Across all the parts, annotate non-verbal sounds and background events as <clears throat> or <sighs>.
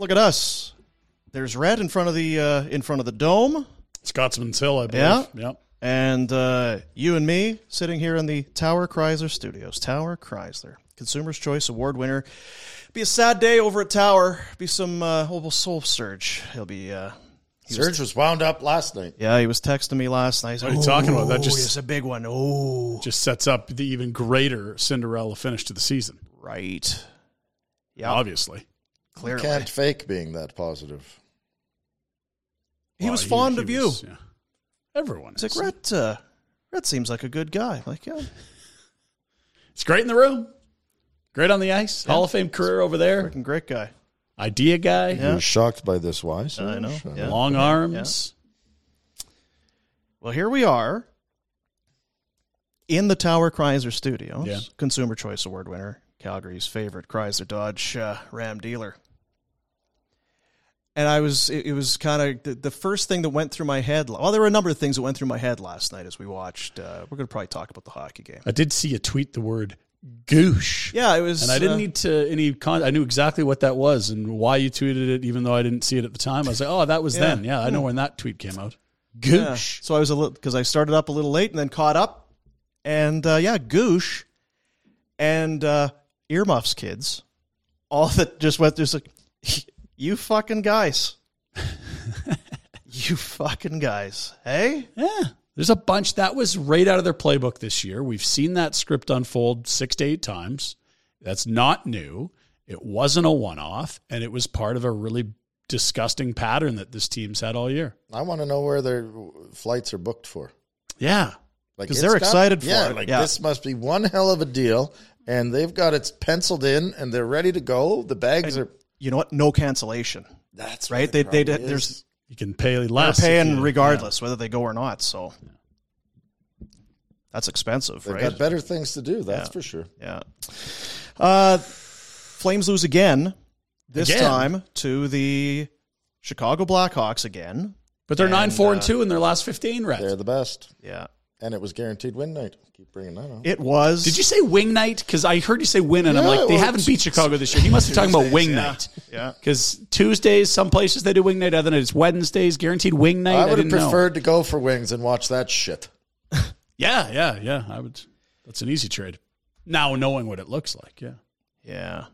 Look at us. There's red in front of the uh, in front of the dome. Scotsman's Hill, I believe. Yeah. Yep. And uh, you and me sitting here in the Tower Chrysler Studios. Tower Chrysler, Consumer's Choice Award winner. Be a sad day over at Tower. Be some uh, oh, well, Soul Surge. He'll be. Uh, he was- Surge was wound up last night. yeah, he was texting me last night. He's What are you talking about? That "Oh, just- it's a big one. Oh, Just sets up the even greater Cinderella finish to the season. right. Yeah, Obviously. Clearly. Can't fake being that positive. he Well, was fond of you. yeah. Everyone It's is. like, Rhett, uh, Rhett seems like a good guy. Like, yeah, <laughs> It's great in the room. Great on the ice. Hall of Fame career over there. freaking great guy. Idea guy. He was shocked by this. Why? Surge? I know. Yeah. Long arms. Well, here we are in the Tower Chrysler Studios. Yeah. Consumer Choice Award winner, Calgary's favorite Chrysler Dodge uh, Ram dealer. And I was, it, it was kind of the, the first thing that went through my head. Well, there were a number of things that went through my head last night as we watched. Uh, we're going to probably talk about the hockey game. I did see a tweet the word goosh. Yeah, it was. And I didn't uh, need to any con. I knew exactly what that was and why you tweeted it, even though I didn't see it at the time. I was like, oh, that was <laughs> Yeah. then. Yeah, I know when that tweet came out. Yeah. So I was a little because I started up a little late and then caught up, and uh, yeah, goosh, and uh, earmuffs, kids, all that just went. There's like, <laughs> you fucking guys, <laughs> you fucking guys, hey, Yeah. There's a bunch that was right out of their playbook this year. We've seen that script unfold six to eight times. That's not new. It wasn't a one off, and it was part of a really disgusting pattern that this team's had all year. I want to know where their flights are booked for. Yeah. because it's they're excited for yeah, it. Like Yeah. this must be one hell of a deal, and they've got it penciled in, and they're ready to go. The bags are. you know what? No cancellation, That's right? where They the they problem there's. You can pay they're less. if paying you- regardless whether they go or not. So that's expensive, right? They've right? got better things to do. That's Yeah. for sure. Yeah. Uh, Flames lose again. This Again? time to the Chicago Blackhawks again. But they're nine four and uh, two in their last fifteen. Reds. They're the best, Yeah. And it was guaranteed win night. Keep bringing that up. It was. Did you say wing night? Because I heard you say win, and I'm Yeah, like, they well, haven't beat Chicago this year. He must be talking about wing yeah. night. Yeah. Because Tuesdays, some places they do wing night. Other nights, Wednesdays, guaranteed wing night. I would have didn't know. preferred to go for wings and watch that shit. <laughs> Yeah, yeah, yeah. I would. That's an easy trade. Now knowing what it looks like, yeah, Yeah.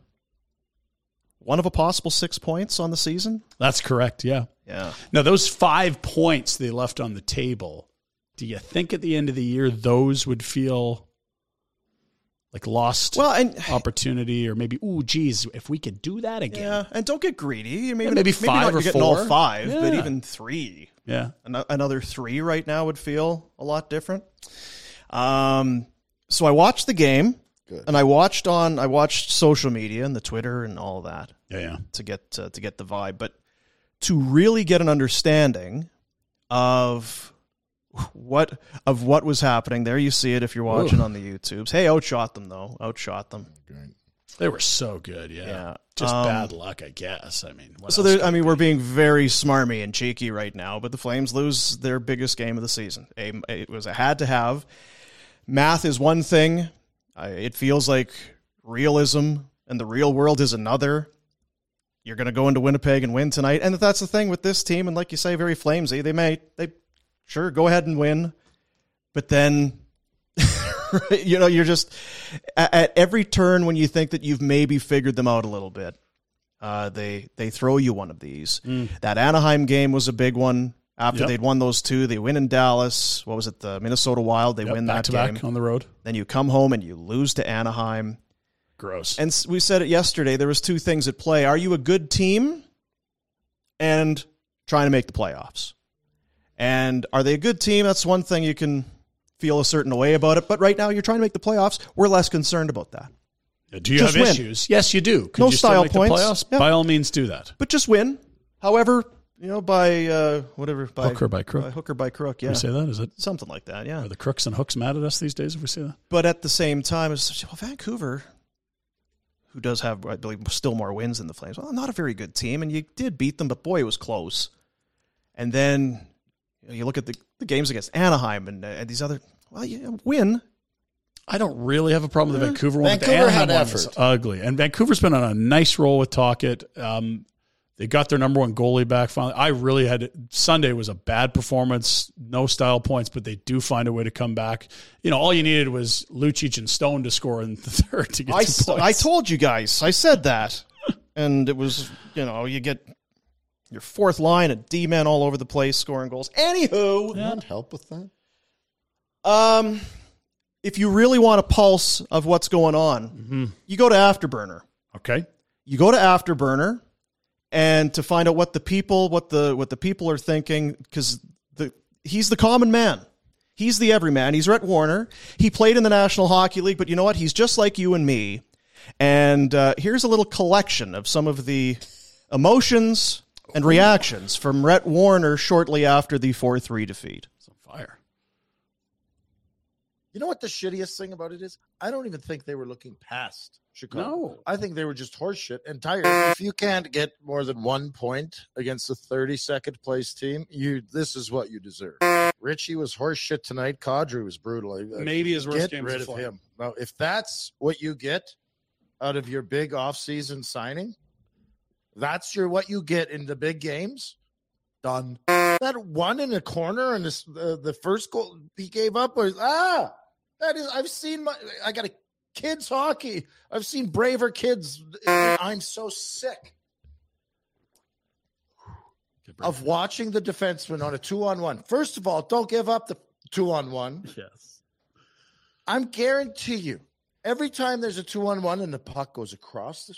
One of a possible six points on the season. that's correct. Yeah. Yeah. Now those five points they left on the table. Do you think at the end of the year those would feel like lost Well, and opportunity, or maybe, ooh, geez, if we could do that again. yeah, and don't get greedy. Maybe maybe maybe five not or you're getting all four. five, but even three. Yeah. Ano- Another three right now would feel a lot different. Um, so I watched the game, Good. and I watched on I watched social media and the Twitter and all that Yeah. Yeah. to get uh, to get the vibe, but to really get an understanding of what of what was happening. There you see it if you're watching on the YouTubes. Hey, outshot them though. Outshot them. They were so good. Yeah. Yeah. Just Um, bad luck, I guess. I mean, what So there, I mean, be? we're being very smarmy and cheeky right now, but the Flames lose their biggest game of the season. A, it was a had to have. Math is one thing. I, it feels like realism and the real world is another. You're going to go into Winnipeg and win tonight, and that's the thing with this team. And like you say, very flamesy. They may they sure go ahead and win, but then <laughs> you know you're just at, at every turn when you think that you've maybe figured them out a little bit uh, they they throw you one of these. That Anaheim game was a big one. After Mm. Yep. they'd won those two, they win in Dallas. What was it? The Minnesota Wild. They Yep, win back that to game. back on the road. Then you come home and you lose to Anaheim. Gross. And we said it yesterday. There was two things at play. Are you a good team? And trying to make the playoffs. And are they a good team? That's one thing you can feel a certain way about it. But right now, you're trying to make the playoffs. We're less concerned about that. do you just have win. issues? Yes, you do. Could No you style make points. The playoffs? Yeah. By all means, do that. But just win. However, you know, by uh, whatever, by Hook or by crook? by hook or by crook, yeah, we say that? Is it? something like that, yeah. Are the crooks and hooks mad at us these days if we say that? But at the same time, it's well, Vancouver, who does have, I believe, still more wins than the Flames. Well, not a very good team, and you did beat them, but boy, it was close. And then you, know, you look at the, the games against Anaheim and, uh, and these other, well, you win. I don't really have a problem with the Vancouver one. but the Vancouver Anaheim had one was effort. ugly, and Vancouver's been on a nice roll with Tocchet. Um, they got their number one goalie back finally. I really had Sunday was a bad performance, no style points, but they do find a way to come back. You know, all you needed was Lucic and Stone to score in the <laughs> third to get I, two points. I told you guys, I said that. and it was, you know, you get your fourth line of D men all over the place scoring goals. Anywho, Not help with that. Um, if you really want a pulse of what's going on, you go to Afterburner. okay. You go to Afterburner, and to find out what the people, what the what the people are thinking, because the he's the common man. He's the everyman. He's Rhett Warrener. He played in the National Hockey League, but you know what? He's just like you and me. And uh, here's a little collection of some of the emotions and reactions from Rhett Warrener shortly after the 4 3 defeat. It's on fire. You know what the shittiest thing about it is? I don't even think they were looking past Chicago. No. I think they were just horseshit and tired. If you can't get more than one point against a 32nd place team, you this is what you deserve. Richie was horseshit tonight. Kadri was brutal. I- I- Maybe his worst get game rid of far. him. Now, if that's what you get out of your big offseason signing, that's your what you get in the big games. Done. That one in the corner and this the, the first goal he gave up was ah that is I've seen my I got a kids hockey. I've seen braver kids. I'm so sick of watching the defenseman on a two on one. First of all, don't give up the two on one. Yes. I'm guarantee you, every time there's a two on one and the puck goes across the,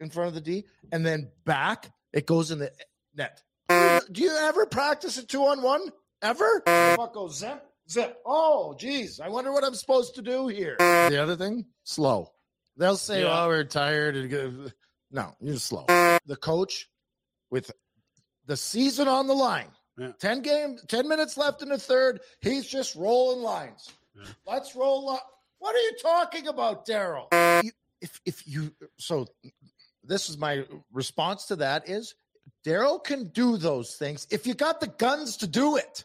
in front of the D and then back, it goes in the net. Do you ever practice a two on one? Ever? The puck goes zip, zip. Oh, geez. I wonder what I'm supposed to do here. The other thing, slow. They'll say, Yeah. oh, we're tired. No, you're slow. The coach with the season on the line. Yeah. 10 game, 10 minutes left in the third. He's just rolling lines. Let's roll up. What are you talking about, Daryl? If if you so this is my response to that is Daryl can do those things if you got the guns to do it.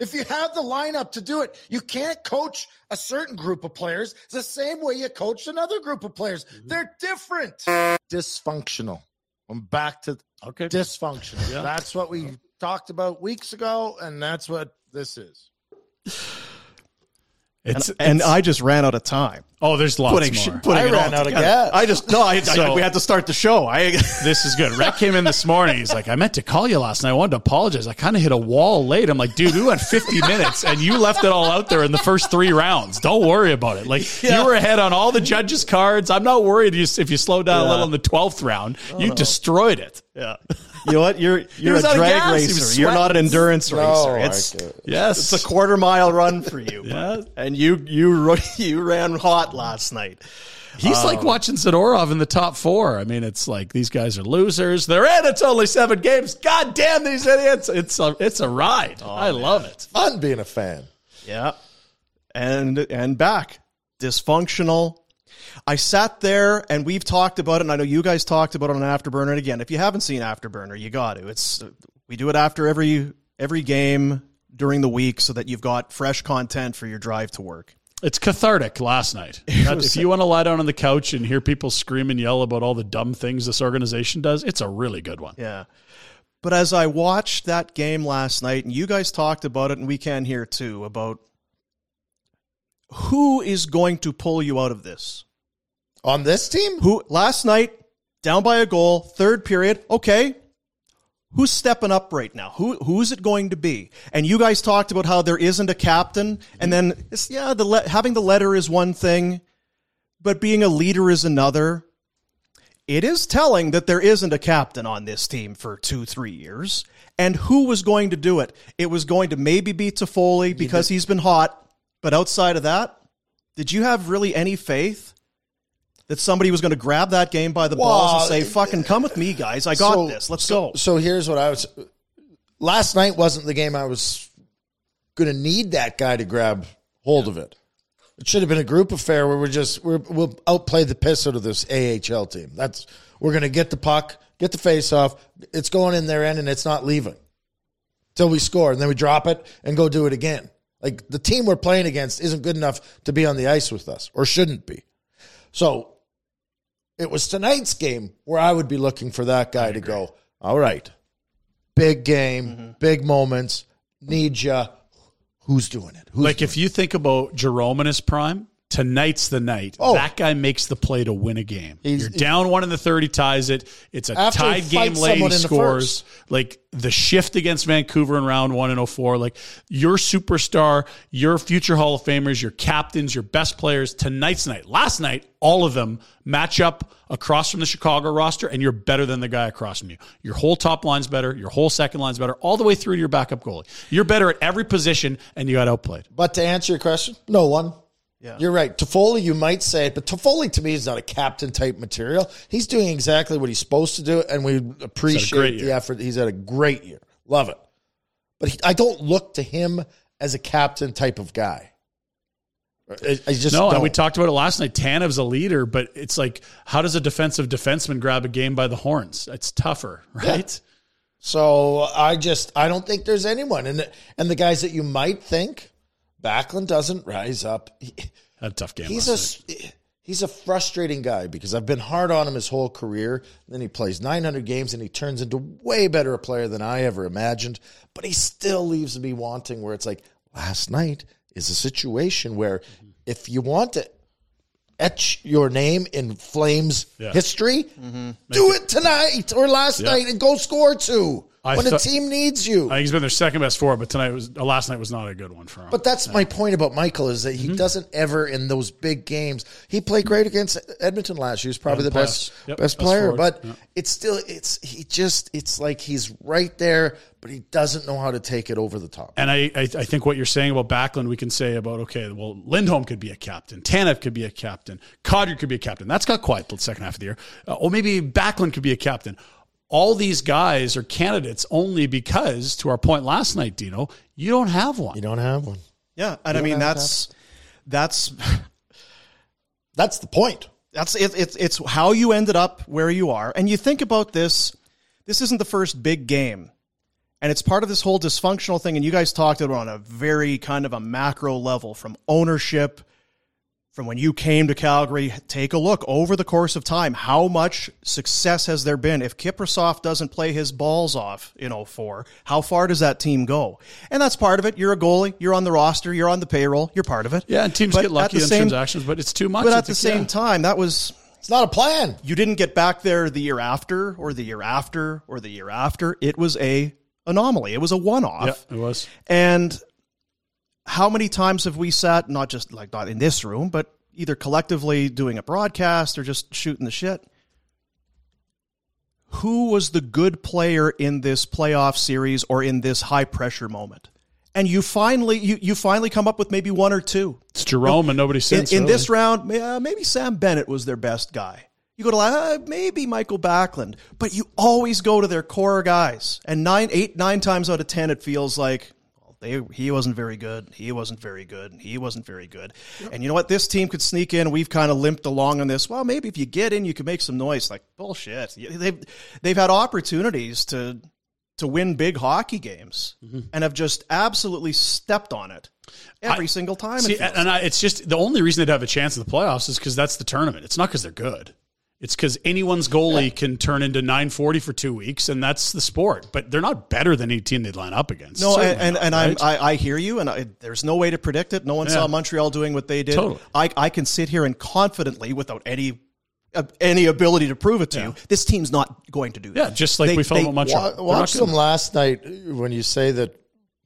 If you have the lineup to do it, you can't coach a certain group of players the same way you coach another group of players. Mm-hmm. They're different. Dysfunctional. I'm back to Okay. dysfunctional. Yeah. That's what we talked about weeks ago, and that's what this is. <sighs> It's, and and I just ran out of time. Oh, there's lots putting, more. sh- putting I it ran all out of gas. I just no. I, I- we had to start the show. I <laughs> this is good. Rec came in this morning. He's like, I meant to call you last night. I wanted to apologize. I kind of hit a wall late. I'm like, dude, we went 50 <laughs> minutes and you left it all out there in the first three rounds. Don't worry about it. Like, you were ahead on all the judges' cards. I'm not worried if you slow down a little in the 12th round. You destroyed it. yeah. You know what? You're you're a drag gas. Racer. You're not an endurance No, racer. It's. Yes. it's a quarter mile run for you. <laughs> Yeah. And you you you ran hot last night. He's Um, like watching Zadorov in the top four. I mean, it's like these guys are losers. They're in. It's only seven games. God damn these idiots! It's a it's a ride. Oh, I love it. Fun being a fan. Yeah. And and back. Dysfunctional. I sat there and we've talked about it, and I know you guys talked about it on Afterburner. And again, if you haven't seen Afterburner, you got to. It's we do it after every every game during the week so that you've got fresh content for your drive to work. It's cathartic. Last night, <laughs> That- if you want to lie down on the couch and hear people scream and yell about all the dumb things this organization does, it's a really good one. Yeah. But as I watched that game last night, and you guys talked about it, and we can here too, about who is going to pull you out of this? On this team? Who last night, down by a goal, third period, okay. Who's stepping up right now? Who who's it going to be? And you guys talked about how there isn't a captain, and then it's, yeah, the le- having the letter is one thing, but being a leader is another. It is telling that there isn't a captain on this team for two, three years. And who was going to do it? It was going to maybe be Toffoli because he's been hot. But outside of that, did you have really any faith that somebody was going to grab that game by the balls and say, fucking come with me, guys. I got So- this. Let's so, go. So here's what I was. Last night wasn't the game I was going to need that guy to grab hold of it. It should have been a group affair where we're just we're, we'll outplay the piss out of this AHL team. That's we're going to get the puck, get the face off. It's going in their end and it's not leaving till we score, and then we drop it and go do it again. Like the team we're playing against isn't good enough to be on the ice with us, or shouldn't be. So it was tonight's game where I would be looking for that guy to go, all right, big game, Mm-hmm. big moments, need you. Who's doing it? Who's Like doing if you think about Jarome in his prime, tonight's the night. Oh. That guy makes the play to win a game. He's- You're down one in the third, he ties it. It's a tied game late, he in the scores. Like the shift against Vancouver in round one and 04, like your superstar, your future Hall of Famers, your captains, your best players, tonight's night. Last night, all of them match up across from the Chicago roster, and you're better than the guy across from you. Your whole top line's better, your whole second line's better, all the way through to your backup goalie. You're better at every position, and you got outplayed. But to answer your question, no one. Yeah. You're right. Toffoli, you might say it, but Toffoli to me is not a captain type material. He's doing exactly what he's supposed to do, and we appreciate the effort. He's had a great year. Love it. But he, I don't look to him as a captain type of guy. I, I just No, don't. and we talked about it last night. Tanev's a leader, but it's like, how does a defensive defenseman grab a game by the horns? It's tougher, right? So I just I don't think there's anyone, and and the guys that you might think, Backlund doesn't rise up. He- a tough game. he's a night. he's a frustrating guy because I've been hard on him his whole career. Then he plays 900 games and he turns into way better a player than I ever imagined. But he still leaves me wanting. Where it's like last night is a situation where if you want to etch your name in Flames Yeah. history, mm-hmm. do it tonight or last Yeah. night and go score two I when a team needs you. I think he's been their second best forward, but tonight was uh, last night was not a good one for him. But that's my point about Michael is that he Mm-hmm. doesn't ever in those big games. He played great against Edmonton last year. He's probably Yeah, the best. Yep, best best player. forward. But Yep. it's still it's he just it's like he's right there, but he doesn't know how to take it over the top. And I, I, I think what you're saying about Backlund, we can say about okay, well, Lindholm could be a captain, Tanev could be a captain, Codger could be a captain. That's got quiet the second half of the year, uh, or maybe Backlund could be a captain. All these guys are candidates only because, to our point last night, Dino, you don't have one. You don't have one. Yeah. And I mean, that's, that's, <laughs> That's the point. That's it, it's it's how you ended up where you are, and you think about this. This isn't the first big game, and it's part of this whole dysfunctional thing. And you guys talked about it on a very kind of a macro level, from ownership from when you came to Calgary, take a look over the course of time. How much success has there been? If Kiprusoff doesn't play his balls off in 04, how far does that team go? And that's part of it. You're a goalie. You're on the roster. You're on the payroll. You're part of it. Yeah, and teams But get lucky the on same- transactions, but it's too much. But at the same yeah. time, that was It's not a plan. you didn't get back there the year after or the year after or the year after. It was a anomaly. It was a one-off. Yeah, it was. And how many times have we sat, not just like not in this room, but either collectively doing a broadcast or just shooting the shit? Who was the good player in this playoff series or in this high pressure moment? And you finally you, you finally come up with maybe one or two. It's Jarome and nobody In, since. in really. this round, uh, maybe Sam Bennett was their best guy. You go to uh, maybe Michael Backlund, but you always go to their core guys. And nine, eight, nine times out of ten, it feels like they he wasn't very good. He wasn't very good. He wasn't very good. And you know what? This team could sneak in. We've kind of limped along on this. Well, maybe if you get in, you can make some noise. Like bullshit. They've they've had opportunities to to win big hockey games mm-hmm. and have just absolutely stepped on it every I- single time. See, and I, it's just the only reason they'd have a chance in the playoffs is because that's the tournament. It's not because they're good. It's because anyone's goalie can turn into 940 for two weeks, and that's the sport. But they're not better than any team they'd line up against. No, Certainly and and, not, and I'm, right? I, I hear you, and I, there's no way to predict it. No one Yeah. saw Montreal doing what they did. Totally. I, I can sit here and confidently, without any uh, any ability to prove it to Yeah. you, this team's not going to do that. yeah, just like They- we felt they- about Montreal. Wa- They're watch them last night when you say that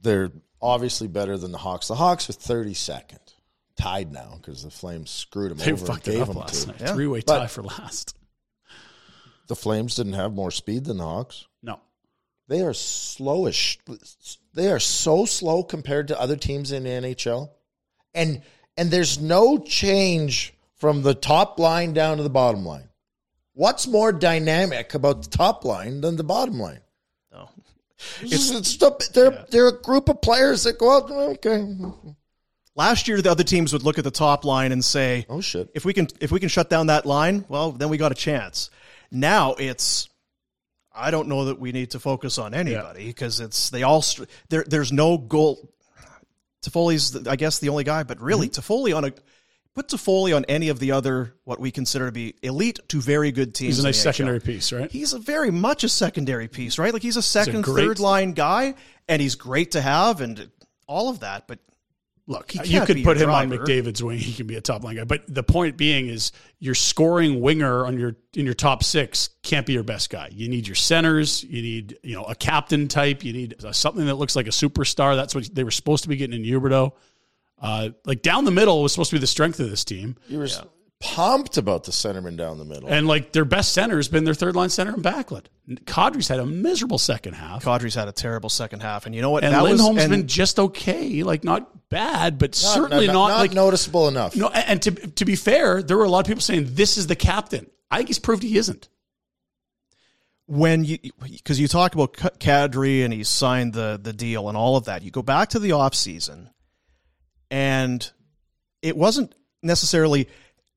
they're obviously better than the Hawks. The Hawks are 32nd, tied now because the Flames screwed them They over and fucked it gave up them last to. night. Yeah. Three way But- tie for last. The Flames didn't have more speed than the Hawks. No. They are slowish. They are so slow compared to other teams in the NHL, and and there's no change from the top line down to the bottom line. What's more dynamic about the top line than the bottom line? No. It's, it's the, they're they're a group of players that go out. Okay, Last year, the other teams would look at the top line and say, oh shit. if we can if we can shut down that line, well, then we got a chance. Now it's I don't know that we need to focus on anybody because it's they all there. There's no goal. Toffoli's I guess the only guy, but really Mm-hmm. Toffoli on a put Toffoli on any of the other what we consider to be elite to very good teams. He's a nice secondary piece, right? He's a very much a secondary piece, right? Like he's a second, great- third line guy, and he's great to have, and all of that. But Look, He you could put your him on. McDavid's wing. He can be a top line guy. But the point being is, your scoring winger on your in your top six can't be your best guy. You need your centers. You need you know a captain type. You need uh, something that looks like a superstar. That's what they were supposed to be getting in Huberdeau. Uh, like down the middle was supposed to be the strength of this team, You were pumped about the centerman down the middle. and like their best center has been their third line center in Backlund. Kadri's had a miserable second half, Kadri's had a terrible second half, and you know what? and that was Lindholm's and- been just okay. Like not bad, but Not- certainly not, not, not like noticeable enough. No, and and to to be fair, there were a lot of people saying this is the captain. I think he's proved he isn't. when you because you talk about K- Kadri and he signed the the deal and all of that. You go back to the offseason and it wasn't necessarily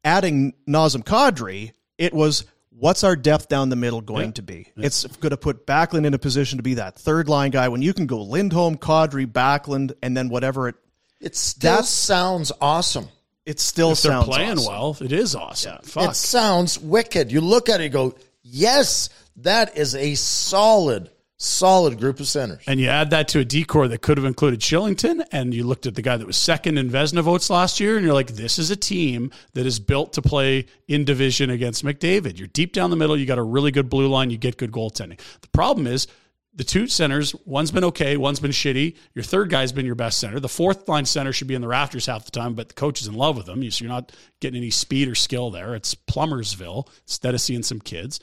adding Nazem Kadri. It was what's our depth down the middle going Yeah. to be? It's going to put Backlund in a position to be that third line guy when you can go Lindholm, Kadri, Backlund, and then whatever it It still That's- sounds awesome. it still If they're sounds playing awesome. well, it is awesome. Fuck. It sounds wicked. You look at it, and go, yes, that is a solid, solid group of centers. and you add that to a decor that could have included Kylington, and you looked at the guy that was second in Vezina votes last year, and you're like, this is a team that is built to play in division against McDavid. You're deep down the middle, you got a really good blue line, you get good goaltending. The problem is the two centers, one's been okay, one's been shitty. Your third guy's been your best center. The fourth line center should be in the rafters half the time, but the coach is in love with them. So you're not getting any speed or skill there. It's Plummersville instead of seeing some kids.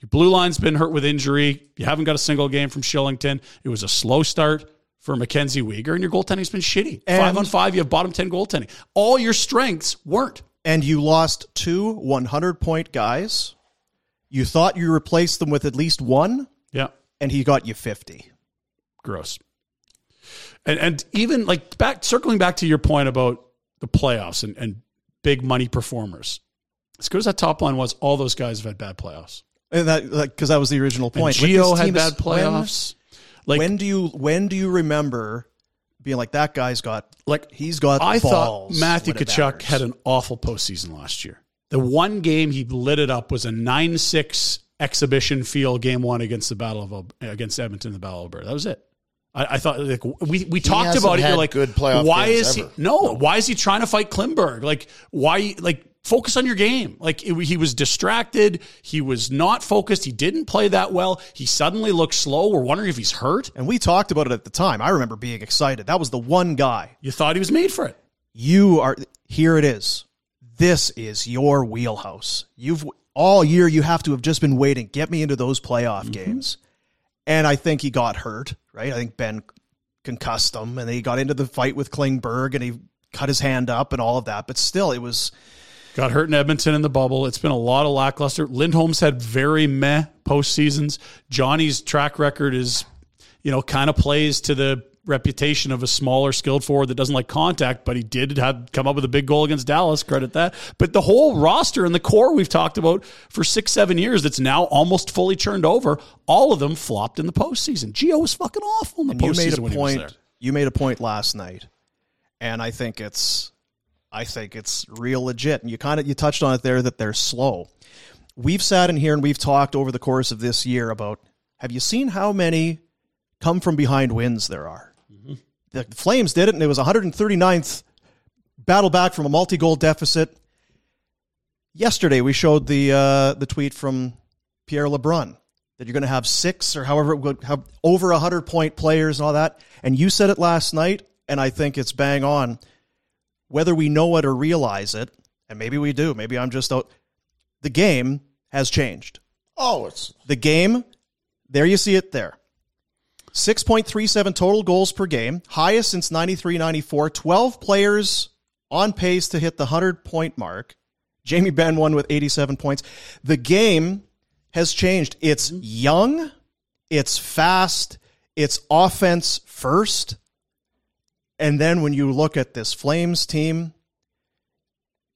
Your blue line's been hurt with injury. You haven't got a single game from Kylington. It was a slow start for Mackenzie Weegar, and your goaltending's been shitty. And- five on five, you have bottom 10 goaltending. All your strengths weren't. and you lost two 100 point guys. You thought you replaced them with at least one, Yeah. and he got you 50. gross. And and even like back circling back to your point about the playoffs and, and big money performers. As good as that top line was, all those guys have had bad playoffs. And that, like, because that was the original point. With Gio had team, bad when- playoffs. like when do you when do you remember being like that guy's got Like he's got. I thought Matthew when Tkachuk had an awful postseason last year. The one game he lit it up was a nine six exhibition field game one against the Battle of against Edmonton, the Battle of Alberta. That was it. I, I thought like we we talked hasn't about it. You're had like, good playoff why games is ever. he no, Why is he trying to fight Klingberg? Like why? Like focus on your game. Like it, he was distracted. He was not focused. He didn't play that well. He suddenly looked slow. We're wondering if he's hurt. and we talked about it at the time. I remember being excited. That was the one guy. You thought he was made for it. You are here. It is. This is your wheelhouse. You've all year. You have to have just been waiting. Get me into those playoff mm-hmm. games. And I think he got hurt. Right. I think Benn concussed him, and he got into the fight with Klingberg, and he cut his hand up and all of that. But still, it was. Got hurt in Edmonton in the bubble. It's been a lot of lackluster. Lindholm's had very meh postseasons. Johnny's track record is, you know, kind of plays to the reputation of a smaller, skilled forward that doesn't like contact, but he did have come up with a big goal against Dallas. Credit that. But the whole roster and the core we've talked about for six, seven years that's now almost fully churned over, all of them flopped in the postseason. Gio was fucking awful in the And you postseason made a when he was there. point. You made a point last night, and I think it's, I think it's real legit. And you kind of you touched on it there that they're slow. We've sat in here and we've talked over the course of this year about. Have you seen how many come from behind wins there are? The Flames did it, and it was 139th battle back from a multi-goal deficit. Yesterday, we showed the uh, the tweet from Pierre LeBrun that you're going to have six or however it would have over 100 point players and all that. And you said it last night, and I think it's bang on. Whether we know it or realize it, and maybe we do, maybe I'm just out. The game has changed. Oh, it's The game, there you see it there. 6.37 total goals per game, highest since 93 94. 12 players on pace to hit the 100 point mark. Jamie Benn won with 87 points. The game has changed. It's mm-hmm. young, it's fast, it's offense first. And then when you look at this Flames team,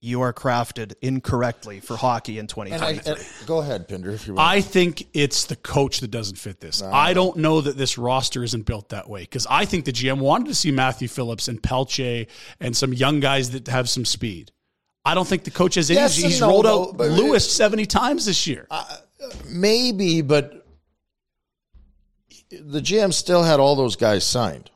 you are crafted incorrectly for hockey in and 2023. I, and- go ahead, Pinder, if you want. I think it's the coach that doesn't fit this. I don't know that this roster isn't built that way because I think the GM wanted to see Matthew Phillips and Pelche and some young guys that have some speed. I don't think the coach has any. Yes and he's no, rolled though, out but- Lewis seventy times this year. Uh, maybe, but the GM still had all those guys signed,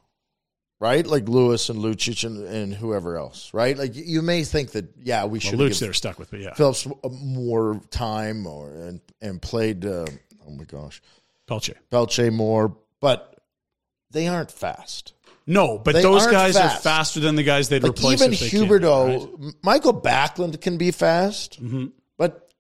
right? Like Lewis and Lucic and, and whoever else, right? Like you may think that, yeah, we well, should Luke have they're stuck with, but yeah, Phillips more time or and and played. Uh, oh my gosh, Pelche. Belche more, but they aren't fast. No, but They those guys are faster than the guys they'd Like replace. even if they can, Huberdeau, right? Michael Backlund can be fast, Mm-hmm. but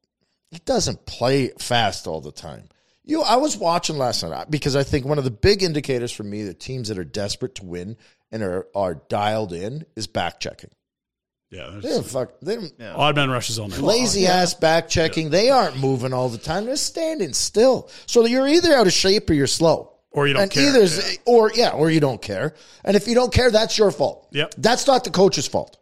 he doesn't play fast all the time. You, I was watching last night because I think one of the big indicators for me that teams that are desperate to win and are are dialed in is back checking. Yeah, They there's don't fuck. They don't, odd man rushes all night. lazy ass back checking. They aren't moving all the time. They're standing still. So you're either out of shape or you're slow. Or you don't and care. Either's, Or yeah, or you don't care. And if you don't care, that's your fault. Yep. That's not the coach's fault.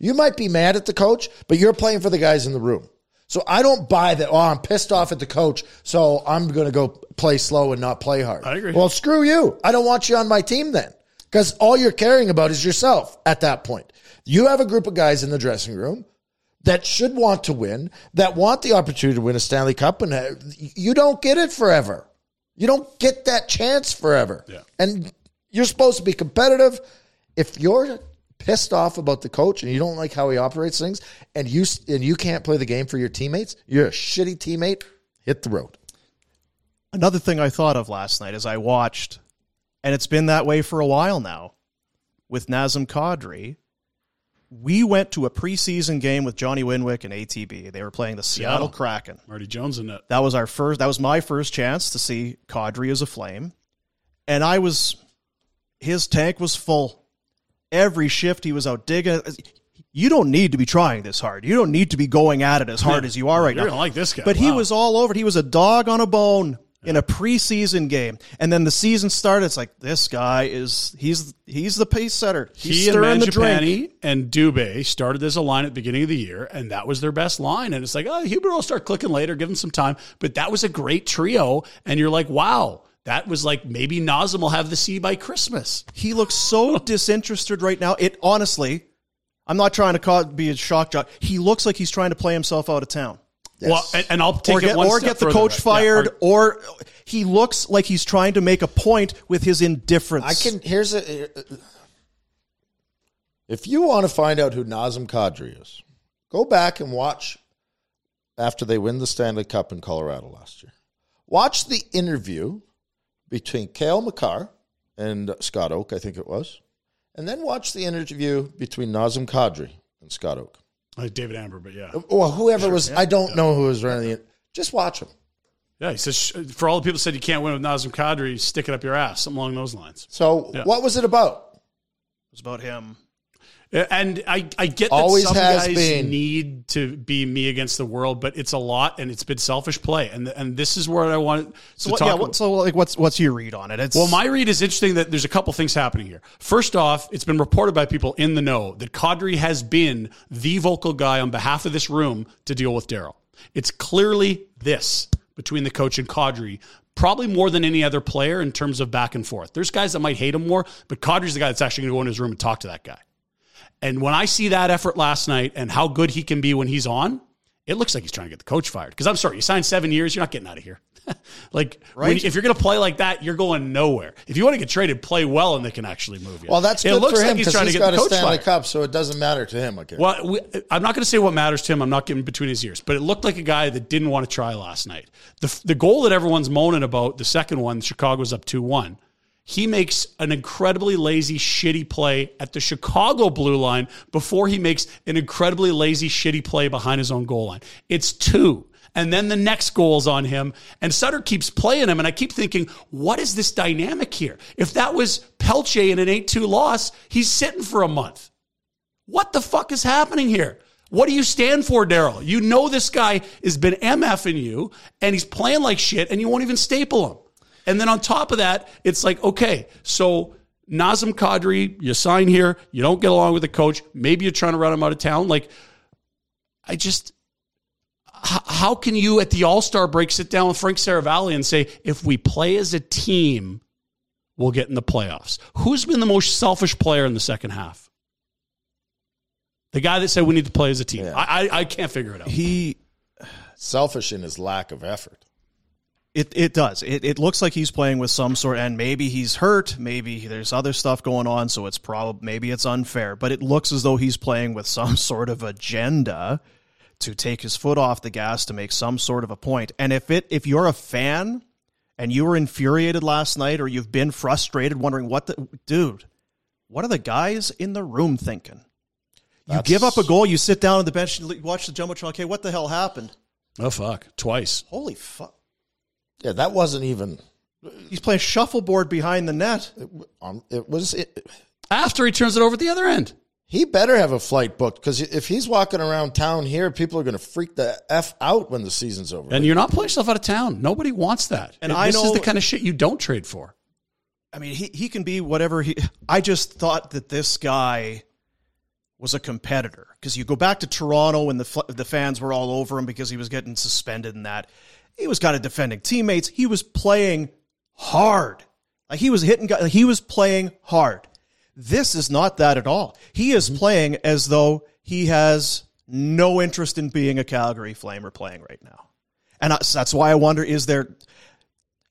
You might be mad at the coach, but you're playing for the guys in the room. So I don't buy that. Oh, I'm pissed off at the coach, so I'm going to go play slow and not play hard. I agree. Well, screw you. I don't want you on my team then, because all you're caring about is yourself at that point. You have a group of guys in the dressing room that should want to win, that want the opportunity to win a Stanley Cup, and uh, you don't get it forever. You don't get that chance forever. Yeah. And you're supposed to be competitive. If you're pissed off about the coach and you don't like how he operates things, and you and you can't play the game for your teammates, you're a shitty teammate. Hit the road. Another thing I thought of last night as I watched, and it's been that way for a while now, with Nazem Kadri. We went to a preseason game with Johnny Winwick and ATB. They were playing the Seattle Seattle. Kraken. Marty Jones in it. That was our first. That was my first chance to see Kadri as a Flame, and I was. His tank was full. Every shift he was out digging. You don't need to be trying this hard. You don't need to be going at it as hard as you are right You're now. gonna like this guy. But he was all over. He was a dog on a bone in a preseason game, and then the season started. It's like this guy is he's he's the pace setter. He's he and stirring the drink. And Dubé started as a line at the beginning of the year, and that was their best line. And it's like, oh, Hubert will start clicking later, give him some time. But that was a great trio, and you're like, wow, that was like maybe Nazem will have the C by Christmas. He looks so <laughs> disinterested right now. It honestly, I'm not trying to cause, be a shock jock. He looks like he's trying to play himself out of town. Well, and, and I'll take or it get, one or step get the coach Yeah, fired, or- or he looks like he's trying to make a point with his indifference. I can. Here's a. If you want to find out who Nazem Kadri is, go back and watch after they win the Stanley Cup in Colorado last year. Watch the interview between Cale Makar and Scott Oake, I think it was, and then watch the interview between Nazem Kadri and Scott Oake. Uh, David Amber, but yeah. Well, whoever was, I don't know who was running it. Just watch him. Yeah, he says, for all the people who said you can't win with Nazem Kadri, stick it up your ass, something along those lines. So, Yeah. what was it about? It was about him. Uh, And I, I get that Always some guys been. need to be me against the world, but it's a lot and it's been selfish play. And and this is where I want to So, what, talk yeah, what, so like, what's what's your read on it? It's Well, my read is interesting that there's a couple things happening here. First off, it's been reported by people in the know that Kadri has been the vocal guy on behalf of this room to deal with Daryl. It's clearly this between the coach and Kadri, probably more than any other player in terms of back and forth. There's guys that might hate him more, but Kadri's the guy that's actually going to go in his room and talk to that guy. And when I see that effort last night and how good he can be when he's on, it looks like he's trying to get the coach fired. Because I'm sorry, you signed seven years, you're not getting out of here. <laughs> like, when- Right. if you're going to play like that, you're going nowhere. If you want to get traded, play well, and they can actually move you. Well, that's it good looks for him like he's because trying he's to get got the a coach Stanley fired. Cup, so it doesn't matter to him. Okay. Well, we, I'm not going to say what matters to him. I'm not getting between his ears, but it looked like a guy that didn't want to try last night. The the goal that everyone's moaning about, the second one, Chicago's up two one. He makes an incredibly lazy, shitty play at the Chicago blue line before he makes an incredibly lazy, shitty play behind his own goal line. It's two. And then the next goal's on him. And Sutter keeps playing him. And I keep thinking, what is this dynamic here? If that was Pelche in an 8 2 loss, he's sitting for a month. What the fuck is happening here? What do you stand for, Daryl? You know this guy has been MFing you and he's playing like shit and you won't even staple him. And then on top of that, it's like, okay, so Nazem Kadri, you sign here, you don't get along with the coach, maybe you're trying to run him out of town. Like, I just, how can you at the All Star break sit down with Frank Seravalli and say, if we play as a team, we'll get in the playoffs? Who's been the most selfish player in the second half? The guy that said we need to play as a team. Yeah. I, I I can't figure it out. he Selfish in his lack of effort. It it does. It it looks like he's playing with some sort, and maybe he's hurt. Maybe there's other stuff going on, so it's probably maybe it's unfair. But it looks as though he's playing with some <laughs> sort of agenda to take his foot off the gas to make some sort of a point. And if it if you're a fan and you were infuriated last night, or you've been frustrated, wondering what the dude, what are the guys in the room thinking? You That's- give up a goal, you sit down on the bench, and watch the jumbotron. Okay, what the hell happened? Oh fuck, twice. Holy fuck! Yeah, that wasn't even. He's playing shuffleboard behind the net. Um, it was. It, After he turns it over at the other end. he better have a flight booked because if he's walking around town here, people are going to freak the f out when the season's over. And you're not playing yourself out of town. Nobody wants that. And this I is know- the kind of shit you don't trade for. I mean, he, he can be whatever he. I just thought that this guy was a competitor because you go back to Toronto and the the fans were all over him because he was getting suspended and that. He was kind of defending teammates. He was playing hard. Like he was hitting. guy- He was playing hard. This is not that at all. He is mm-hmm. playing as though he has no interest in being a Calgary Flamer playing right now, and I, so that's why I wonder: is there?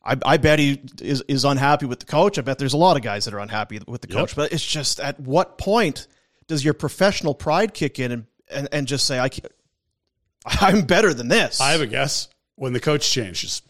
I, I bet he is, is unhappy with the coach. I bet there's a lot of guys that are unhappy with the coach. But it's just at what point does your professional pride kick in and, and, and just say, I can't, I'm better than this? I have a guess. When the coach changes,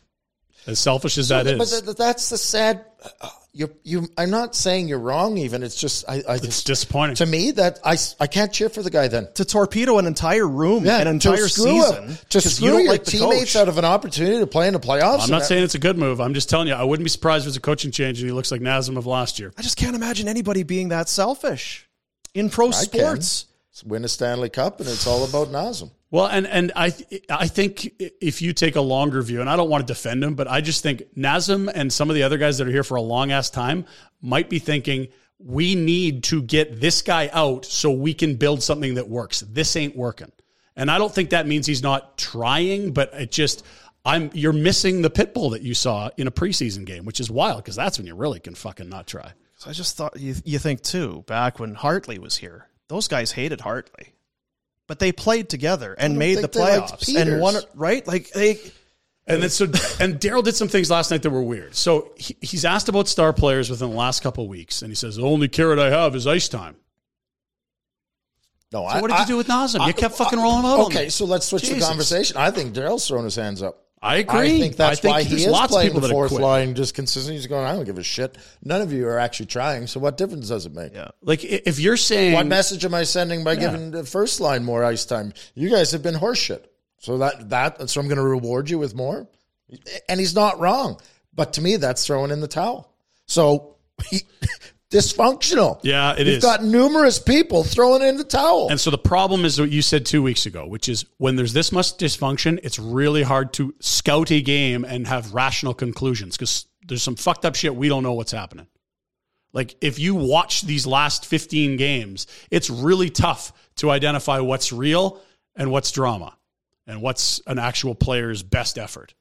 as selfish as that but is, th- th- that's the sad. uh, You, you. I'm not saying you're wrong. Even it's just. I. I it's just, disappointing. to me that I, I can't cheer for the guy then. to torpedo an entire room, an entire to screw season, up, to 'cause screw you don't your like teammates coach. out of an opportunity to play in the playoffs. I'm not and saying it's a good move. I'm just telling you, I wouldn't be surprised if it's a coaching change and he looks like Nazem of last year. I just can't imagine anybody being that selfish in pro I can. sports. win a Stanley Cup, and it's all about Nazem. Well, and and I I think if you take a longer view, and I don't want to defend him, but I just think Nazem and some of the other guys that are here for a long ass time might be thinking we need to get this guy out so we can build something that works. This ain't working, and I don't think that means he's not trying, but it just I'm you're missing the pit bull that you saw in a preseason game, which is wild because that's when you really can fucking not try. So I just thought you you think too back when Hartley was here, those guys hated Hartley, but they played together and made the think they liked playoffs and Peters. won. it, Right? Like they. And then so and Daryl did some things last night that were weird. So he, he's asked about star players within the last couple of weeks, and he says the only carrot I have is ice time. No, So what did you do with Nazem? You kept fucking rolling him out on Okay, me. so let's switch the conversation. I think Daryl's throwing his hands up. I agree. I think that's I think why he there's is lots of playing the fourth line just consistently. He's going, I don't give a shit. None of you are actually trying. So what difference does it make? Yeah. Like if you're saying What message am I sending by giving the first line more ice time? You guys have been horseshit. So that that so I'm going to reward you with more. And he's not wrong. But to me, that's throwing in the towel. So he, dysfunctional. Yeah, it You've is. got numerous people throwing in the towel. And so the problem is what you said two weeks ago, which is when there's this much dysfunction, it's really hard to scout a game and have rational conclusions because there's some fucked up shit we don't know what's happening. Like if you watch these last 15 games, it's really tough to identify what's real and what's drama and what's an actual player's best effort.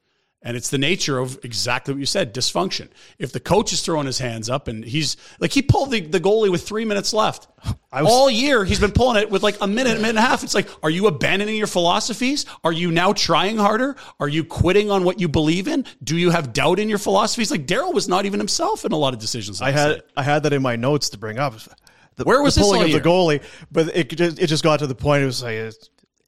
And it's the nature of exactly what you said dysfunction. If the coach is throwing his hands up and he's like, he pulled the, the goalie with three minutes left. All year, he's been pulling it with like a minute, a minute and a half. It's like, are you abandoning your philosophies? Are you now trying harder? Are you quitting on what you believe in? Do you have doubt in your philosophies? Like, Daryl was not even himself in a lot of decisions. I had night. I had that in my notes to bring up. The, Where was the pulling of the goalie? But it just, it just got to the point. It was like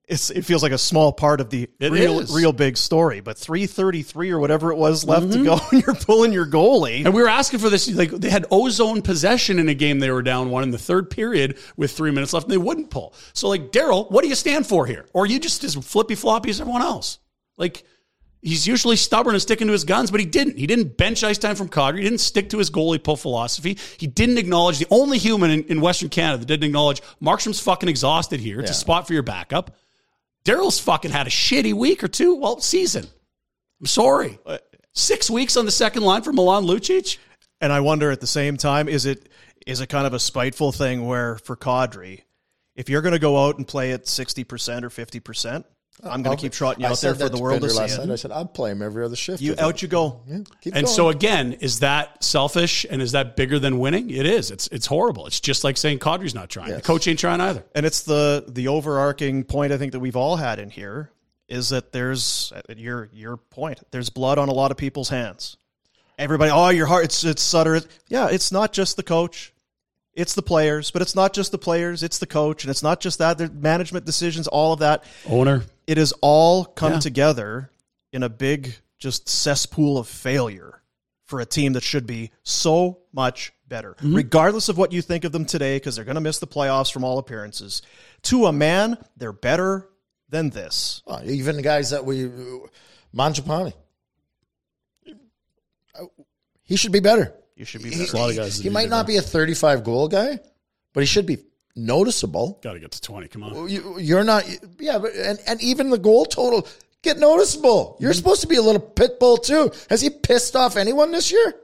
it's, it feels like a small part of the It real is. real big story. But three thirty three or whatever it was left to mm-hmm. go, <laughs> and you're pulling your goalie. And we were asking for this. Like they had ozone possession in a game they were down one in the third period with three minutes left, and they wouldn't pull. So, like Daryl, what do you stand for here? Or are you just as flippy floppy as everyone else? Like he's usually stubborn and sticking to his guns, but he didn't. He didn't bench ice time from Kadri. He didn't stick to his goalie pull philosophy. He didn't acknowledge the only human in, in Western Canada that didn't acknowledge Markstrom's fucking exhausted here. It's a spot for your backup. Daryl's fucking had a shitty week or two. Well, season. I'm sorry. Uh, Six weeks on the second line for Milan Lucic. And I wonder at the same time, is it is it kind of a spiteful thing where for Kadri, if you're going to go out and play at sixty percent or fifty percent, I'm going to keep trotting you I out there for the world to Pinder see. last night. I said I'd play him every other shift. You if it- out you go. Yeah, keep And going. so again, is that selfish and is that bigger than winning? It is. It's it's horrible. It's just like saying Kadri's not trying. The coach ain't trying either. And it's the the overarching point I think that we've all had in here is that there's uh, your your point. There's blood on a lot of people's hands. Everybody, oh, your heart, it's it's Sutter. Yeah, it's not just the coach, it's the players, but it's not just the players, it's the coach, and it's not just that. There's management decisions, all of that. Owner. It has all come Yeah. together in a big just cesspool of failure for a team that should be so much better, mm-hmm. regardless of what you think of them today, because they're going to miss the playoffs from all appearances. To a man, they're better than this. Oh, even the guys that we, Mangiapane, he should be better. You should be He, better. a lot of guys that he might to not be be a 35 goal guy, but he should be noticeable. Got to get to twenty. Come on. You, you're not, yeah, but and, and even the goal total get noticeable. You're mm-hmm. supposed to be a little pit bull too. Has he pissed off anyone this year?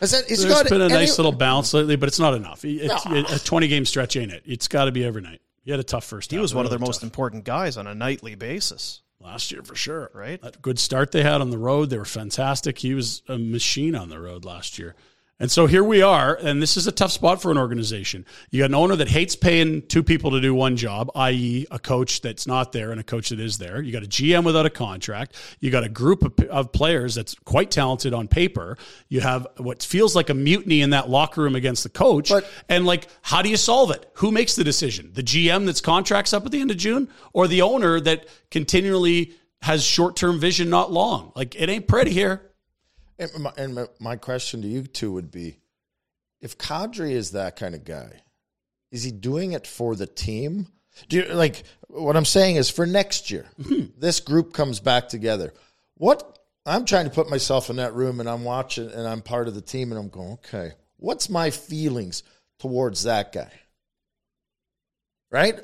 Has that, has he There's got been a any- nice little bounce lately, but it's not enough. It's, No. a twenty game stretch ain't it? It's got to be every night. He had a tough first. He half, was one of their really most tough. important guys on a nightly basis. last year for sure. Right. That good start they had on the road. They were fantastic. He was a machine on the road last year. And so here we are, and this is a tough spot for an organization. You got an owner that hates paying two people to do one job, i.e., a coach that's not there and a coach that is there. You got a GM without a contract. You got a group of, of players that's quite talented on paper. You have what feels like a mutiny in that locker room against the coach. But- and like, how do you solve it? Who makes the decision? The GM that's contracts up at the end of June, or the owner that continually has short term vision, not long? Like, it ain't pretty here. And my, and my, my question to you two would be if Kadri is that kind of guy, is he doing it for the team? Do you, like what I'm saying is for next year, mm-hmm. this group comes back together. What I'm trying to put myself in that room and I'm watching and I'm part of the team and I'm going, okay, what's my feelings towards that guy? Right?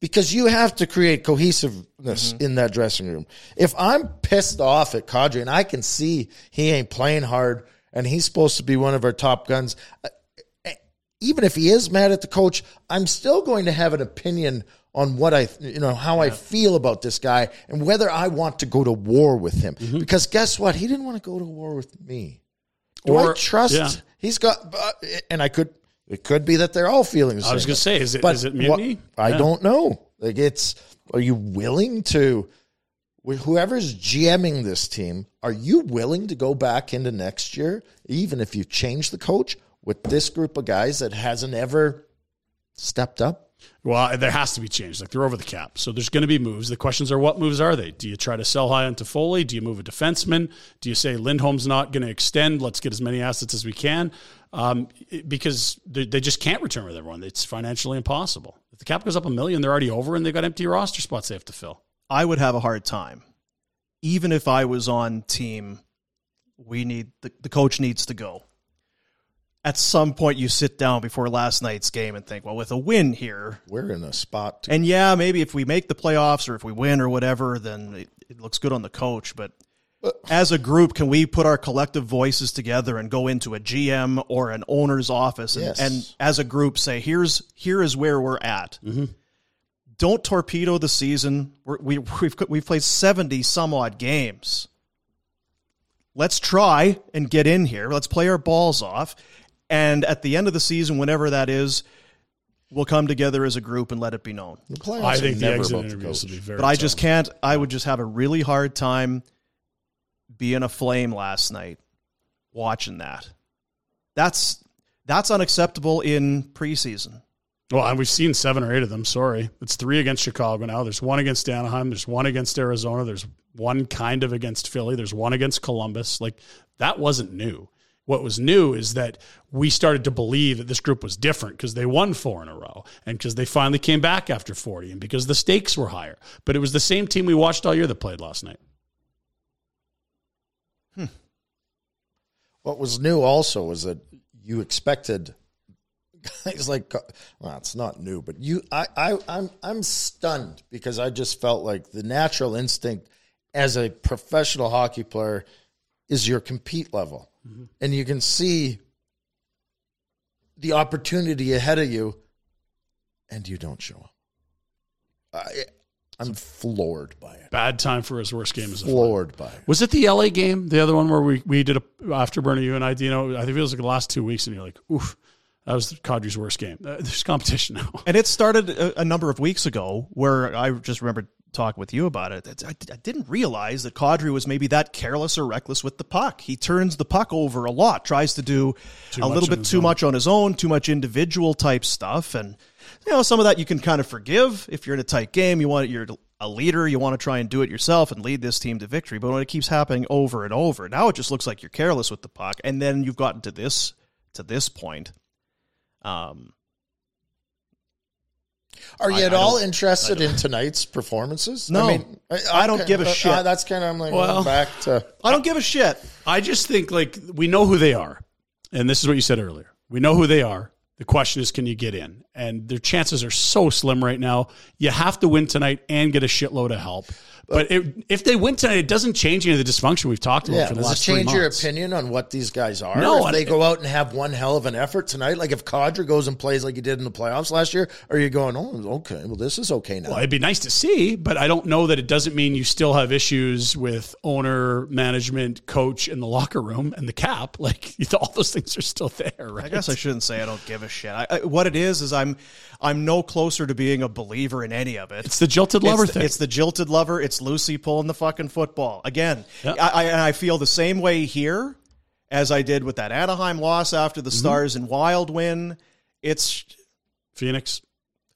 Because you have to create cohesiveness in that dressing room. If I'm pissed off at Kadri and I can see he ain't playing hard and he's supposed to be one of our top guns, uh, even if he is mad at the coach, I'm still going to have an opinion on what I, you know, how I feel about this guy and whether I want to go to war with him. Mm-hmm. Because guess what? He didn't want to go to war with me. Do I Or- trust? yeah. He's got, uh, and I could. It could be that they're all feeling. The I was going to say, is it But is it what- mutiny? I Yeah. don't know. Like it's, are you willing to, whoever's GMing this team, are you willing to go back into next year, even if you change the coach with this group of guys that hasn't ever stepped up? Well, uh, there has to be change. Like they're over the cap, so there's going to be moves. The questions are, what moves are they? Do you try to sell high on Foley? Do you move a defenseman? Do you say Lindholm's not going to extend? Let's get as many assets as we can, um, because they, they just can't return with everyone. It's financially impossible. If the cap goes up a million, they're already over, and they've got empty roster spots they have to fill. I would have a hard time, even if I was on team. We need the, the coach needs to go. At some point, you sit down before last night's game and think, well, with a win here, We're in a spot. To, and yeah, maybe if we make the playoffs or if we win or whatever, then it, it looks good on the coach. But as a group, can we put our collective voices together and go into a GM or an owner's office and, Yes. and as a group say, here's here is where we're at. Mm-hmm. Don't torpedo the season. We're, we, we've we've played seventy some odd games. Let's try and get in here. Let's play our balls off, and at the end of the season, whenever that is, we'll come together as a group and let it be known. the playoffs I are think the never exit about the interviews coach. will be very. But I just can't. I would just have a really hard time being a flame last night watching that. That's that's unacceptable in preseason. Well, and we've seen seven or eight of them. Sorry, it's three against Chicago now. There's one against Anaheim. There's one against Arizona. There's one kind of against Philly. There's one against Columbus. Like that wasn't new. What was new is that we started to believe that this group was different because they won four in a row and because they finally came back after 40 and because the stakes were higher. But it was the same team we watched all year that played last night. What was new also was that you expected guys like well, it's not new, but you I, I I'm I'm stunned because I just felt like the natural instinct as a professional hockey player is your compete level. Mm-hmm. And you can see the opportunity ahead of you and you don't show up. I I'm floored by it. Bad time for his worst game as a fan. Floored by it. Was it the LA game, the other one where we, we did a afterburner, you and I, you know, I think it was like the last two weeks, and you're like, oof, that was Kadri's worst game. Uh, there's competition now. And it started a, a number of weeks ago where I just remember talking with you about it. It's- I, I didn't realize that Kadri was maybe that careless or reckless with the puck. He turns the puck over a lot, tries to do Too a little bit too own. much on his own, too much individual type stuff. And, you know, some of that you can kind of forgive. If you're in a tight game, you want, you're a leader, you want to try and do it yourself and lead this team to victory. But when it keeps happening over and over, now it just looks like you're careless with the puck. And then you've gotten to this, to this point. Um, Are you I- at I all interested in <laughs> tonight's performances? No. I mean, I don't okay, give a uh, shit. uh, that's kind of I'm like Well- back to I don't give a shit. I just think like we know who they are. And this is what you said earlier. We know who they are. The question is, can you get in? And their chances are so slim right now. You have to win tonight and get a shitload of help. But it, if they win tonight, it doesn't change any of the dysfunction we've talked about yeah. for the Does it last change your opinion on what these guys are? No, if and- they go out and have one hell of an effort tonight, like if Kadri goes and plays like he did in the playoffs last year, are you going, oh, okay, well this is okay now? Well, it'd be nice to see, but I don't know that it doesn't mean you still have issues with owner, management, coach, in the locker room, and the cap. <laughs> Like <laughs> all those things are still there, right? I guess I shouldn't say I don't give a shit. I, I, what it is is I'm I'm no closer to being a believer in any of it. It's the jilted lover it's, thing. It's the jilted lover. It's Lucy pulling the fucking football again. Yeah. I, I, and I feel the same way here as I did with that Anaheim loss after Mm-hmm. the Stars and Wild win. It's Phoenix.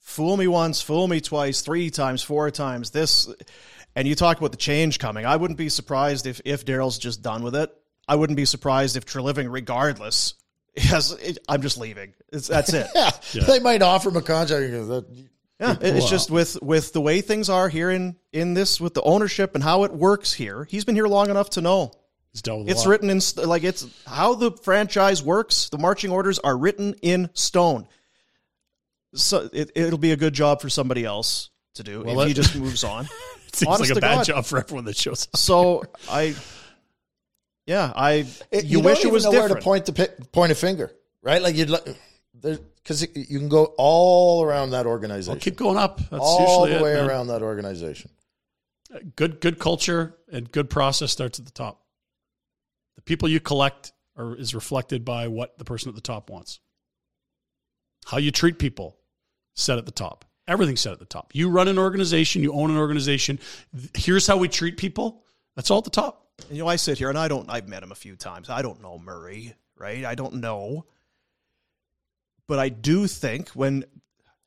fool me once, fool me twice, three times, four times. This, and you talk about the change coming. I wouldn't be surprised if if Daryl's just done with it. I wouldn't be surprised if Treliving, regardless, <laughs> has. I'm just leaving. It's, that's it. <laughs> yeah, they might offer him a contract. Because that- Yeah, it- it's just with with the way things are here in in this with the ownership and how it works here. He's been here long enough to know. He's dealt It's written in like it's how the franchise works. The marching orders are written in stone. So it, it'll be a good job for somebody else to do Well, if he just moves on. it <laughs> Seems honest like a bad God. job for everyone that shows up. So I, yeah, I. It- you, don't wish it was know different. where to point the point a finger, right? Like you'd like, there- because you can go all around that organization. I'll keep going up. That's all usually the way it, around that organization. Uh, good good culture and good process starts at the top. The people you collect are is reflected by what the person at the top wants. How you treat people set at the top. Everything's set at the top. You run an organization, you own an organization. Here's how we treat people. That's all at the top. You know, I sit here and I don't. I've met him a few times. I don't know Murray, right? I don't know, but I do think when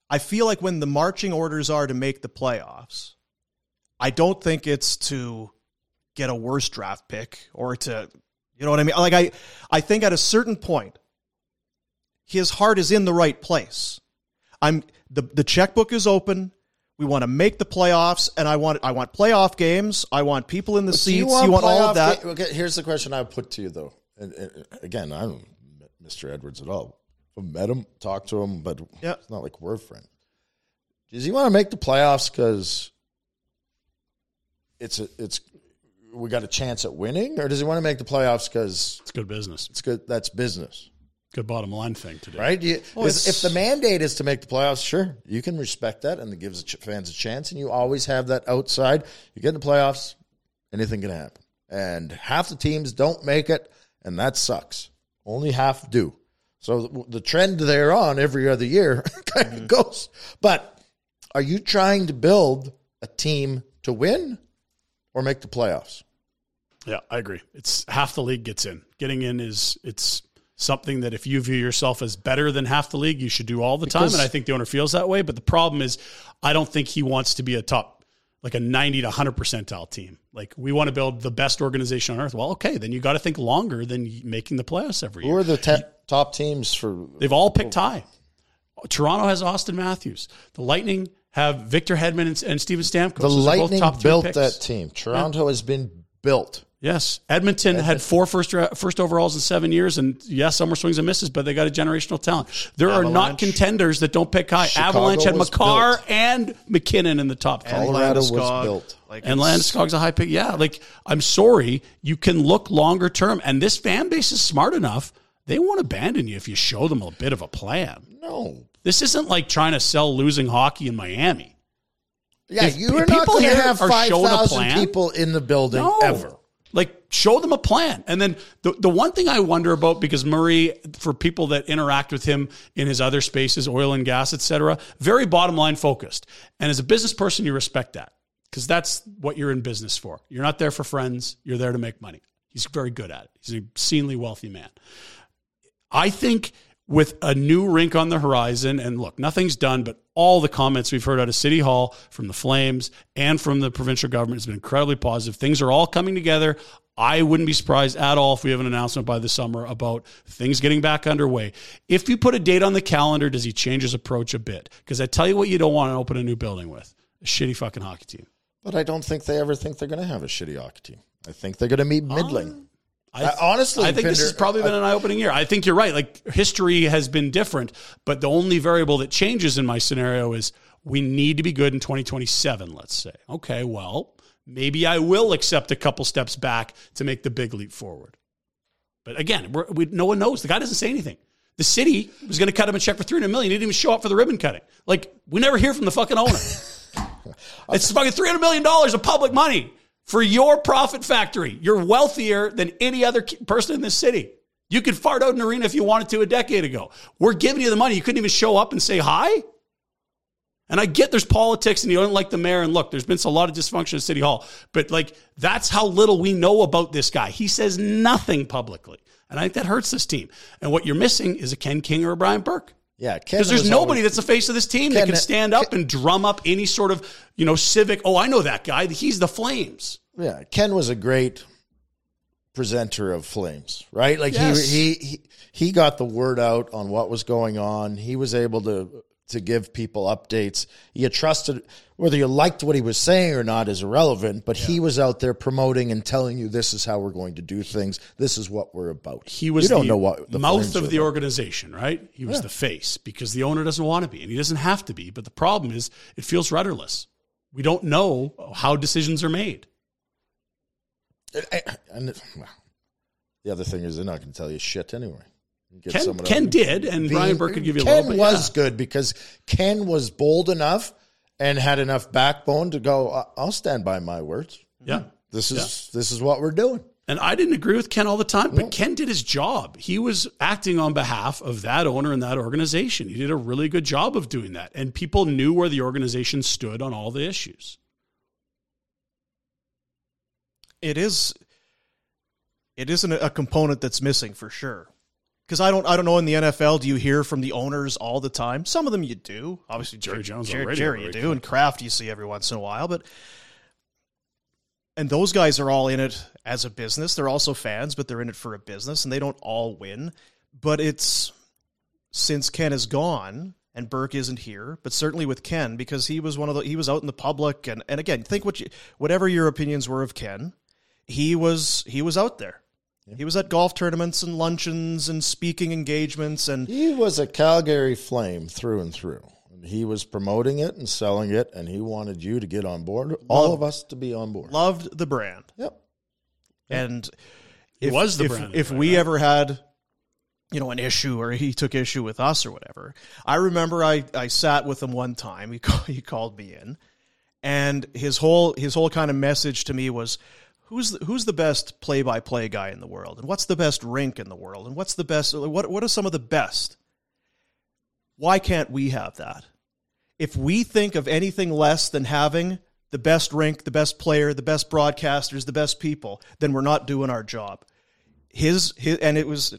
I feel like when the marching orders are to make the playoffs, I don't think it's to get a worse draft pick or to, you know what I mean? Like I, I think at a certain point, his heart is in the right place. I'm the the checkbook is open. We want to make the playoffs, and I want I want playoff games. I want people in the Do seats. You want, all of that. ga- okay, here's the question I put to you though. And, and again, I don't Mr. Edwards at all. I've met him, talked to him, but Yeah. it's not like we're friends. Does he want to make the playoffs because it's a, it's we got a chance at winning, or does he want to make the playoffs because It's good business. it's good? That's business, Good bottom line thing to do. right? You, Well, is- if the mandate is to make the playoffs, sure, you can respect that, and it gives the fans a chance, and you always have that outside. You get in the playoffs, anything can happen, and half the teams don't make it, and that sucks. Only half do. So the- the trend they're on every other year <laughs> kind of mm-hmm. goes. But are you trying to build a team to win or make the playoffs? Yeah, I agree. It's half the league gets in. Getting in is it's something that if you view yourself as better than half the league, you should do all the time. And I think the owner feels that way. But the problem is, I don't think he wants to be a top, like a 90 to 100 percentile team. Like we want to build the best organization on earth. Well, okay, then you got to think longer than making the playoffs every year. Who are the te- top teams for They've all picked oh. high. Toronto has Auston Matthews. The Lightning have Victor Hedman and, and Steven Stamkos. the Those Lightning built that team. Toronto has been built. Yes, Edmonton had four first first overalls in seven years, and yes, some were swings and misses, but they got a generational talent. There are not contenders that don't pick high. Chicago Avalanche had was Makar built. and MacKinnon in the top three. And Colorado was built. Like and Landeskog's a high pick. Yeah, like I'm sorry, you can look longer term, and this fan base is smart enough. They won't abandon you if you show them a bit of a plan. No. This isn't like trying to sell losing hockey in Miami. Yeah, If you are not going to have are shown a 5,000 people in the building ever. Like show them a plan. And then the the one thing I wonder about because Murray, for people that interact with him in his other spaces, oil and gas, etc., very bottom line focused. And as a business person, you respect that because that's what you're in business for. You're not there for friends. You're there to make money. He's very good at it. He's an obscenely wealthy man. I think with a new rink on the horizon, and look, nothing's done, but all the comments we've heard out of City Hall from the Flames and from the provincial government has been incredibly positive. Things are all coming together. I wouldn't be surprised at all if we have an announcement by the summer about things getting back underway. If you put a date on the calendar, does he change his approach a bit? Because I tell you what, you don't want to open a new building with a shitty fucking hockey team. But I don't think they ever think they're going to have a shitty hockey team. I think they're going to meet middling. Um, I, I- honestly, I think this has probably been an eye-opening year. I think you're right. Like history has been different, but the only variable that changes in my scenario is we need to be good in 2027. Let's say, okay, well, maybe I will accept a couple steps back to make the big leap forward. But again, we're, we, no one knows. The guy doesn't say anything. The city was going to cut him a check for 300 million. He didn't even show up for the ribbon cutting. Like we never hear from the fucking owner. <laughs> it's fucking 300 million dollars of public money for your profit factory. You're wealthier than any other person in this city. You could fart out an arena if you wanted to a decade ago. We're giving you the money. You couldn't even show up and say hi. And I get there's politics and you don't like the mayor. And look, there's been a lot of dysfunction at City Hall, but like that's how little we know about this guy. He says nothing publicly. And I think that hurts this team. And what you're missing is a Ken King or a Brian Burke. Yeah, Because there's nobody always- that's the face of this team that can stand up and drum up any sort of, you know, civic. Oh, I know that guy. He's the Flames. Yeah, Ken was a great presenter of Flames, right? Like Yes. he, he he he got the word out on what was going on. He was able to to give people updates. You trusted whether you liked what he was saying or not is irrelevant, but he was out there promoting and telling you this is how we're going to do things. This is what we're about. He was you don't the know what the mouth of the about. organization, right? He was the face because the owner doesn't want to be and he doesn't have to be. But the problem is it feels rudderless. We don't know how decisions are made. And the other thing is they're not going to tell you shit anyway. Get Ken, Ken did, and Brian Burke could give you a Ken little bit. was yeah. good because Ken was bold enough and had enough backbone to go. "I- I'll stand by my words. Yeah. This is this is what we're doing. And I didn't agree with Ken all the time, but Ken did his job. He was acting on behalf of that owner and that organization. He did a really good job of doing that. And people knew where the organization stood on all the issues. it is it isn't a component that's missing for sure because I don't I don't know in the NFL do you hear from the owners all the time? Some of them you do. Obviously Jerry Jones on Jerry, Jerry you do and Kraft you see every once in a while but and those guys are all in it as a business. They're also fans but they're in it for a business and they don't all win. But it's since Ken is gone and Burke isn't here, but certainly with Ken because he was one of the he was out in the public and and again think what you whatever your opinions were of Ken, he was he was out there. He was at golf tournaments and luncheons and speaking engagements and He was a Calgary Flame through and through. He was promoting it and selling it, and he wanted you to get on board. All of us to be on board. loved the brand. Yep. And it was the if, brand, If right? we ever had, you know, an issue or he took issue with us or whatever, I remember I, I sat with him one time. He <laughs> called, he called me in, and his whole his whole kind of message to me was, who's the, who's the best play by play guy in the world, and what's the best rink in the world, and what's the best what what are some of the best? Why can't we have that? If we think of anything less than having the best rink, the best player, the best broadcasters, the best people, then we're not doing our job. His, his and it was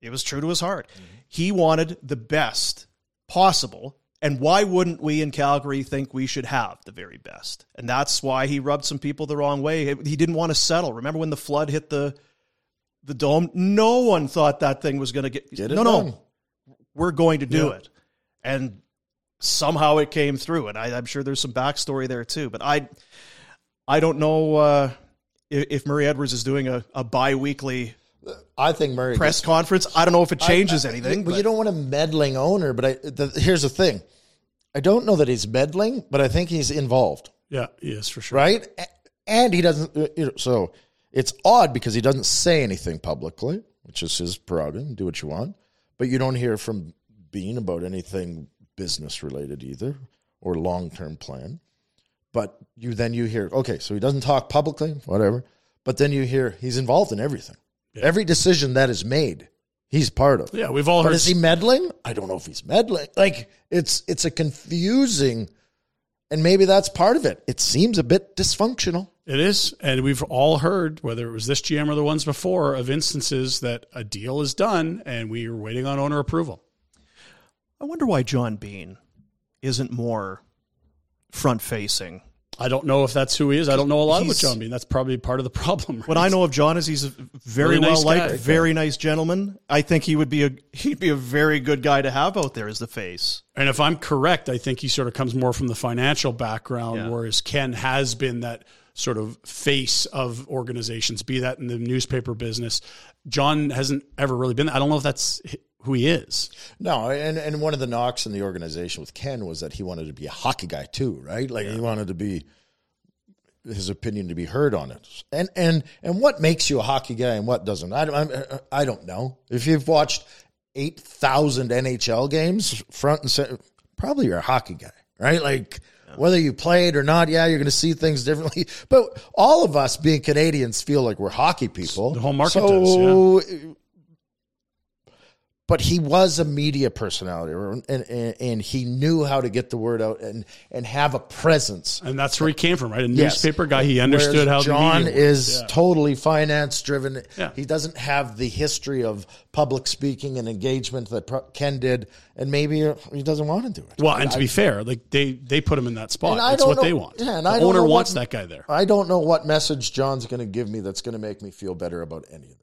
it was true to his heart. Mm-hmm. He wanted the best possible. And why wouldn't we in Calgary think we should have the very best? And that's why he rubbed some people the wrong way. He didn't want to settle. Remember when the flood hit the the dome? No one thought that thing was going to get, Get No, done. no. We're going to do Yeah. it. And somehow it came through. And I, I'm sure there's some backstory there too. But I I don't know uh, if, if Murray Edwards is doing a, a bi-weekly I think Murray press conference. I don't know if it changes I- I- anything. But but- you don't want a meddling owner. But I, the, here's the thing: I don't know that he's meddling, but I think he's involved, Yeah, yes, for sure. right? And he doesn't. uh, You know, so it's odd because he doesn't say anything publicly, which is his prerogative. Do what you want, but you don't hear from Bean about anything business related either or long term plan. But you then you hear okay, so he doesn't talk publicly, whatever. But then you hear he's involved in everything. Every decision that is made, he's part of. Yeah, we've all But heard. is he meddling? I don't know if he's meddling. Like it's it's a confusing, and maybe that's part of it. It seems a bit dysfunctional. It is. And we've all heard, whether it was this GM or the ones before, of instances that a deal is done and we are waiting on owner approval. I wonder why John Bean isn't more front facing. I don't know if that's who he is. I don't know a lot about He's- John Bean. That's probably part of the problem. What I know of John is he's a very Really nice well liked, guy. very nice gentleman. I think he would be a he'd be a very good guy to have out there as the face. And if I'm correct, I think he sort of comes more from the financial background, Yeah. whereas Ken has been that sort of face of organizations, be that in the newspaper business. John hasn't ever really been. I don't know if that's h- who he is. No, and and one of the knocks in the organization with Ken was that he wanted to be a hockey guy too, right? Like he wanted to be his opinion to be heard on it. And and and what makes you a hockey guy and what doesn't? I don't I'm- I don't know. If you've watched eight thousand NHL games front and center, probably you're a hockey guy, right? Like. Whether you played or not, yeah, you're going to see things differently. <laughs> But all of us being Canadians feel like we're hockey people. The whole market so, does, but he was a media personality and, and and he knew how to get the word out and and have a presence And that's where he came from, right? A Yes. newspaper guy. He understood Whereas how John is. Yeah. totally finance driven. Yeah. He doesn't have the history of public speaking and engagement that Ken did, and maybe uh, he doesn't want to do it. Well, and to I- be fair, like they they put him in that spot. That's what know- they want. yeah, and the I don't owner what- wants that guy there. I don't know what message John's going to give me that's going to make me feel better about any of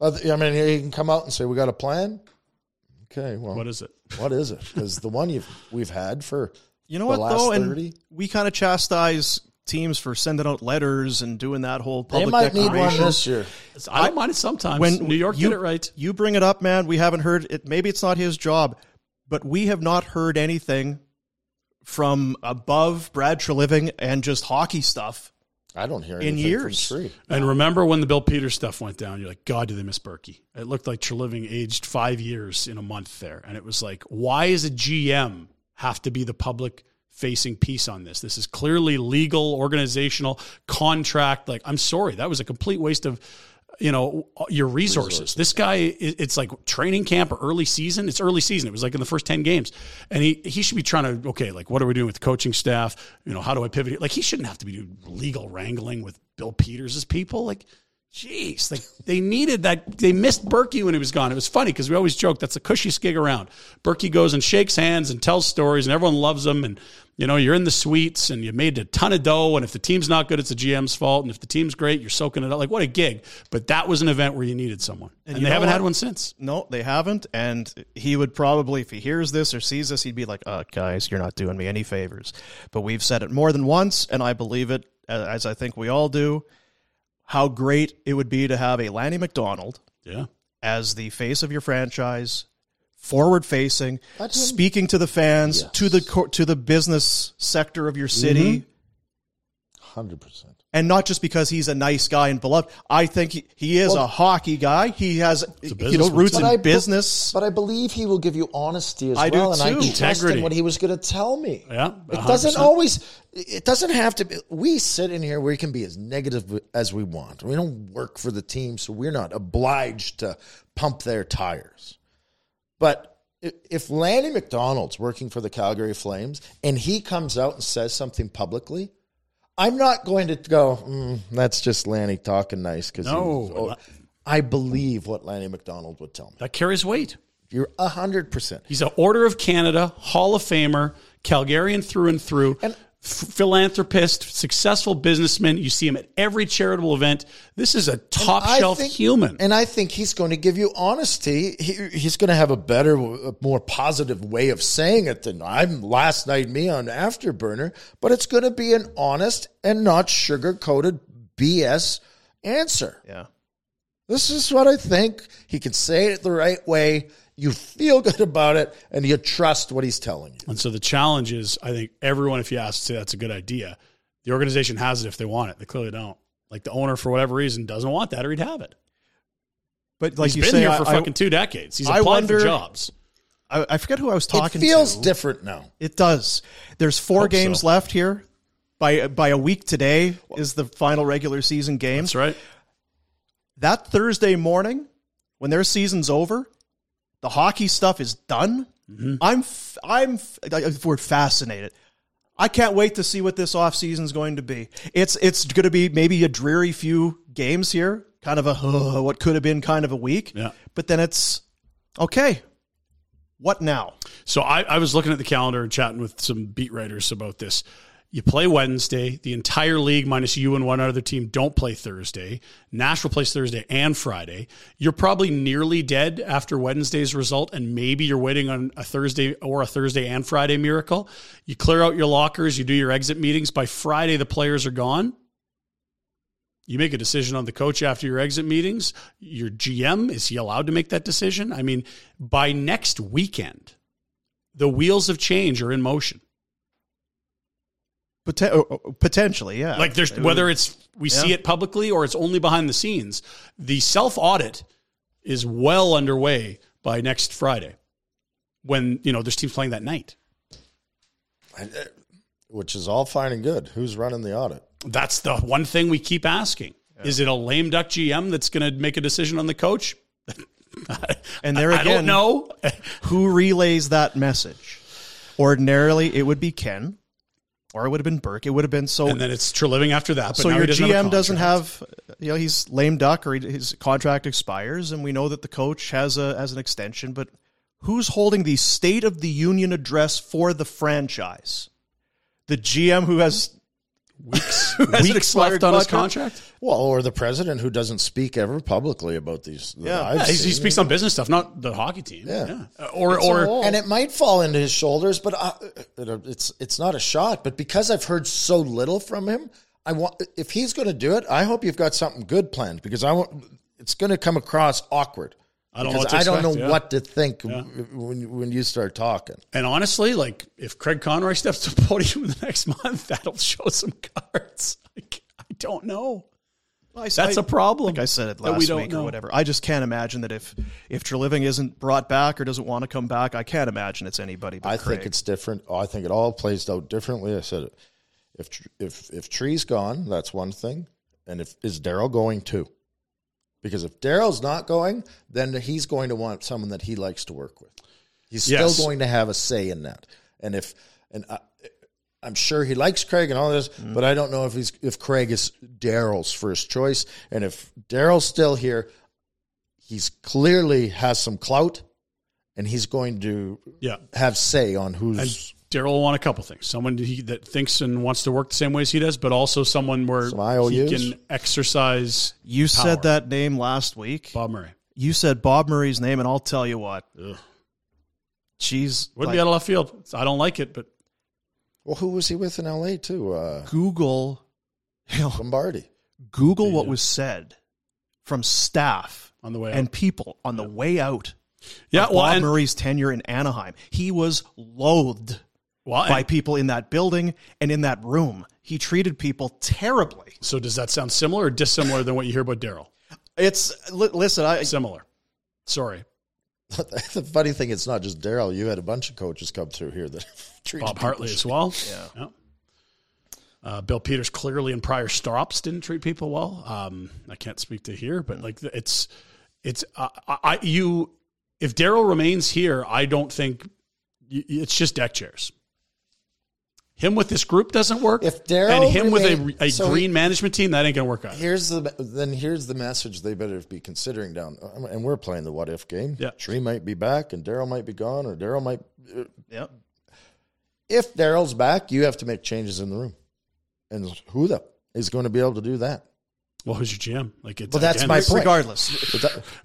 I mean, he can come out and say, "We got a plan." Okay, well, What is it? <laughs> What is it? Because the one you've we've had for You know the what last though, and 30? we kind of chastise teams for sending out letters and doing that whole they public might need one this year. I don't mind it sometimes. when New York you, did it right. You bring it up, man. We haven't heard it. Maybe it's not his job, but we have not heard anything from above Brad Treliving and just hockey stuff I don't hear In years. And remember when the Bill Peters stuff went down, you're like, God, do they miss Burkie? It looked like Treliving aged five years in a month there. And it was like, why is a GM have to be the public facing piece on this? This is clearly legal, organizational, contract. Like, I'm sorry, that was a complete waste of you know your resources. This guy, it's like training camp or early season. It's early season. It was like in the first ten games, and he he should be trying to okay, like what are we doing with the coaching staff? You know, how do I pivot? Like he shouldn't have to be doing legal wrangling with Bill Peters' people. Like, jeez, like they needed that. They missed Burkie when he was gone. It was funny because we always joke that's the cushiest gig around. Burkie goes and shakes hands and tells stories, and everyone loves him. And you know, you're in the suites and you made a ton of dough. And if the team's not good, it's the GM's fault. And if the team's great, you're soaking it up. Like, what a gig. But that was an event where you needed someone. And, you they haven't what? had one since. No, they haven't. And he would probably, if he hears this or sees this, he'd be like, uh, guys, you're not doing me any favors. But we've said it more than once, and I believe it, uh, as I think we all do, how great it would be to have a Lanny McDonald Yeah. as the face of your franchise, forward facing, speaking to the fans, to the to the business sector of your city. Mm-hmm. Hundred percent. And not just because he's a nice guy and beloved. I think he, he is a hockey guy. He has you know roots But in I business. But I believe he will give you honesty as I do well, and I too. trust Integrity. in what he was going to tell me. Yeah, it 100%. doesn't always. It doesn't have to be. We sit in here. where We can be as negative as we want. We don't work for the team, so we're not obliged to pump their tires. But if Lanny McDonald's working for the Calgary Flames and he comes out and says something publicly, I'm not going to go. Mm, that's just Lanny talking nice because No. I believe what Lanny McDonald would tell me. That carries weight. You're hundred percent. He's an Order of Canada, Hall of Famer, Calgarian through and through, And- philanthropist, successful businessman. You see him at every charitable event. This is a top I shelf think- human. And I think he's going to give you honesty. He, he's going to have a better, a more positive way of saying it than I'm last night me on Afterburner. But it's going to be an honest and not sugar coated BS answer. yeah. This is what I think. He can say it the right way. You feel good about it, and you trust what he's telling you. and so the challenge is, I think everyone, if you ask, say that's a good idea. The organization has it if they want it. They clearly don't. Like the owner, for whatever reason, doesn't want that, or he'd have it. But like He's you been say, here for I- fucking two decades. He's I applied wonder- for jobs. I, I forget who I was talking. To. It feels to. different now. It does. There's four Hope games so. left here. By by a week today is the final regular season game. That's right. That Thursday morning, when their season's over, the hockey stuff is done. Mm-hmm. I'm f- I'm f- we're fascinated. I can't wait to see what this offseason is going to be. It's it's going to be maybe a dreary few games here, kind of a uh, what could have been kind of a week. Yeah. But then it's okay. What now? So I, I was looking at the calendar and chatting with some beat writers about this. You play Wednesday. The entire league, minus you and one other team, don't play Thursday. Nashville plays Thursday and Friday. You're probably nearly dead after Wednesday's result, and maybe you're waiting on a Thursday or a Thursday and Friday miracle. You clear out your lockers, you do your exit meetings. By Friday, the players are gone. You make a decision on the coach after your exit meetings. Your GM, is he allowed to make that decision? I mean, by next weekend, the wheels of change are in motion. Poten- uh, uh, potentially, yeah. Like there's whether it's we see it publicly or it's only behind the scenes. The self audit is well underway by next Friday, when you know there's teams playing that night. Which is all fine and good. Who's running the audit? That's the one thing we keep asking: Is it a lame duck GM that's going to make a decision on the coach? <laughs> And there I again, don't know. who relays that message. Ordinarily, it would be Ken, or it would have been Burke. It would have been so. and then it's Treliving after that. But so your doesn't have GM doesn't have, you know, he's lame duck, or he, his contract expires, and we know that the coach has a has an extension. But who's holding the State of the Union address for the franchise? The GM who has weeks, <laughs> has weeks expired left on his contract? contract. Well, or the president who doesn't speak ever publicly about these. Yeah. Yeah, he seen. speaks on business stuff, not the hockey team. Yeah. Uh, Or or and it might fall into his shoulders, but uh, it's it's not a shot. But because I've heard so little from him, I want if he's going to do it, I hope you've got something good planned because I want it's going to come across awkward. I don't know Because what to I don't expect, know yeah. what to think when when you start talking. And honestly, like if Craig Conroy steps to the podium <laughs> in the next month, that'll show some cards. Like, I don't know. I- That's I- a problem. Like I said it that we last don't week know. or whatever. I just can't imagine that if if Treliving isn't brought back or doesn't want to come back, I can't imagine it's anybody but I Craig. think it's different. Oh, I think it all plays out differently. I said it. If if if Tree's gone, that's one thing, and if is Daryl going too? Because if Daryl's not going, then he's going to want someone that he likes to work with. He's Yes. still going to have a say in that. And if and I, I'm sure he likes Craig and all this, Mm-hmm. but I don't know if he's if Craig is Daryl's first choice. And if Daryl's still here, he's clearly has some clout, and he's going to Yeah. have say on who's. And Daryl will want a couple things. Someone he, that thinks and wants to work the same way as he does, but also someone where Some he can exercise you power. said that name last week. Bob Murray. You said Bob Murray's name, and I'll tell you what. She's Wouldn't like, be out of left field. I don't like it, but Well, who was he with in L.A. too? Uh, Google, you know, Lombardi. Google what was said from staff on the way and out. people on the way out. Yeah, well, Bob and- Murray's tenure in Anaheim. He was loathed Well, by people in that building and in that room. He treated people terribly. so does that sound similar or dissimilar than what you hear about Daryl? It's li- listen. I Similar. Sorry. <laughs> the funny thing, it's not just Daryl. You had a bunch of coaches come through here that <laughs> treated Bob people Hartley shit. as well. Yeah. Uh, Bill Peters clearly in prior stops didn't treat people well. Um, I can't speak to here, but like it's it's uh, I I- you if Daryl remains here, I don't think it's just deck chairs. Him with this group doesn't work. If Daryl and him remain- with a, a so green management team, that ain't gonna work out. Here's the then here's the message they better be considering down. And we're playing the what if game. Yeah. Tree might be back, and Daryl might be gone, or Daryl might. uh, yep. If Daryl's back, you have to make changes in the room, and who the is going to be able to do that? Well, who's your GM? Like it's Well, that's again, my point. Regardless,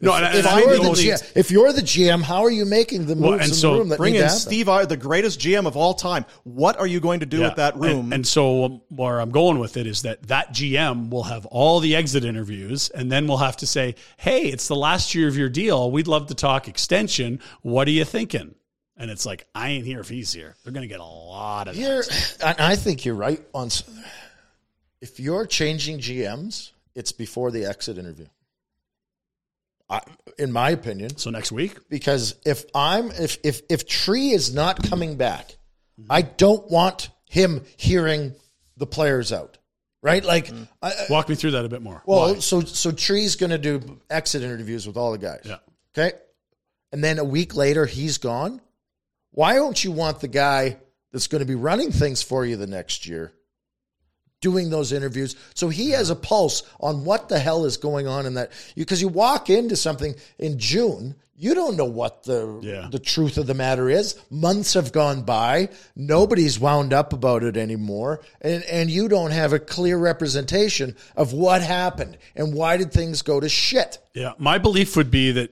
No, if, and I- if and you're the the- GM, if you're the GM, how are you making the moves Well, and in so the room that bring need in to happen? Steve, I, the greatest GM of all time. What are you going to do Yeah. with that room? And, so um, where I'm going with it is that that GM will have all the exit interviews, and then we'll have to say, "Hey, it's the last year of your deal. We'd love to talk extension. What are you thinking?" And it's like, I ain't here if he's here. They're going to get a lot of Here, that. <clears throat> and I think you're right on. If you're changing GMs, it's before the exit interview. I, in my opinion, So next week, because if I'm if if if Tree is not coming back, I don't want him hearing the players out. Right? Like, I, I- walk me through that a bit more. well, Why? so so Tree's going to do exit interviews with all the guys. yeah, Okay. And then a week later, he's gone. Why don't you want the guy that's going to be running things for you the next year doing those interviews so he has a pulse on what the hell is going on in that? Because you walk into something in June, you don't know what the Yeah. the truth of the matter is. Months have gone by, nobody's wound up about it anymore, and and you don't have a clear representation of what happened and why did things go to shit. yeah. My belief would be that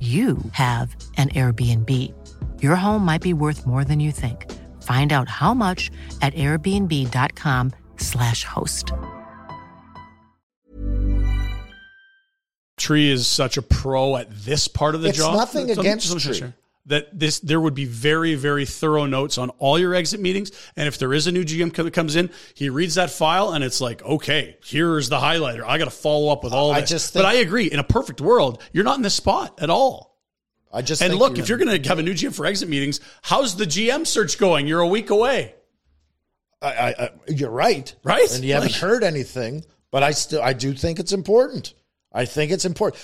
you have an Airbnb. Your home might be worth more than you think. Find out how much at airbnb.com/slash host. Tree is such a pro at this part of the It's job. nothing It's- against it's- Tree. That this there would be very very thorough notes on all your exit meetings and if there is a new GM that comes in he reads that file and it's like okay here's the highlighter I got to follow up with all I this just but I agree in a perfect world you're not in this spot at all I just and think look if you're going to have a new GM for exit meetings how's the GM search going you're a week away I, I, I, you're right, Right? and you haven't heard anything. But I still, I do think it's important. I think it's important.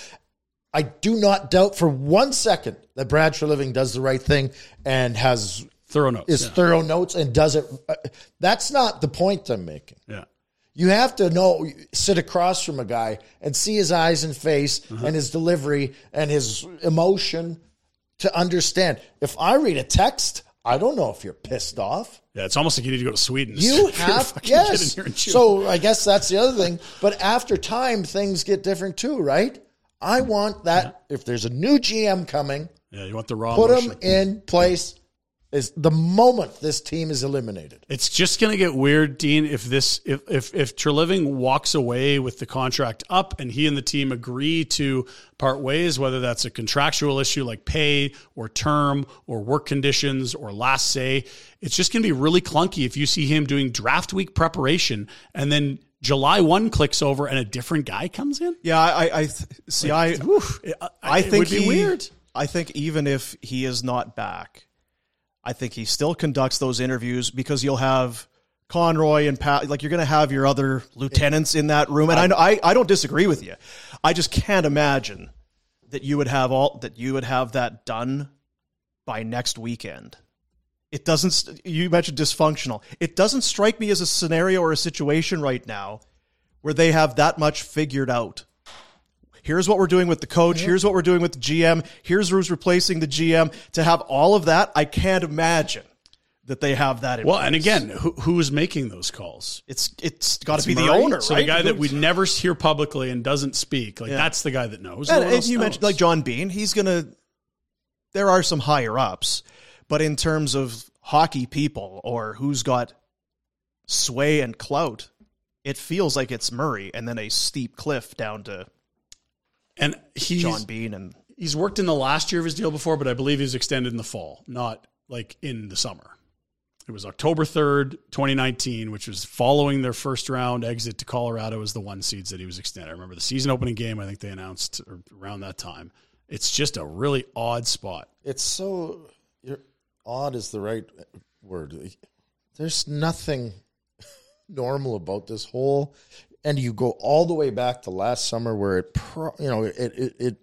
I do not doubt for one second that Brad Treliving does the right thing and has thorough notes is yeah. thorough notes and does it. uh, That's not the point I'm making. yeah You have to know, sit across from a guy and see his eyes and face Uh-huh. and his delivery and his emotion to understand. If I read a text, I don't know if you're pissed off. yeah it's almost like you need to go to Sweden You have yes. here. So I guess that's the other thing. But after time, things get different too, right? I want that. If there's a new GM coming, yeah you want the raw put him in place. Is the moment this team is eliminated. It's just going to get weird, Dean. If this, if if if Treliving walks away with the contract up, and he and the team agree to part ways, whether that's a contractual issue like pay or term or work conditions or last say, it's just going to be really clunky if you see him doing draft week preparation and then July one clicks over and a different guy comes in. Yeah, I, I, I see. I, Oof, uh, I it think would be he- weird. I think even if he is not back, I think he still conducts those interviews because you'll have Conroy and Pat. Like you're going to have your other lieutenants in that room, and I, know- I I don't disagree with you. I just can't imagine that you would have all that you would have that done by next weekend. It doesn't. You mentioned dysfunctional. It doesn't strike me as a scenario or a situation right now where they have that much figured out here's what we're doing with the coach, here's what we're doing with the GM, here's who's replacing the GM. To have all of that, I can't imagine that they have that in Well, place. and again, who, who's making those calls? it's it's got to be the Murray. owner, So right? the guy that we never hear publicly and doesn't speak, like Yeah. that's the guy that knows. and, No and you knows. mentioned like John Bean, he's gonna. There are some higher ups, but in terms of hockey people or who's got sway and clout, it feels like it's Murray, and then a steep cliff down to and he's John Bean and he's worked in the last year of his deal before, but I believe he's extended in the fall, not like in the summer. It was October 3rd, 2019, which was following their first round exit to Colorado as the one seeds that he was extended. I remember the season opening game, I think they announced around that time. It's just a really odd spot. It's so you're, odd is the right word. There's nothing <laughs> normal about this whole, and you go all the way back to last summer where it, pro, you know, it, it, it.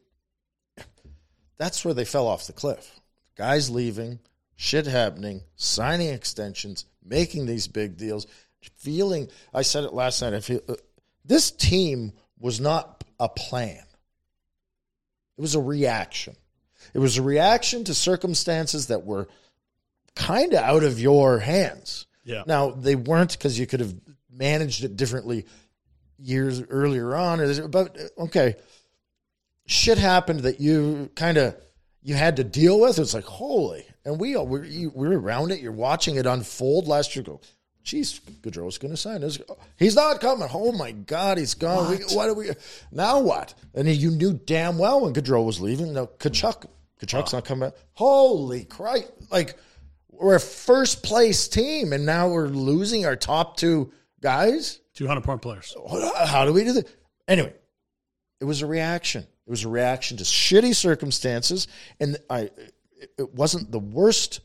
That's where they fell off the cliff. Guys leaving, shit happening, signing extensions, making these big deals, feeling. I said it last night. I feel uh, this team was not a plan. It was a reaction. It was a reaction to circumstances that were kind of out of your hands. Yeah. Now they weren't because you could have managed it differently years earlier on. Or this- but uh, okay, shit happened that you kind of you had to deal with. It's like holy, and we all we're, you, we're around it. You're watching it unfold. Last year, go, geez, Gaudreau's going to sign. This. He's not coming. Oh my God, he's gone. We, what do we now? What? And you knew damn well when Gaudreau was leaving. Now Tkachuk, Tkachuk's ah. not coming. back. Holy Christ! Like we're a first place team, and now we're losing our top two guys. 200 point players. How do we do that? Anyway, it was a reaction. It was a reaction to shitty circumstances, and I. It wasn't the worst.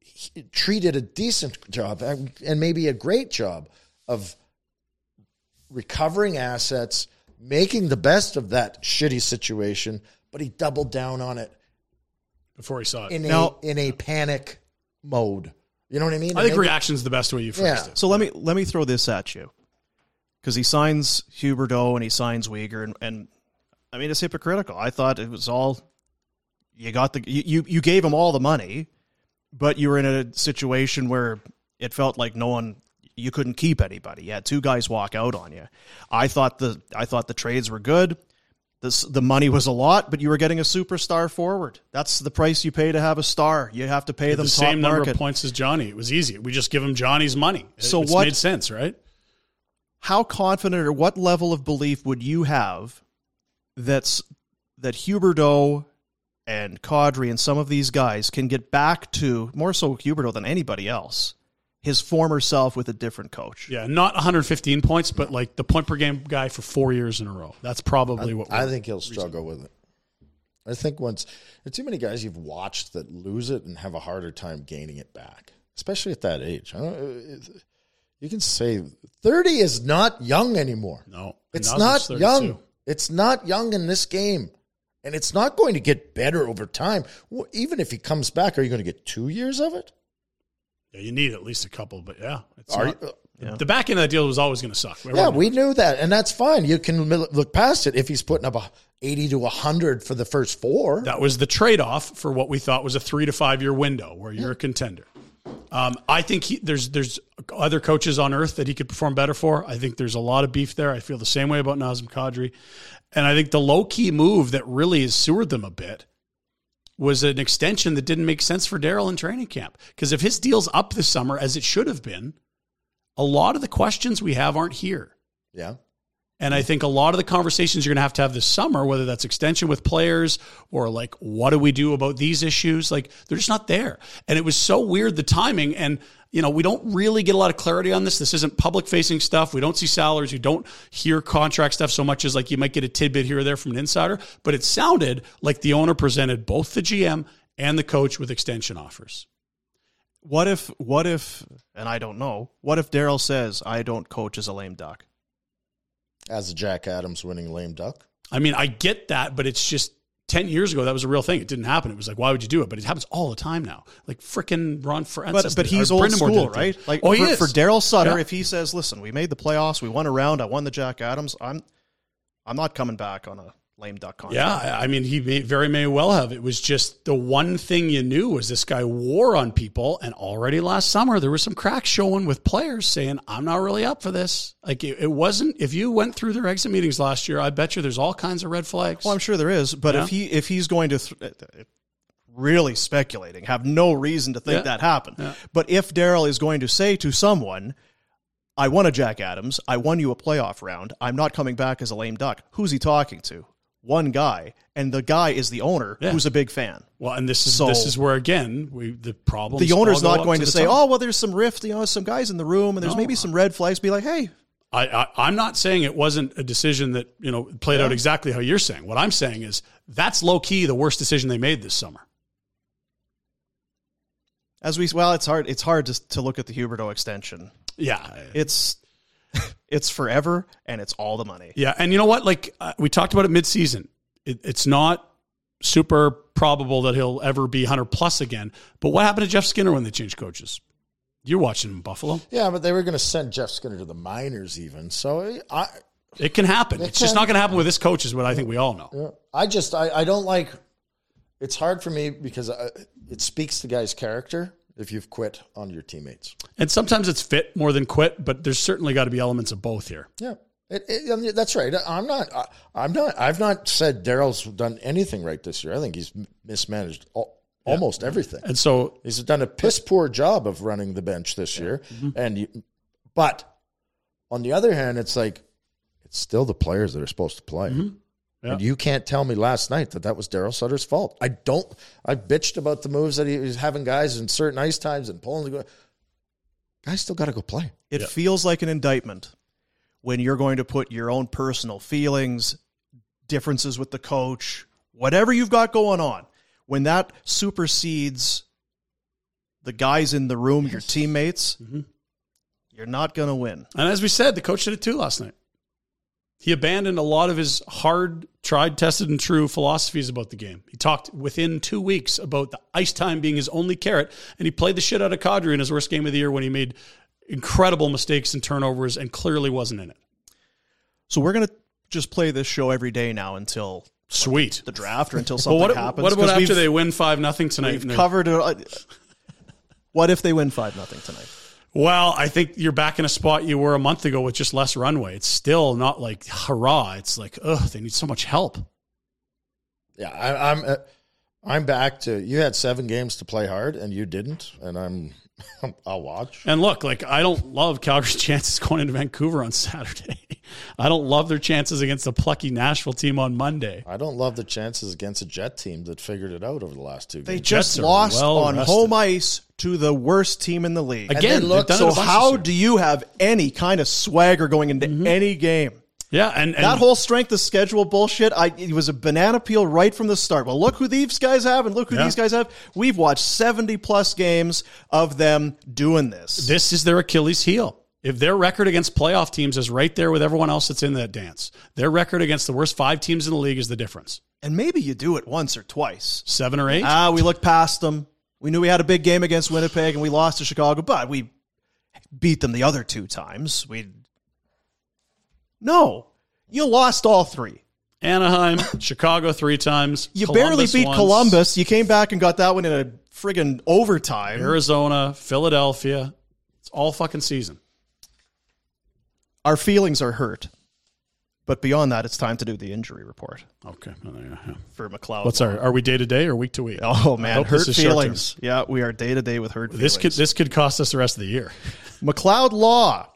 He treated a decent job and and maybe a great job of recovering assets, making the best of that shitty situation, but he doubled down on it Before he saw it. in Now- a in a panic mode. You know what I mean? I think Maybe- reaction's the best way you phrased Yeah. it. So let me let me throw this at you, because he signs Huberdeau and he signs Weegar, and, and I mean it's hypocritical. I thought it was all you got the you, you you gave him all the money, but you were in a situation where it felt like no one you couldn't keep anybody. You had two guys walk out on you. I thought the I thought the trades were good. This, the money was a lot, but you were getting a superstar forward. That's the price you pay to have a star. You have to pay them the same number market. of points as Johnny. It was easy. We just give him Johnny's money. So it's what- made sense, right? how confident or what level of belief would you have that's that Huberdeau and Kadri and some of these guys can get back to more so Huberdeau than anybody else, his former self with a different coach. Yeah, not 115 points, but like the point per game guy for four years in a row. That's probably what I we're- think he'll struggle with it. I think once there's too many guys you've watched that lose it and have a harder time gaining it back, especially at that age. I don't, you can say 30 is not young anymore. No, It's not young. It's not young in this game. And it's not going to get better over time. Even if he comes back, are you going to get two years of it? Yeah, you need at least a couple, but yeah, it's Are not- you- the back end of that deal was always going to suck. Yeah, we knew that, and that's fine. You can look past it if he's putting up a eighty to hundred for the first four. That was the trade off for what we thought was a three to five year window where you're a contender. Um, I think he, there's there's other coaches on earth that he could perform better for. I think there's a lot of beef there. I feel the same way about Nazem Kadri, and I think the low key move that really has sewered them a bit was an extension that didn't make sense for Daryl in training camp. Because if his deal's up this summer as it should have been, a lot of the questions we have aren't here. Yeah, And I think a lot of the conversations you're going to have to have this summer, whether that's extension with players or like, what do we do about these issues? Like, they're just not there. And it was so weird, the timing. And, you know, we don't really get a lot of clarity on this. This isn't public facing stuff. We don't see salaries. We don't hear contract stuff so much as like you might get a tidbit here or there from an insider. But it sounded like the owner presented both the GM and the coach with extension offers. What if, what if, and I don't know, what if Daryl says, I don't coach as a lame duck? As a Jack Adams winning lame duck. I mean, I get that, but it's just 10 years ago, that was a real thing. It didn't happen. It was like, why would you do it? But it happens all the time now. Like freaking Ron Francis. But, but he's or old Brendan school, right? Like oh, for, he is. for Daryl Sutter, Yeah. if he says, "Listen, we made the playoffs, we won a round, I won the Jack Adams," I'm, I'm not coming back on a lame duck contract. Yeah, I I mean, he may, very may well have. It was just the one thing you knew was this guy wore on people, and already last summer there was some cracks showing with players saying, "I'm not really up for this." Like it, it wasn't. If you went through their exit meetings last year, I bet you there's all kinds of red flags. Well, I'm sure there is, but Yeah. if he if he's going to th- really speculating, have no reason to think Yeah. that happened. Yeah. But if Daryl is going to say to someone, "I won a Jack Adams, I won you a playoff round, I'm not coming back as a lame duck," who's he talking to? One guy, and the guy is the owner, Yeah. who's a big fan. well, and this is So- this is where again we the problem. The owner's not going to the say, top. "Oh, well, there's some rift, you know, some guys in the room, and there's No. maybe some red flags." Be like, "Hey, I, I, I'm not saying it wasn't a decision that you know played out exactly how you're saying. What I'm saying is that's low key the worst decision they made this summer. as we well, it's hard. It's hard to to look at the Huberdeau extension. Yeah, It's <laughs> it's forever, and it's all the money. yeah, and you know what? Like uh, we talked about it midseason. It, it's not super probable that he'll ever be 100 plus again. But what happened to Jeff Skinner when they changed coaches? You're watching him in Buffalo. Yeah, but they were going to send Jeff Skinner to the minors, even. So I, It can happen. It it's just not going to happen with this coach, is what I think we all know. Yeah. I just I, I don't like. It's hard for me because I, it speaks to guys' character if you've quit on your teammates. And sometimes it's fit more than quit, but there's certainly got to be elements of both here. Yeah, it, it, that's right. I'm not. I, I'm not. I've not said Daryl's done anything right this year. I think he's mismanaged all, almost everything. And so He's done a piss poor job of running the bench this year. Mm-hmm. And you, but on the other hand, it's like it's still the players that are supposed to play. Mm-hmm. Yeah. And you can't tell me last night that that was Daryl Sutter's fault. I don't. I bitched about the moves that he was having guys in certain ice times and pulling the go. Guys still got to go play. It feels like an indictment when you're going to put your own personal feelings, differences with the coach, whatever you've got going on, when that supersedes the guys in the room, your teammates, mm-hmm. you're not going to win. And as we said, the coach did it too last night. He abandoned a lot of his hard, tried, tested, and true philosophies about the game. He talked within two weeks about the ice time being his only carrot, and he played the shit out of Kadri in his worst game of the year when he made incredible mistakes and turnovers and clearly wasn't in it. So we're going to just play this show every day now until Sweet. the draft or until Well, something what, happens. what about after they win five nothing tonight? We've covered it. <laughs> What if they win five nothing tonight? Well, I think you're back in a spot you were a month ago with just less runway. It's still not like hurrah. It's like ugh, they need so much help. Yeah, I, I'm. Uh, I'm back to. You had seven games to play hard, and you didn't. And I'm. <laughs> I'll watch. And look, like I don't love Calgary's <laughs> chances going into Vancouver on Saturday. <laughs> I don't love their chances against a plucky Nashville team on Monday. I don't love the chances against a Jet team that figured it out over the last two They games. just Jets lost well on rested. home ice to the worst team in the league. Again, look- they've so how do you have any kind of swagger going into mm-hmm. any game? Yeah, and, and that whole strength of schedule bullshit, I it was a banana peel right from the start. Well, look who these guys have, and look who Yeah. these guys have. We've watched seventy plus games of them doing this. this is their Achilles heel. If their record against playoff teams is right there with everyone else that's in that dance, their record against the worst five teams in the league is the difference. and maybe you do it once or twice. Seven or eight. Ah, we looked past them. We knew we had a big game against Winnipeg, and we lost to Chicago, but we beat them the other two times. We no, you lost all three. Anaheim, <laughs> Chicago three times. You Columbus barely beat once, Columbus. You came back and got that one in a friggin' overtime. Arizona, Philadelphia. It's all fucking season. Our feelings are hurt. But beyond that, it's time to do the injury report Okay. For McLeod. What's our? Are we day to day or week to week? Oh man, hurt this is short-term. feelings. Yeah, we are day to day with hurt This could this could cost us the rest of the year. <laughs> McLeod Law,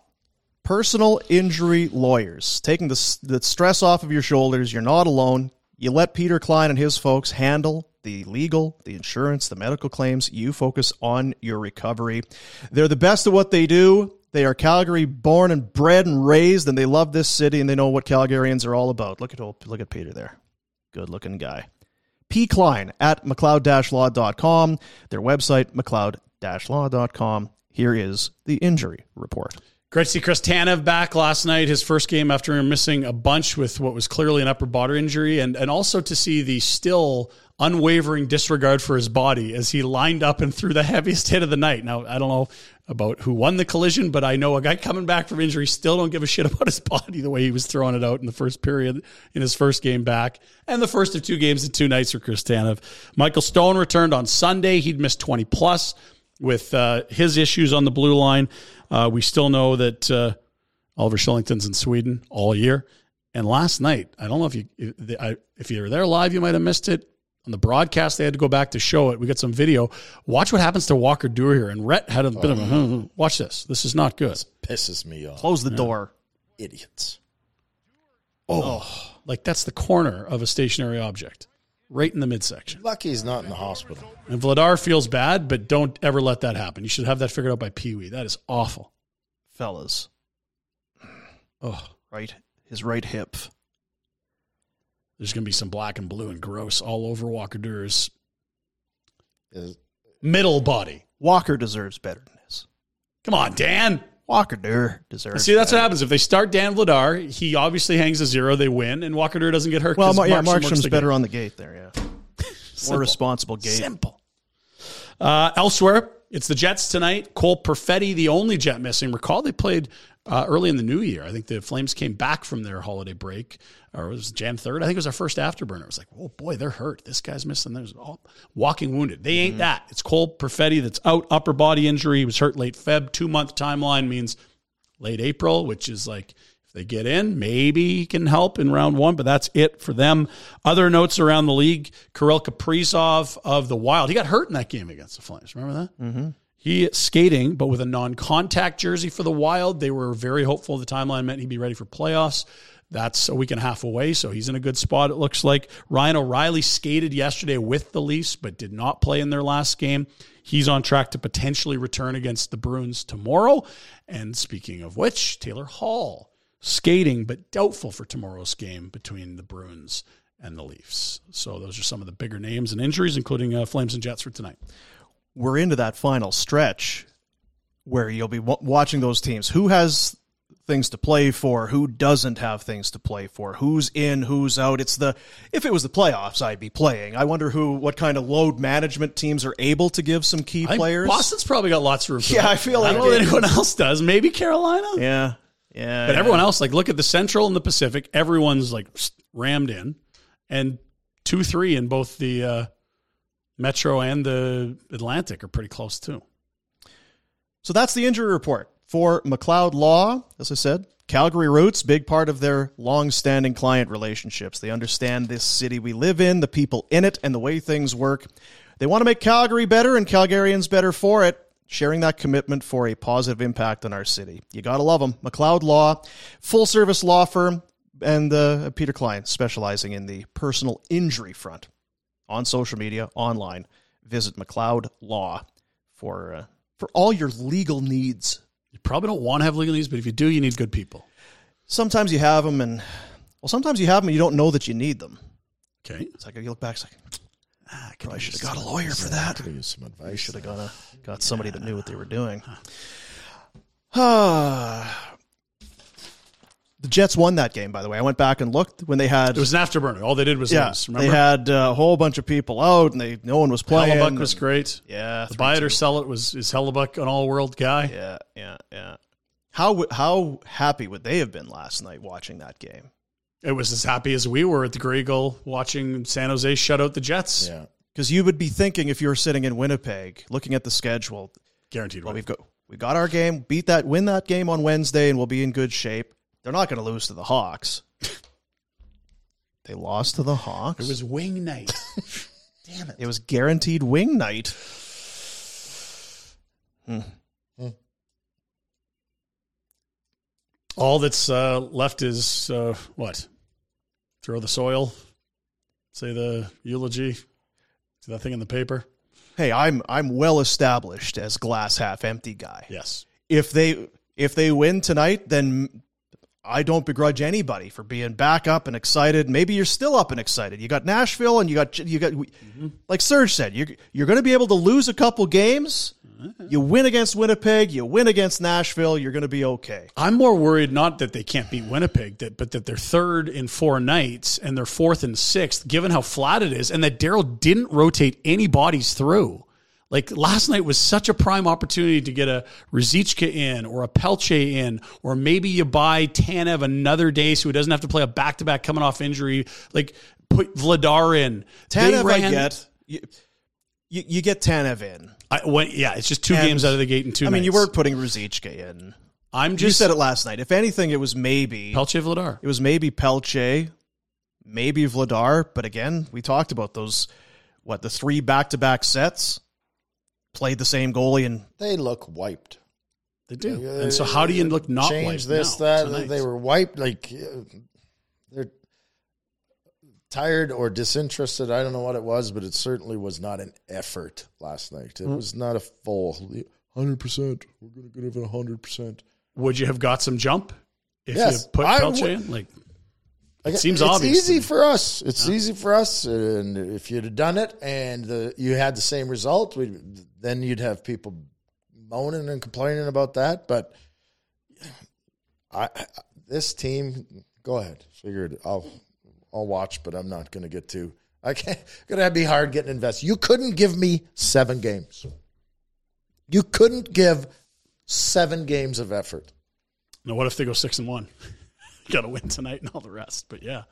personal injury lawyers, taking the, the stress off of your shoulders. You're not alone. You let Peter Klein and his folks handle the legal, the insurance, the medical claims. You focus on your recovery. They're the best at what they do. They are Calgary born and bred and raised, and they love this city and they know what Calgarians are all about. Look at old, look at Peter there. Good looking guy. P. Klein at McLeod-Law.com. Their website, McLeod-Law.com. Here is the injury report. Great to see Chris Tanev back last night, his first game after missing a bunch with what was clearly an upper body injury, and, and also to see the still unwavering disregard for his body as he lined up and threw the <laughs> heaviest hit of the night. Now, I don't know about who won the collision, but I know a guy coming back from injury still don't give a shit <laughs> about his body the way he was throwing it out in the first period in his first game back. And the first of two games in two nights for Chris Tanev. Michael Stone returned on Sunday. He'd missed 20 plus with uh, his issues on the blue line. Uh, we still know that uh, Oliver Kylington's in Sweden all year. And last night, I don't know if you if, I, if you were there live, you might have missed it. On the broadcast, they had to go back to show it. We got some video. Watch what happens to Walker Duehr here. And Rhett had a bit of a watch this. This is not good. This Pisses me off. Close the door. Idiots. Oh, like that's the corner of a stationary object, right in the midsection. Lucky he's not in the hospital. And Vladar feels bad, but don't ever let that happen. You should have that figured out by Pee Wee. That is awful. Fellas. Oh, Right. His right hip. there's going to be some black and blue and gross all over Walker Duehr's Is- middle body. Walker deserves better than this. Come on, Dan. Walker Duehr deserves See, that's what happens. If they start Dan Vladar, he obviously hangs a zero, they win, and Walker doesn't get hurt. Well, Mar- yeah, Markstrom Markstrom's better game. on the gate there, yeah. <laughs> More responsible gate. Simple. Uh, elsewhere, it's the Jets tonight. Cole Perfetti, the only Jet missing. Recall they played uh, early in the new year. I think the Flames came back from their holiday break, or it was Jan 3rd. I think it was our first afterburner. It was like, oh boy, they're hurt. This guy's missing. There's all walking wounded. They ain't that. It's Cole Perfetti that's out, upper body injury. He was hurt late Feb. Two month timeline means late April, which is like if they get in, maybe he can help in round one, but that's it for them. Other notes around the league: Kirill Kaprizov of the Wild. He got hurt in that game against the Flames. Remember that? Mm-hmm. He skating, but with a non-contact jersey for the Wild. They were very hopeful the timeline meant he'd be ready for playoffs. That's a week and a half away, so he's in a good spot, it looks like. Ryan O'Reilly skated yesterday with the Leafs, but did not play in their last game. He's on track to potentially return against the Bruins tomorrow. And speaking of which, Taylor Hall skating, but doubtful for tomorrow's game between the Bruins and the Leafs. So those are some of the bigger names and injuries, including uh, Flames and Jets for tonight. We're into that final stretch where you'll be w- watching those teams. Who has things to play for? Who doesn't have things to play for? Who's in? Who's out? It's the if it was the playoffs, I'd be playing. I wonder who, what kind of load management teams are able to give some key I players. Boston's probably got lots of room. <laughs> Yeah, that. I feel like I don't know anyone else does. Maybe Carolina. Yeah, yeah. But yeah. everyone else, like, look at the Central and the Pacific. Everyone's like rammed in, and two, three in both the uh, Metro and the Atlantic are pretty close too. So that's the injury report for McLeod Law. As I said, Calgary roots, big part of their long-standing client relationships. They understand this city we live in, the people in it, and the way things work. They want to make Calgary better and Calgarians better for it. sharing that commitment for a positive impact on our city. You got to love them. McLeod Law, full service law firm, and uh, Peter Klein, specializing in the personal injury front on social media, online. Visit McLeod Law for uh, for all your legal needs. You probably don't want to have legal needs, but if you do, you need good people. Sometimes you have them, and well, sometimes you have them, and you don't know that you need them. Okay. It's like you look back, it's like ah, I should have got a lawyer for that. Could use some advice. Should have got a got somebody that knew what they were doing. Ah. <sighs> <sighs> <sighs> the Jets won that game, by the way. I went back and looked when they had. It was an afterburner. All they did was yeah, lose. Remember? they had uh, a whole bunch of people out, and they no one was playing. Hellebuyck was great. Yeah, The buy it or sell it was is Hellebuyck an all world guy. Yeah, yeah, yeah. How how happy would they have been last night watching that game? It was as happy as we were at the Grey Eagle watching San Jose shut out the Jets. Yeah. Because you would be thinking if you were sitting in Winnipeg, looking at the schedule, Guaranteed. well, we've got we got our game, beat that, win that game on Wednesday, and we'll be in good shape. They're not going to lose to the Hawks. <laughs> they lost to the Hawks. It was wing night. <laughs> Damn it. It was guaranteed wing night. all that's uh, left is uh, what? Throw the soil, say the eulogy, see that thing in the paper. Hey, I'm I'm well established as glass half empty guy. Yes. If they if they win tonight, then I don't begrudge anybody for being back up and excited. Maybe you're still up and excited. You got Nashville, and you got you got like Serge said, you're you're going to be able to lose a couple games. You win against Winnipeg, you win against Nashville, you're going to be okay. I'm more worried not that they can't beat Winnipeg, that, but that they're third in four nights and they're fourth and sixth, given how flat it is, and that Daryl didn't rotate any bodies through. Like last night was such a prime opportunity to get a Ruzicka in or a Pelletier in, or maybe you buy Tanev another day so he doesn't have to play a back to back coming off injury. Like put Vladar in. Tanev, I get. You, you, you get Tanev in. I went, yeah, it's just two And- games out of the gate in two. I mean, you weren't putting Ruzicka in. I'm you just said it last night. If anything, it was maybe Pelletier Vladar. It was maybe Pelletier, maybe Vladar. But again, we talked about those. What the three back-to-back sets played the same goalie and They look wiped. They do. And so, how do you look not change wiped this now, that tonight? they were wiped like uh, they're tired or disinterested i don't know what it was but it certainly was not an effort last night Mm. it was not a full 100% we're going to give it 100% Would you have got some jump if Yes, you put I Pelletier would- in? Like, Like, it seems it's obvious. to easy for us. It's easy for us and if you'd have done it and the, you had the same result then you'd have people moaning and complaining about that but I, I this team go ahead figure it I'll I'll watch but I'm not going to get too I can't <laughs> going to be hard getting invested. You couldn't give me 7 games. You couldn't give 7 games of effort. Now what if they go six and one? <laughs> <laughs> Got to win tonight and all the rest. But yeah,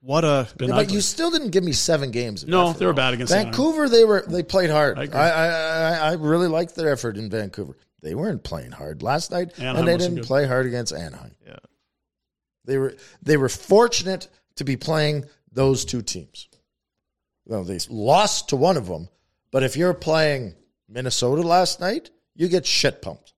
what a Yeah, but you still didn't give me seven games. No, effort. they were bad against Anaheim. Vancouver. They were they played hard. I I. I, I, I really liked their effort in Vancouver. They weren't playing hard last night, Anaheim and they didn't good. play hard against Anaheim. Yeah. They were they were fortunate to be playing those two teams. Well, they lost to one of them, but if you're playing Minnesota last night, you get shit pumped.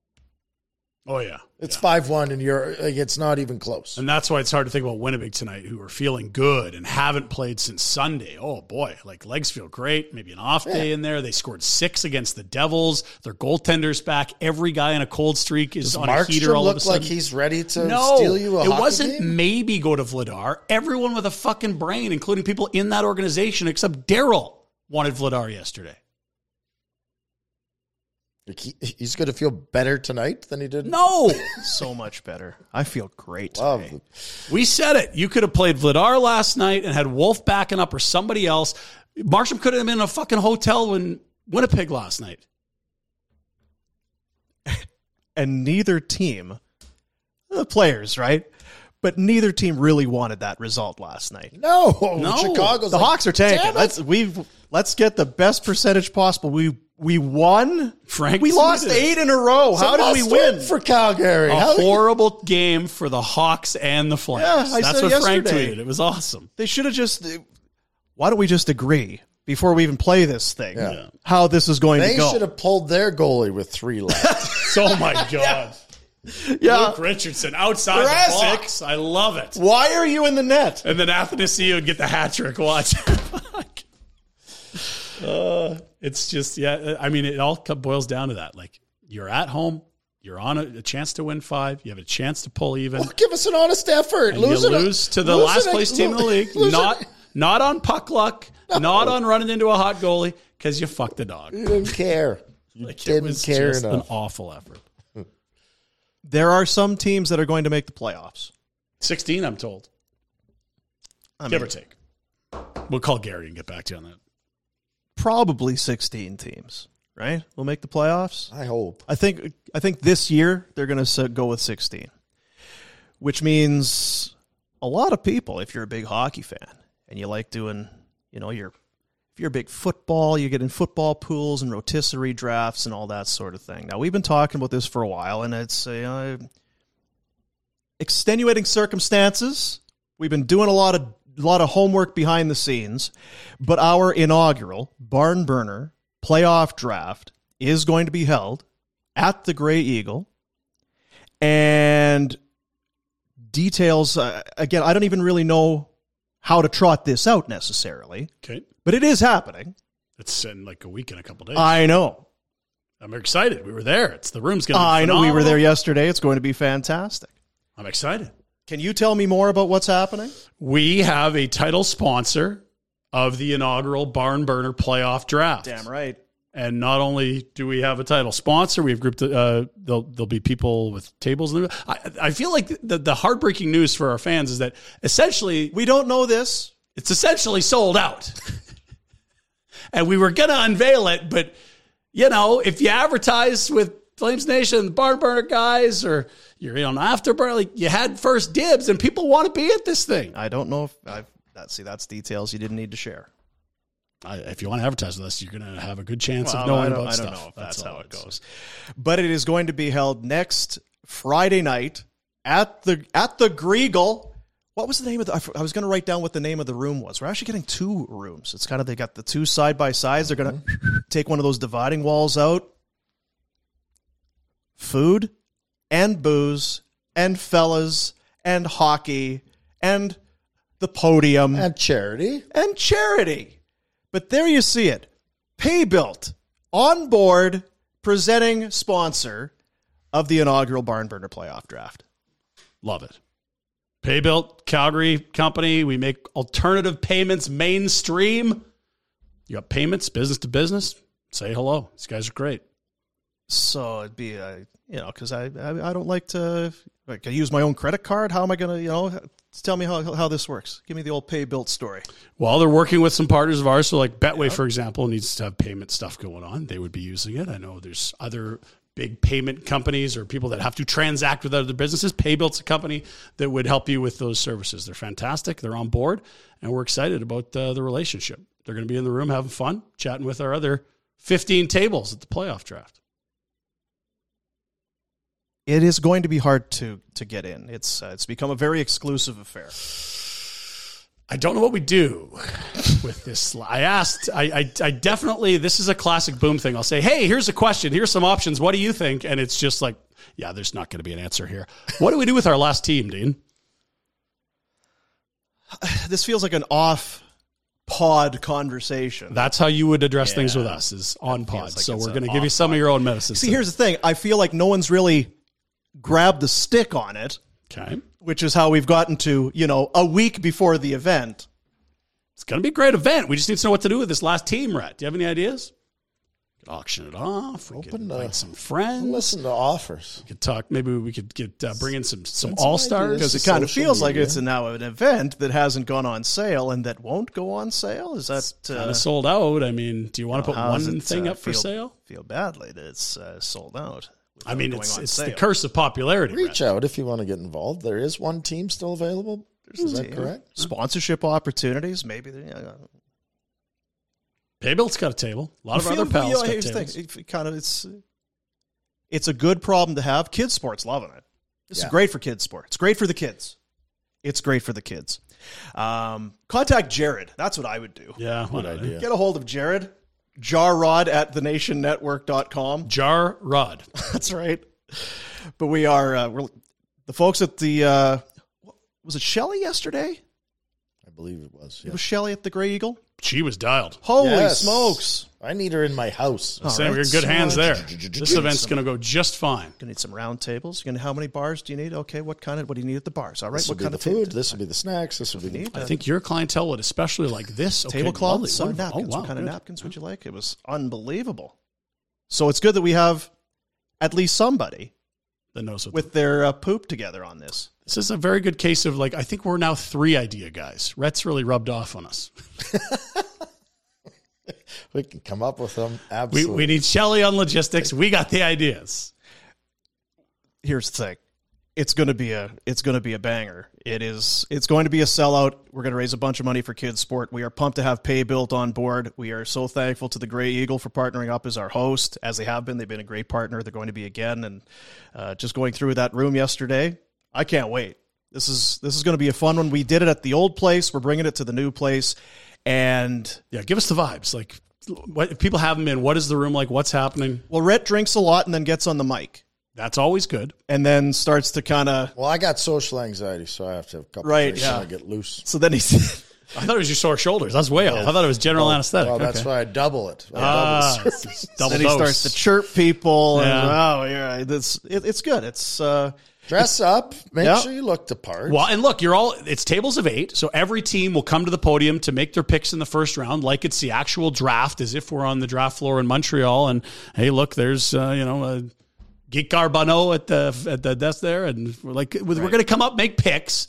Oh yeah, It's five one, and you're like, it's not even close. and that's why it's hard to think about Winnipeg tonight, who are feeling good and haven't played since Sunday. Oh boy, like legs feel great. Maybe an off day in there. They scored six against the Devils. Their goaltenders back. Every guy in a cold streak is Does on a heater Markstrom all of a look like sudden. he's ready to no, steal you a it wasn't game? maybe go to Vladar. Everyone with a fucking brain, including people in that organization, except Daryl, wanted Vladar yesterday. Like, he, he's going to feel better tonight than he did. No, <laughs> so much better. I feel great Love we said it. You could have played Vladar last night and had Wolf backing up or somebody else. Markstrom could have been in a fucking hotel in Winnipeg last night. <laughs> And neither team, the players, right? But neither team really wanted that result last night. No, No. Chicago's The like, Hawks are tanking. Let's we let's get the best percentage possible. We we won. Frank we lost eight in a row. How did we win? for Calgary? A How- horrible game for the Hawks and the Flames. Yeah, I That's said what Frank yesterday. tweeted. It was awesome. They should have just. Why don't we just agree? before we even play this thing Yeah. how this is going They to go. They should have pulled their goalie with three left. <laughs> oh my <laughs> god. yeah. Luke Richardson outside Jurassic. the box. I love it. Why are you in the net? And then Athanasiou would get the hat trick. Watch. <laughs> Fuck. uh, it's just yeah. I mean, it all boils down to that. Like you're at home, you're on a, a chance to win five. You have a chance to pull even. well, give us an honest effort. and Lose you it- lose to the lose last it- place team in the league. lose it- Not not on puck luck. Not on running into a hot goalie because you fucked the dog. You didn't care. You <laughs> Like, it didn't was care just an awful effort. There are some teams that are going to make the playoffs. Sixteen, I'm told. I Give mean, or take. We'll call Gary and get back to you on that. Probably 16 teams, right? Will make the playoffs. I hope. I think I think this year they're going to go with 16, which means a lot of people. If you're a big hockey fan and you like doing, you know, you're if you're a big football, you get in football pools and rotisserie drafts and all that sort of thing. Now we've been talking about this for a while, and it's uh, extenuating circumstances. We've been doing a lot of a lot of homework behind the scenes, but our inaugural barn burner playoff draft is going to be held at the Gray Eagle, and details uh, again. I don't even really know how to trot this out necessarily, Okay. but it is happening. It's in like a week and a couple days. I know. I'm excited. We were there. It's the room's gonna. Be I know. We were there yesterday. It's going to be fantastic. I'm excited. Can you tell me more about what's happening? We have a title sponsor of the inaugural Barn Burner Playoff Draft. Damn right. And not only do we have a title sponsor, we've grouped. Uh, there'll, there'll be people with tables. in the- I, I feel like the, the heartbreaking news for our fans is that essentially We don't know this. it's essentially sold out. <laughs> and we were going to unveil it, but you know, if you advertise with Flames Nation, the Barn Burner guys, or you're in on Afterburner, like you had first dibs, and people want to be at this thing. I don't know if I. That, see, that's details you didn't need to share. I, if you want to advertise with us, you're going to have a good chance Well, of knowing I don't, I don't stuff. know if that's, all how it goes. But it is going to be held next Friday night at the at the Greagle. What was the name of the? I was going to write down what the name of the room was. We're actually getting two rooms. It's kind of they got the two side by sides. They're going to mm-hmm. take one of those dividing walls out. Food and booze and fellas and hockey and the podium And charity. and charity. But there you see it. Paybilt on board, presenting sponsor of the inaugural Barn Burner playoff draft. Love it. Paybilt, Calgary company. We make alternative payments mainstream. You got payments, business to business. Say hello. These guys are great. So it'd be, uh, you know, because I, I I don't like to like, I use my own credit card. How am I going to, you know, tell me how how this works? Give me the old pay Paybilt story. Well, they're working with some partners of ours. So, like Betway, for example, needs to have payment stuff going on. They would be using it. I know there's other big payment companies or people that have to transact with other businesses. Paybilt's a company that would help you with those services. They're fantastic. They're on board, and we're excited about uh, the relationship. They're going to be in the room having fun, chatting with our other 15 tables at the playoff draft. It is going to be hard to to get in. It's uh, it's become a very exclusive affair. I don't know what we do with this. I asked, I, I, I definitely, this is a classic boom thing. I'll say, hey, here's a question. Here's some options. What do you think? And it's just like, yeah, there's not going to be an answer here. What do we do with our last team, Dean? <sighs> This feels like an off pod conversation. That's how you would address things with us is on pod. like so we're going to give you some of your own medicine. See, here's the thing. I feel like no one's really grabbed the stick on it, okay. which is how we've gotten to, you know, a week before the event. It's going to be a great event. We just need to know what to do with this last team, Rhett. Do you have any ideas? Could auction it off. We could Open, uh, invite some friends. Listen to offers. We could talk. Maybe we could get uh, bring in some some all stars. Because it kind of feels like media. it's now an event that hasn't gone on sale and that won't go on sale. Is that kind uh, of sold out. I mean, do you want to put one it, thing uh, up for feel- sale? Feel badly that it's uh, sold out. I mean, it's it's sale. the curse of popularity. Reach Brett. out if you want to get involved. There is one team still available. Is that Yeah. correct? Sponsorship opportunities, maybe. Uh, Paybilt's got a table. A lot of I our feel- other pals you know, got tables. thing. It kind of it's it's a good problem to have. Kids sports loving it. This Yeah. is great for kids sport. It's great for the kids. It's great for the kids. Um, contact Jared. That's what I would do. Yeah, Good idea. Get a hold of Jared. Jarrod at thenationnetwork.com. Jar Rod. <laughs> That's right. But we are uh, we're, the folks at the uh, was it Shelly yesterday? I believe it was. It was Shelly at the Grey Eagle. She was dialed. Holy Yes. smokes! I need her in my house. All Saying right, we're in good so, hands there. This event's going to go just fine. Gonna need some round tables. Gonna how many bars do you need? Okay, what kind of what do you need at the bars? All right, This what kind of food. This will be the snacks. This will be the need? I think your clientele would especially like this. Okay, tablecloths, lovely, wonderful. napkins. Oh, wow, what kind of napkins would you like? It was unbelievable. So it's good that we have at least somebody That knows what with their uh, poop together on this. This is a very good case of like I think we're now three idea guys. Rhett's really rubbed off on us. <laughs> <laughs> <laughs> we can come up with them. We Absolutely. we need Shelly on logistics. We got the ideas. here's the thing. It's going to be a it's going to be a banger. It is it's going to be a sellout. We're going to raise a bunch of money for kids sport. We are pumped to have Paybilt on board. We are so thankful to the gray eagle for partnering up as our host as they have been. They've been a great partner. They're going to be again. And uh, just going through that room yesterday i can't wait. This is this is going to be a fun one. We did it at the old place. We're bringing it to the new place and Yeah, give us the vibes. Like what if people haven't been, what is the room like? What's happening? well Rhett drinks a lot and then gets on the mic That's always good. and then starts to kind of well, I got social anxiety, so I have to have a couple Right, drinks yeah. and I get loose. so then he's <laughs> I thought it was your sore shoulders. That's way off. I thought it was general Well, anesthetic. Well, that's Okay. why I double it. I Ah, double the <laughs> double then he starts to chirp people. Yeah. And, oh, yeah, this it, it's good. It's uh, Dress up. Make sure you look the part. Well, and look, you're all it's tables of eight, so every team will come to the podium to make their picks in the first round, like it's the actual draft, as if we're on the draft floor in Montreal. And hey, look, there's uh, you know a Geek Garbano at the at the desk there, and we're like we're going to come up make picks.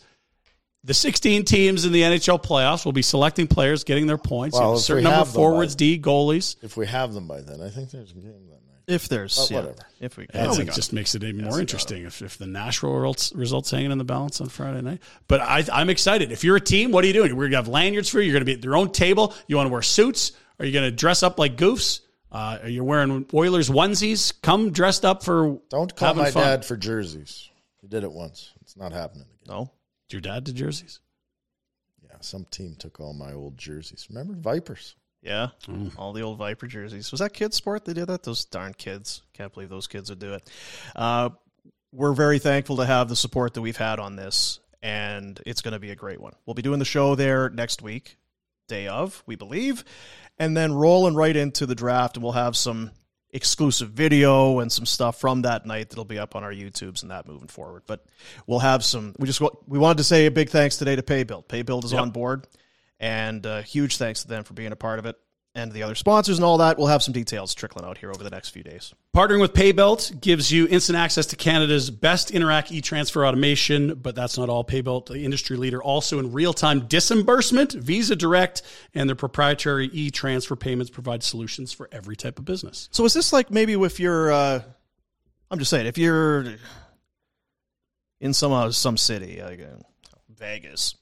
The 16 teams in the NHL playoffs will be selecting players, getting their points. Well, a certain number of forwards, by- D, goalies. If we have them by then, I think there's a game. If there's But yeah, whatever. if we, Yeah, oh, we it just it. makes it even more interesting if, if the Nashville results, results hanging in the balance on Friday night. But I, I'm excited. If you're a team, what are you doing? We're going to have lanyards for you. You're going to be at your own table. You want to wear suits? Are you going to dress up like goofs? Uh, are you wearing Oilers onesies? Come dressed up for Don't call having my fun. dad for jerseys. He did it once. It's not happening again. no. Did your dad to jerseys? Yeah, some team took all my old jerseys. Remember Vipers? Yeah, all the old Viper jerseys. Was that kids sport? They did that. Those darn kids. Can't believe those kids would do it. Uh, we're very thankful to have the support that we've had on this, and it's going to be a great one. We'll be doing the show there next week, day of, we believe, and then rolling right into the draft, and we'll have some exclusive video and some stuff from that night that'll be up on our YouTubes and that moving forward. But we'll have some. We just we wanted to say a big thanks today to Paybilt. Paybilt is Yep. on board, and uh, huge thanks to them for being a part of it. And the other sponsors and all that. We'll have some details trickling out here over the next few days. Partnering with Paybilt gives you instant access to Canada's best Interac e-transfer automation, but that's not all. Paybilt, the industry leader, also in real-time disbursement, Visa Direct, and their proprietary e-transfer payments provide solutions for every type of business. So is this like maybe if you're, uh, I'm just saying, if you're in some uh, some city like uh, Vegas,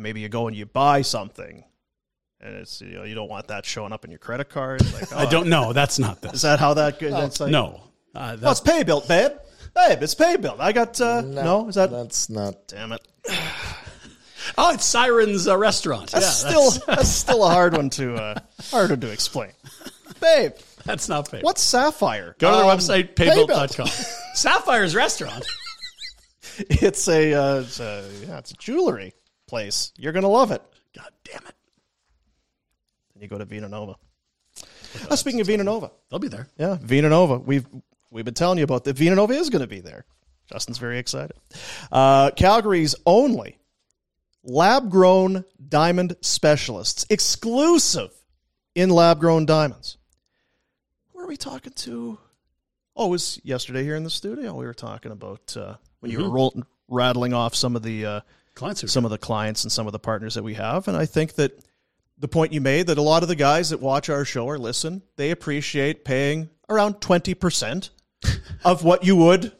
maybe you go and you buy something, and it's you know you don't want that showing up in your credit card. Like, I oh, don't know. That's not Is that how that goes? That's like, no. Uh, Oh, it's Paybilt, babe. Babe, it's Paybilt. I got uh, no. Is that? That's not. Damn it. oh, it's Siren's uh, restaurant. That's yeah, still that's, that's still a hard one to uh, harder to explain. Babe, <laughs> that's not Paybilt. what's Sapphire? Go to their Um, website, paybilt.com. <laughs> Sapphire's restaurant. It's a, uh, it's a yeah, it's a jewelry place. You're gonna love it. God damn it. Then you go to Vinanova. Uh, speaking of Vinanova, They'll be there. yeah, Vinanova. We've we've been telling you about that. Vinanova is going to be there. Justin's very excited. Uh, Calgary's only lab grown diamond specialists, exclusive in lab grown diamonds. Who are we talking to? Oh, it was yesterday here in the studio. We were talking about uh, when you were roll- rattling off some of the uh, Clients some of the clients and some of the partners that we have. And I think that the point you made that a lot of the guys that watch our show or listen, they appreciate paying around 20% <laughs> of what you would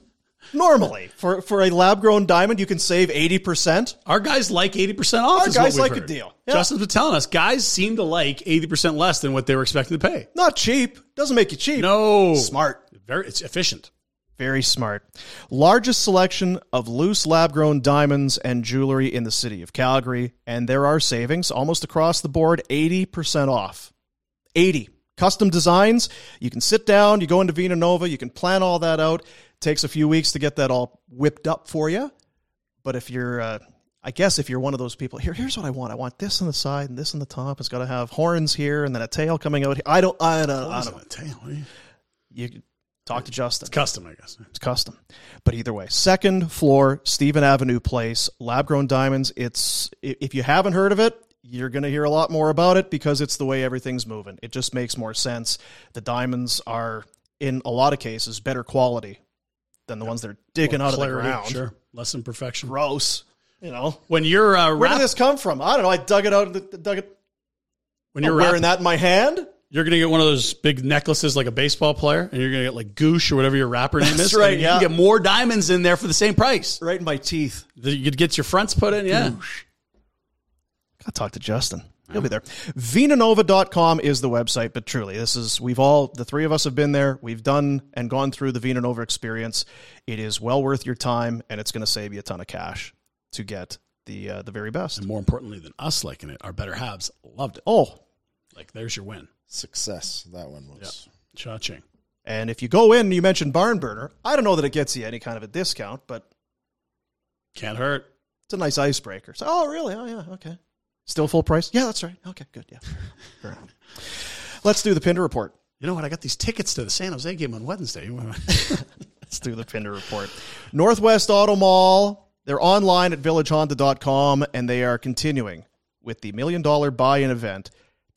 normally. For for a lab grown diamond, you can save 80%. Our guys like 80% off. Our is guys like a deal. Yeah. Justin's been telling us guys seem to like 80% less than what they were expecting to pay. Not cheap. Doesn't make you cheap. No. Smart. Very, it's efficient. Very smart. Largest selection of loose lab grown diamonds and jewelry in the city of Calgary. And there are savings almost across the board 80% off. 80. Custom designs. You can sit down, you go into Vinanova, you can plan all that out. It takes a few weeks to get that all whipped up for you. But if you're, uh, I guess if you're one of those people, here, here's what I want. I want this on the side and this on the top. It's got to have horns here and then a tail coming out here. I don't, I don't, I don't know. tail. What are you- You talk to Justin. It's custom, I guess. It's custom. But either way, second floor, Stephen Avenue Place, lab grown diamonds. It's if you haven't heard of it, you're going to hear a lot more about it because it's the way everything's moving. It just makes more sense. The diamonds are in a lot of cases better quality than the ones that are digging out of the ground. Sure. Less imperfection. Gross. You know. When you're uh, Where wrap- did this come from? I don't know. I dug it out. and Dug it. when I'm you're wearing wrapping that in my hand. You're gonna get one of those big necklaces like a baseball player, and you're gonna get like Goosh or whatever your rapper name That's is. right, and yeah. You can get more diamonds in there for the same price. Right in my teeth. You could get your fronts put in, yeah. Gotta talk to Justin. He'll be there. Vinanova.com is the website, but truly, this is, we've all, the three of us have been there. We've done and gone through the Vinanova experience. It is well worth your time, and it's going to save you a ton of cash to get the uh, the very best. And more importantly than us liking it, our better halves loved it. Oh, Like there's your win. Success. That one was. Cha-ching. and if you go in and you mention Barn Burner, I don't know that it gets you any kind of a discount, but Can't hurt. it's a nice icebreaker. So, oh, really? Oh, yeah, okay. Still full price? Yeah, that's right. Okay, good. Yeah. <laughs> Let's do the Pinder report. You know what? I got these tickets to the San Jose game on Wednesday. <laughs> Let's do the Pinder report. Northwest Auto Mall. They're online at villagehonda.com and they are continuing with the million dollar buy in event.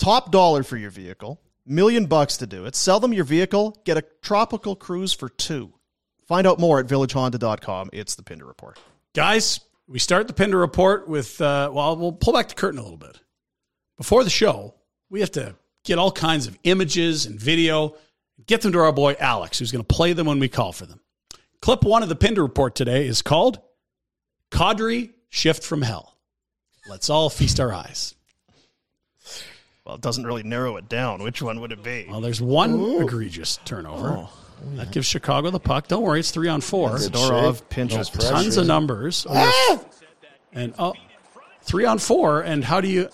Top dollar for your vehicle, million bucks to do it. Sell them your vehicle, get a tropical cruise for two. Find out more at villagehonda.com. It's the Pinder report. Guys, we start the Pinder report with, uh, well, we'll pull back the curtain a little bit. Before the show, we have to get all kinds of images and video, get them to our boy Alex, who's going to play them when we call for them. Clip one of the Pinder report today is called Kadri Shift from Hell. Let's all feast our eyes. Well, it doesn't really narrow it down. Which one would it be? Well, there's one egregious turnover. That gives Chicago the puck. Don't worry, it's three on four. Zadorov pinches. No pressure. Tons of numbers. And oh, three on four. And how do you?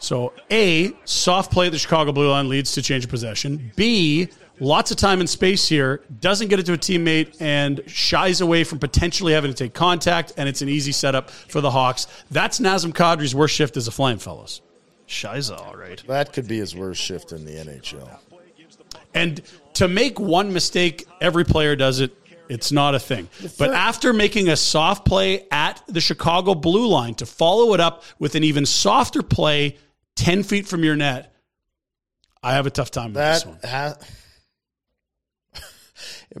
So A, soft play at the Chicago blue line leads to change of possession. B, lots of time and space here, doesn't get it to a teammate and shies away from potentially having to take contact, and it's an easy setup for the Hawks. That's Nazem Kadri's worst shift as a flame, fellows. Shiza, all right. That could be his worst shift in the NHL. And to make one mistake, every player does it. It's not a thing. But after making a soft play at the Chicago blue line to follow it up with an even softer play 10 feet from your net, I have a tough time with this That one. ha- <laughs>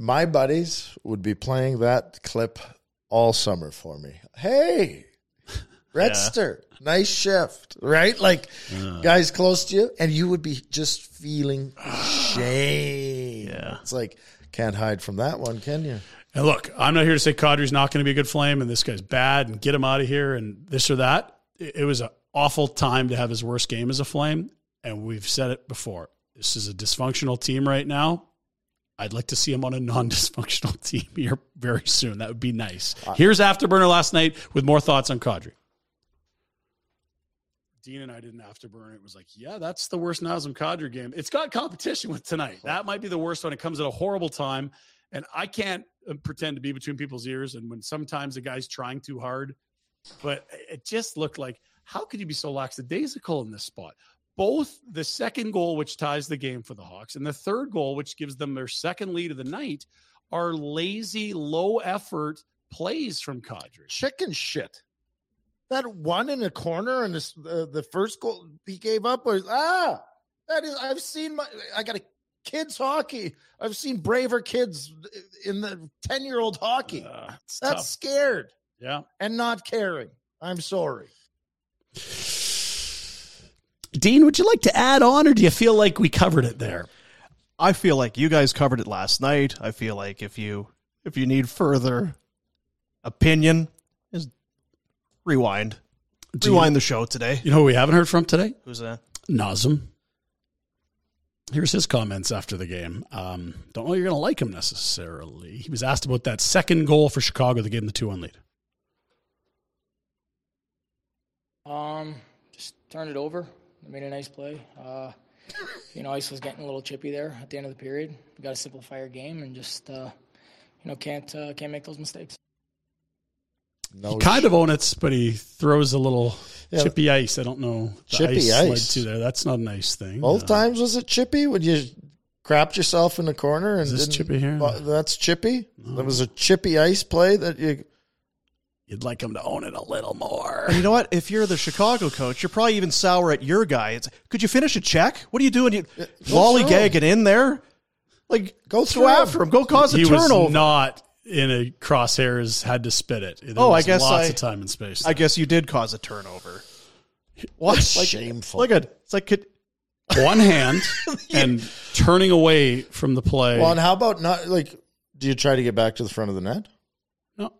my buddies would be playing that clip all summer for me. Hey, <laughs> Redster, nice shift, right? Like guys close to you, and you would be just feeling <sighs> shame. Yeah. it's like can't hide from that one, can you? And look, I'm not here to say Kadri's not going to be a good flame and this guy's bad and get him out of here and this or that. It it was an awful time to have his worst game as a flame. And we've said it before. This is a dysfunctional team right now. I'd like to see him on a non dysfunctional <laughs> team here very soon. That would be nice. Uh, Here's Afterburner last night with more thoughts on Kadri. Dean and I did an afterburner. It was like, yeah, that's the worst Nazem Kadri game. It's got competition with tonight. That might be the worst one. It comes at a horrible time. And I can't uh, pretend to be between people's ears. And when sometimes the guy's trying too hard, but it just looked like, how could you be so lackadaisical in this spot? Both the second goal, which ties the game for the Hawks, and the third goal, which gives them their second lead of the night, are lazy, low effort plays from Kadri. Chicken shit. That one in the corner and this, the the first goal he gave up was ah. That is, I've seen my. I got a kids hockey. I've seen braver kids in the ten year old hockey. Uh, That's tough. scared Yeah. and not caring. I'm sorry. Dean, would you like to add on, or do you feel like we covered it there? I feel like you guys covered it last night. I feel like if you if you need further opinion, just rewind. Do you- rewind the show today. You know who we haven't heard from today? Who's that? Nazem. Here's his comments after the game. Um, don't know you're going to like him necessarily. He was asked about that second goal for Chicago that gave him the 2 1 lead. Um, just turned it over. Made a nice play. Uh, you know, ice was getting a little chippy there at the end of the period. We got to simplify our game and just, uh, you know, can't uh, can't make those mistakes. No he kind of owns it, but he throws a little Yeah. chippy ice. I don't know. The Chippy ice. ice. slid to there. That's not a nice thing. Both Uh, times was it chippy? Would you crapped yourself in the corner and Is this chippy here? Well, that's chippy. There was a chippy ice play that you. You'd like him to own it a little more. And you know what? If you're the Chicago coach, you're probably even sour at your guy. It's, could you finish a check? What are you doing? You go lollygagging in there? Like, Go go after him. Go cause a he turnover. was not in a crosshairs. Had to spit it. There Oh, I guess lots I- of time and space. I guess you did cause a turnover. <laughs> What? Like, Shameful. Look at it's like could, <laughs> One hand <laughs> and turning away from the play. Well, and how about not like? Do you try to get back to the front of the net? no,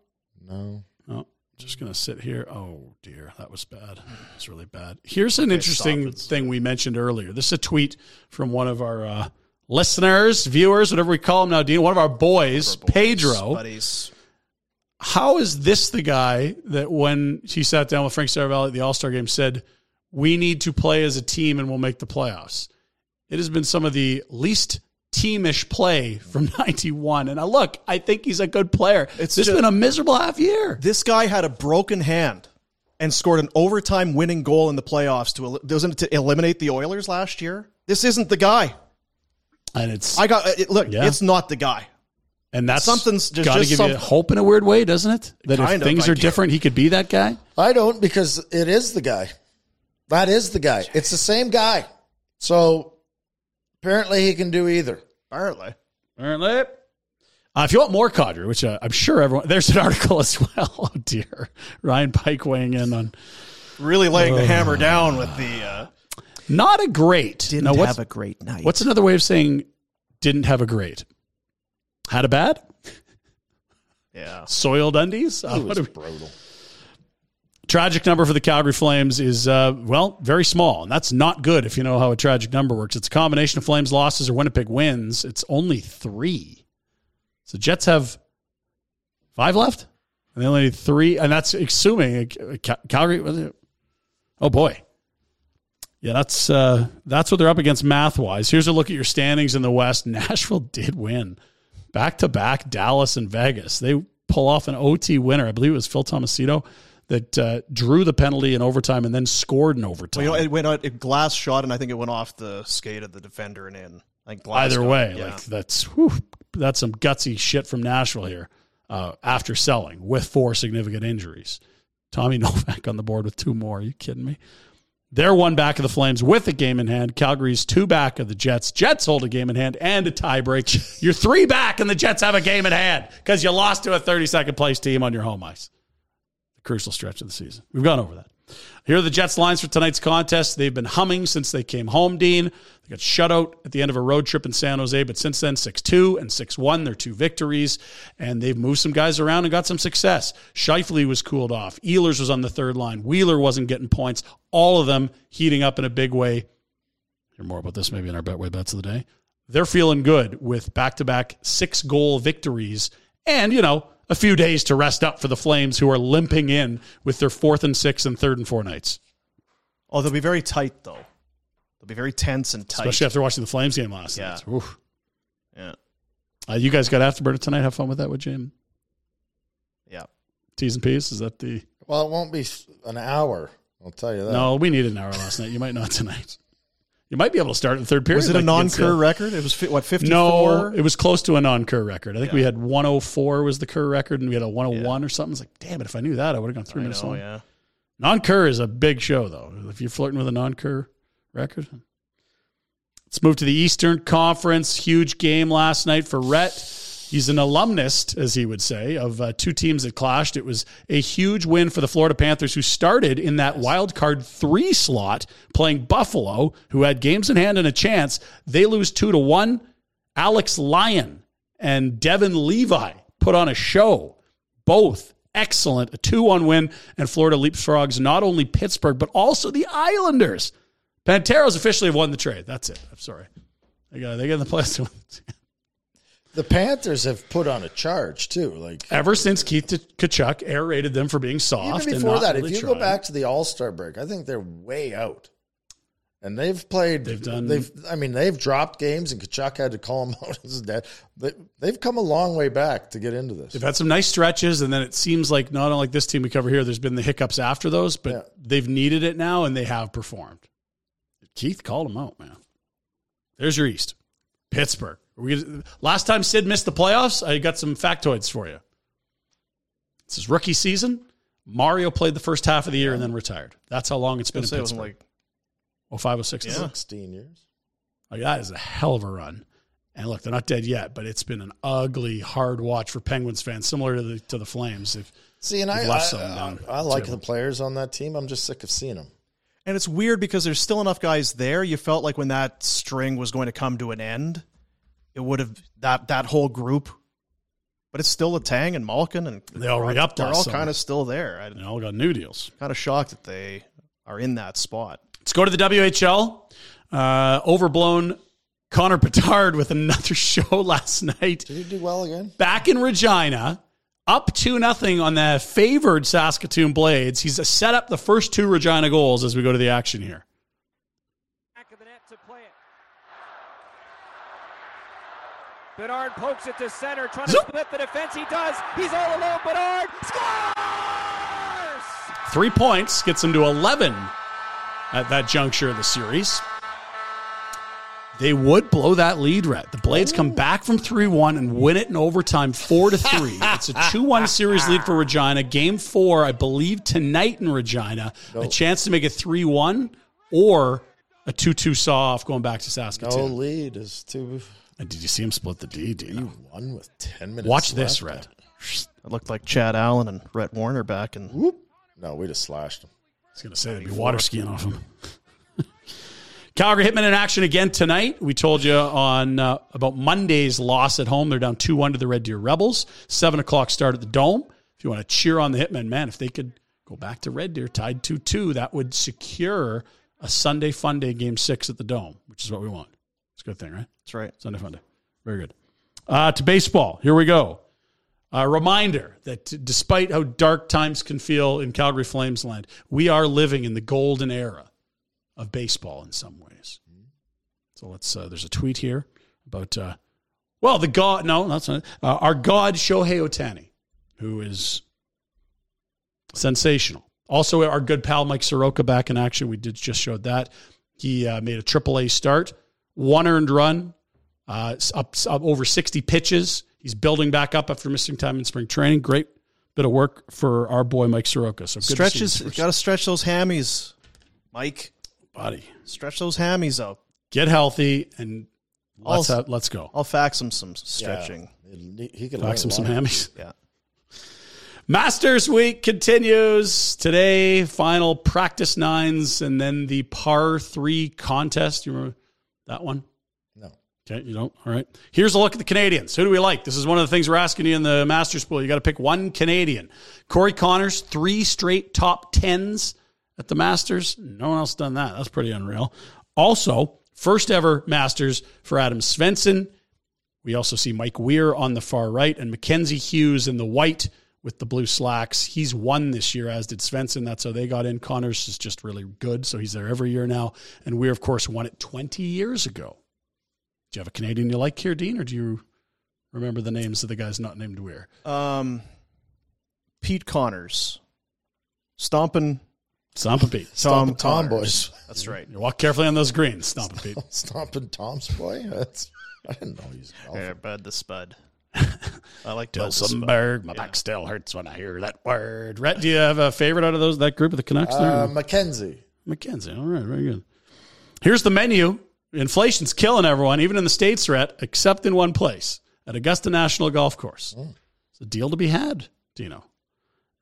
No. no. Just gonna sit here. Oh dear, that was bad. It's really bad. Here's an interesting thing we mentioned earlier. This is a tweet from one of our uh, listeners, viewers, whatever we call them now. Dean, one of our boys, Pedro. buddies. How is this the guy that when he sat down with Frank Seravalli at the All Star game said, "We need to play as a team and we'll make the playoffs"? It has been some of the least teamish play from <laughs> '91. And I look, I think he's a good player. It's It's just- been a miserable half year. This guy had a broken hand and scored an overtime winning goal in the playoffs to doesn't to eliminate the Oilers last year. This isn't the guy. And it's I got it, look. Yeah. It's not the guy. and that's something's- there's got to just give you something. hope in a weird way, doesn't it? That Kind if of, things I are do. different, he could be that guy. I don't because it is the guy. That is the guy. It's the same guy. So apparently he can do either. Apparently. Apparently. Uh, if you want more Kadri, which uh, I'm sure everyone, there's an <laughs> article as well. Oh dear, Ryan Pike weighing in on Really laying the hammer down with the. Not a great. didn't Now, have a great night. what's another way of saying didn't have a great? Had a bad? <laughs> yeah? Soiled undies? Uh, He what was we- brutal. tragic number for the Calgary Flames is, uh, well, very small. And that's not good if you know how a tragic number works. It's a combination of Flames losses or Winnipeg wins. It's only three. So Jets have five left, and they only need three. And that's assuming uh, Cal- Calgary. Oh, boy. Yeah, that's uh, that's what they're up against math wise. Here's a look at your standings in the West. <laughs> Nashville did win back to back. Dallas and Vegas. They pull off an OT winner. I believe it was Phil Tomasino that uh, drew the penalty in overtime and then scored in overtime. Well, you know, it went out. It glass shot, and I think it went off the skate of the defender and in. Like glass Either way, yeah. like that's whew, that's some gutsy shit from Nashville here. Uh, after selling with four significant injuries, Tommy <laughs> Novak on the board with two more. Are you kidding me? They're one back of the Flames with a game in hand. Calgary's two back of the Jets. Jets hold a game in hand and a tiebreak. You're three back, and the Jets have a game in hand because you lost to a 32nd place team on your home ice. The crucial stretch of the season. We've gone over that. Here are the Jets' lines for tonight's contest. They've been humming since they came home, Dean. They got shut out at the end of a road trip in San Jose, but since then, 6 2 and 6 1, their two victories, and they've moved some guys around and got some success. Scheifele was cooled off. Ehlers was on the third line. Wheeler wasn't getting points. All of them heating up in a big way. Hear more about this maybe in our Betway Bets of the day. They're feeling good with back to back six goal victories and, you know, a few days to rest up for the Flames who are limping in with their fourth and sixth and third and four nights. Oh, they'll be very tight though. They'll be very tense and tight. Especially after watching the Flames game last Yeah. night. Oof. yeah, Uh, you guys got Afterburner tonight. Have fun with that with Jim. yeah. T's and P's. Is that the. Well, it won't be an hour. I'll tell you that. No, we needed an hour last night. You might not tonight. You might be able to start in the third period. Was it a like against non-Kerr uh, record? It was fi- what fifty No, it was close to a non-Kerr record. I think we Yeah. had 104 was the Kerr record, and we had a 101 or something. It's like, damn it! If I knew that, I would have gone three I minutes know, long. yeah. Non-Kerr is a big show, though. If you're flirting with a non-Kerr record, let's move to the Eastern Conference. Huge game last night for Rhett. He's an alumnus, as he would say, of uh, two teams that clashed. It was a huge win for the Florida Panthers, who started in that wild card three slot, playing Buffalo, who had games in hand and a chance. They lose two to one. Alex Lyon and Devon Levi put on a show. Both excellent. A 2 1 win, and Florida leapfrogs not only Pittsburgh, but also the Islanders. Panteros officially have won the trade. That's it. I'm sorry. They got they got the <laughs> playoffs. The Panthers have put on a charge too. Like Ever since Keith Tkachuk aerated them for being soft, even before that, really if you trying. go back to the All Star break, I think they're way out. And they've played. They've done- They've. I mean, they've dropped games, and Tkachuk had to call them <laughs> out as dead. They, they've come a long way back to get into this. They've had some nice stretches, and then it seems like not only this team we cover here, there's been the hiccups after those, but Yeah. they've needed it now, and they have performed. Keith called them out, man. There's your East, Pittsburgh. Are we gonna- last time Sid missed the playoffs, I got some factoids for you. It's his rookie season. Mario played the first half of the year and then retired. That's how long it's been Gonna in say it wasn't Pittsburgh. like Oh five oh six. Yeah. Sixteen years. Like that is a hell of a run. And look, they're not dead yet, but it's been an ugly, hard watch for Penguins fans, similar to the to the Flames. They've, See, and I, they've I, down I like table. the players on that team. I'm just sick of seeing them. And it's weird because there's still enough guys there. You felt like when that string was going to come to an end, it would have that that whole group. But it's still Letang and Malkin and They all re-upped They're all kind of still there. I'm they all got new deals. kind of shocked that they are in that spot. Let's go to the WHL. Uh, overblown Connor Bedard with another <laughs> show last night. Did he do well again? Back in Regina, up 2 nothing on the favored Saskatoon Blades. He's set up the first two Regina goals as we go to the action here. back of the net to play it. Bedard pokes it to center, trying to split the defense. He does. He's all alone. Bedard scores! Three points gets him to 11 at that juncture of the series. They would blow that lead, Rhett. The Blades come back from 3 1 and win it in overtime 4 to 3. <laughs> It's a 2 1 series lead for Regina. Game four, I believe, tonight in Regina. A chance to make it 3 1 or a 2 2 saw off going back to Saskatoon. No Saskatoon. lead is too. And did you see him split the D? Do you know? Won with ten minutes. Watch this, Red. Rhett. It looked like Chad Allen and Rhett Warrener back and Whoop. No, we just slashed him. I was going to say they'd be water skiing off him. <laughs> Calgary Hitmen in action again tonight. We told you on uh, about Monday's loss at home. They're down 2 1 to the Red Deer Rebels. 7 o'clock start at the Dome. If you want to cheer on the Hitmen, man, if they could go back to Red Deer tied 2 2, that would secure a Sunday Fun Day game six at the Dome, which is what we want. It's a good thing, right? that's right. Sunday Fun Day. Very good. Uh, to baseball. Here we go. A reminder that t- despite how dark times can feel in Calgary Flames land, we are living in the golden era of baseball in some ways. So let's. Uh, there's a tweet here about. Uh, well, the god. No, that's not. Uh, our god Shohei Ohtani, who is sensational. Also, our good pal Mike Soroka back in action. We did just showed that he uh, made a triple A start, one earned run, uh, up, up over 60 pitches. He's building back up after missing time in spring training. Great bit of work for our boy Mike Soroka. So good Stretches, him. got to stretch those hammies, Mike. buddy. Stretch those hammies out. Get healthy and let's have, let's go. I'll fax him some stretching. He, he could Fax him some hammies. <laughs> Yeah. Masters Week continues today. Final practice nines and then the par three contest. You remember that one? No. Okay, you don't. All right. Here's a look at the Canadians. Who do we like? This is one of the things we're asking you in the Masters pool. You got to pick one Canadian. Corey Conners, three straight top tens at the Masters. No one else done that. That's pretty unreal. Also, first ever Masters for Adam Svensson. We also see Mike Weir on the far right and Mackenzie Hughes in the white with the blue slacks. He's won this year, as did Svensson. That's how they got in. Conners is just really good, so he's there every year now. And Weir, of course, won it 20 years ago. Do you have a Canadian you like here, Dean, or do you remember the names of the guys not named Weir? Um, Pete Connors, stomping Stomp a Pete. Tom, Stomping Tom Connors. boys. That's right. You walk carefully on those greens, Stomp a Pete. <laughs> Stomping Tom's boy. That's I didn't know he's. Yeah, Bud the Spud. I like Bud the Spud. Dilsenberg. My back still hurts when I hear that word. Rhett, do you have a favorite out of those that group of the Canucks there? Uh, Mackenzie. Mackenzie. All right, very good. Here's the menu. Inflation's killing everyone, even in the States, Rhett, except in one place at Augusta National Golf Course. It's a deal to be had, Dino.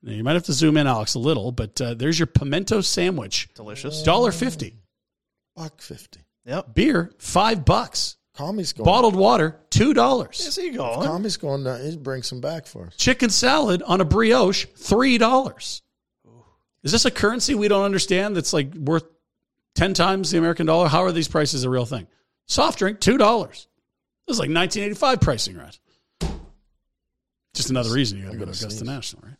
Now, you might have to zoom in, Alex, a little, but uh, there's your pimento sandwich. Delicious. Dollar fifty. Buck fifty. Yep. Beer, five bucks. Commie's going. Bottled water, two dollars. Is he If going? Commie's going. down, he brings some back for us. Chicken salad on a brioche, three dollars. Is this a currency we don't understand that's like worth ten times the American dollar? How are these prices a real thing? Soft drink, $2. This is like 1985 pricing, right? Just another reason you got to go to Augusta National, right?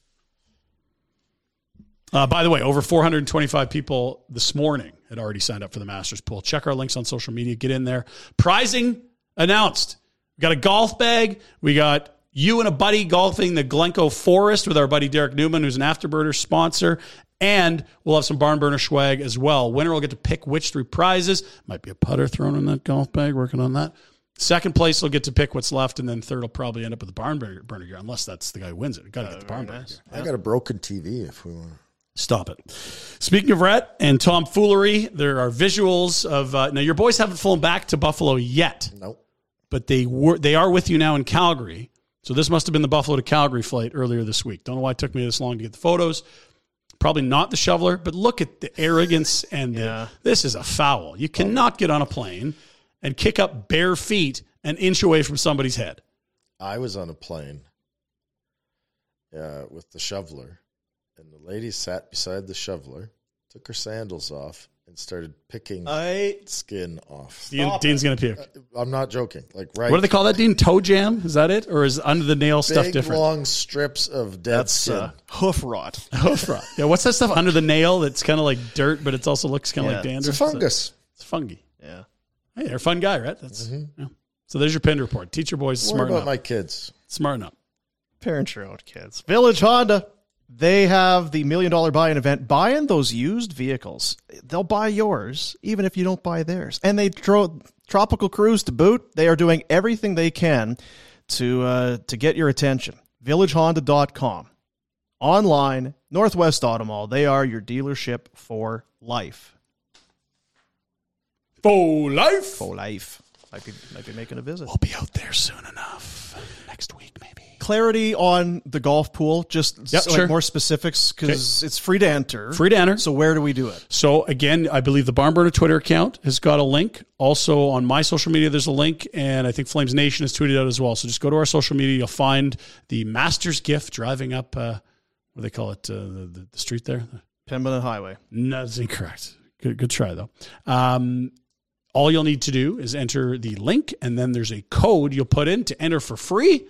Uh, by the way, over 425 people this morning had already signed up for the Masters pool. Check our links on social media. Get in there. Prizing announced. We got a golf bag. We got you and a buddy golfing the Glencoe Forest with our buddy Derek Newman, who's an Afterburner sponsor. And we'll have some barn burner swag as well. Winner will get to pick which three prizes. Might be a putter thrown in that golf bag. Working on that. Second place will get to pick what's left, and then third will probably end up with the barn burner, burner gear, unless that's the guy who wins it. Got to get the uh, barn burner gear. I got a broken TV if we want. Stop it. Speaking of Rhett and tomfoolery, there are visuals of uh, now. Your boys haven't flown back to Buffalo yet, Nope. but they were they are with you now in Calgary. So this must have been the Buffalo to Calgary flight earlier this week. Don't know why it took me this long to get the photos. Probably not the shoveler, but look at the arrogance <laughs> and the, this is a foul. You cannot get on a plane and kick up bare feet an inch away from somebody's head. I was on a plane uh, with the shoveler, and the lady sat beside the shoveler, took her sandals off, and started picking I skin off. Dean, Dean's going to puke. Uh, uh, I'm not joking. Like right, What do they call that, Dean? Toe jam? Is that it? Or is under the nail stuff big different? long strips of dead that's uh, skin. uh, hoof rot. <laughs> Hoof rot. Yeah, what's that stuff under the nail that's kind of like dirt, but it also looks kind of Yeah. like it's dandruff? a fungus. It's fungi. Yeah. Hey, you're a fun guy, right? That's mm-hmm. yeah. So there's your pin report. Teach your boys to What smarten about up. my kids? Smarten up. Parent your own kids. Village Honda. They have the million dollar buy-in event. Buy in those used vehicles. They'll buy yours, even if you don't buy theirs. And they throw tropical cruise to boot. They are doing everything they can to uh, to get your attention. VillageHonda.com. Online, Northwest Auto Mall. They are your dealership for life. For life. For life. Might be, might be making a visit. We'll be out there soon enough. Next week, maybe. clarity on the golf pool, just Yep, so, like, sure. more specifics because it's free to enter. Free to enter. So where do we do it? So again, I believe the Barn Burner Twitter account has got a link. Also on my social media, there's a link, and I think Flames Nation has tweeted out as well. So just go to our social media. You'll find the Masters gift driving up. Uh, what do they call it? Uh, the, the, the street there. Pembina Highway. No, that's incorrect. Good, good try though. Um, all you'll need to do is enter the link, and then there's a code you'll put in to enter for free.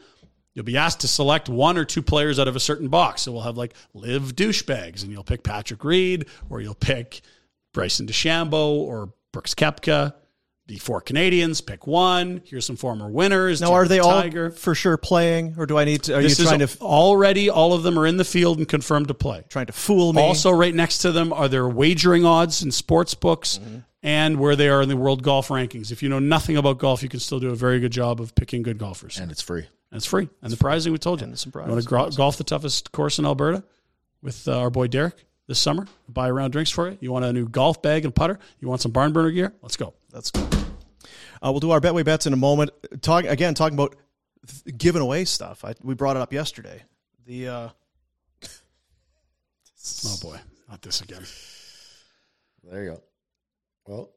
You'll be asked to select one or two players out of a certain box. So we'll have like live douchebags, and you'll pick Patrick Reed, or you'll pick Bryson DeChambeau or Brooks Koepka. The four Canadians, pick one. Here's some former winners. Now, are they Tiger. all for sure playing, or do I need to? Are This you trying to already all of them are in the field and confirmed to play. trying to fool me? Also, right next to them are their wagering odds in sports books Mm-hmm. And where they are in the world golf rankings. If you know nothing about golf, you can still do a very good job of picking good golfers. And it's free. And it's free. And the prizing we told you. And some You want to gro- golf the toughest course in Alberta with uh, our boy Derek this summer? Buy a round drinks for you. You want a new golf bag and putter? You want some barn burner gear? Let's go. Let's go. Uh, we'll do our betway bets in a moment. Talk again. Talking about th- giving away stuff. I, we brought it up yesterday. The uh, Oh boy, not this again. There you go. Well,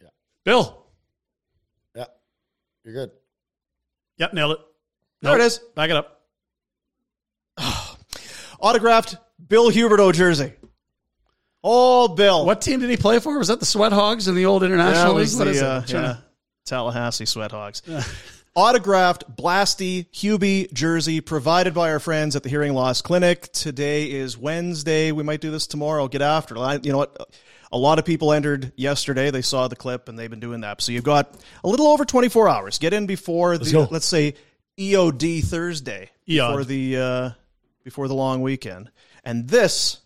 yeah. Bill. yeah, you're good. Yep, nailed it. There it is. Back it up. <sighs> autographed Bill Huberdeau jersey. Oh, Bill. What team did he play for? Was that the Sweat Hogs in the old international league? What the, is uh, yeah, to- Tallahassee Sweat Hogs. <laughs> Autographed Blasty Hubie jersey provided by our friends at the Hearing Loss Clinic. Today is Wednesday. We might do this tomorrow. Get after it. You know what? A lot of people entered yesterday. They saw the clip and they've been doing that. So you've got a little over 24 hours. Get in before the, go. let's say, EOD Thursday EOD. before the uh, before the long weekend. And this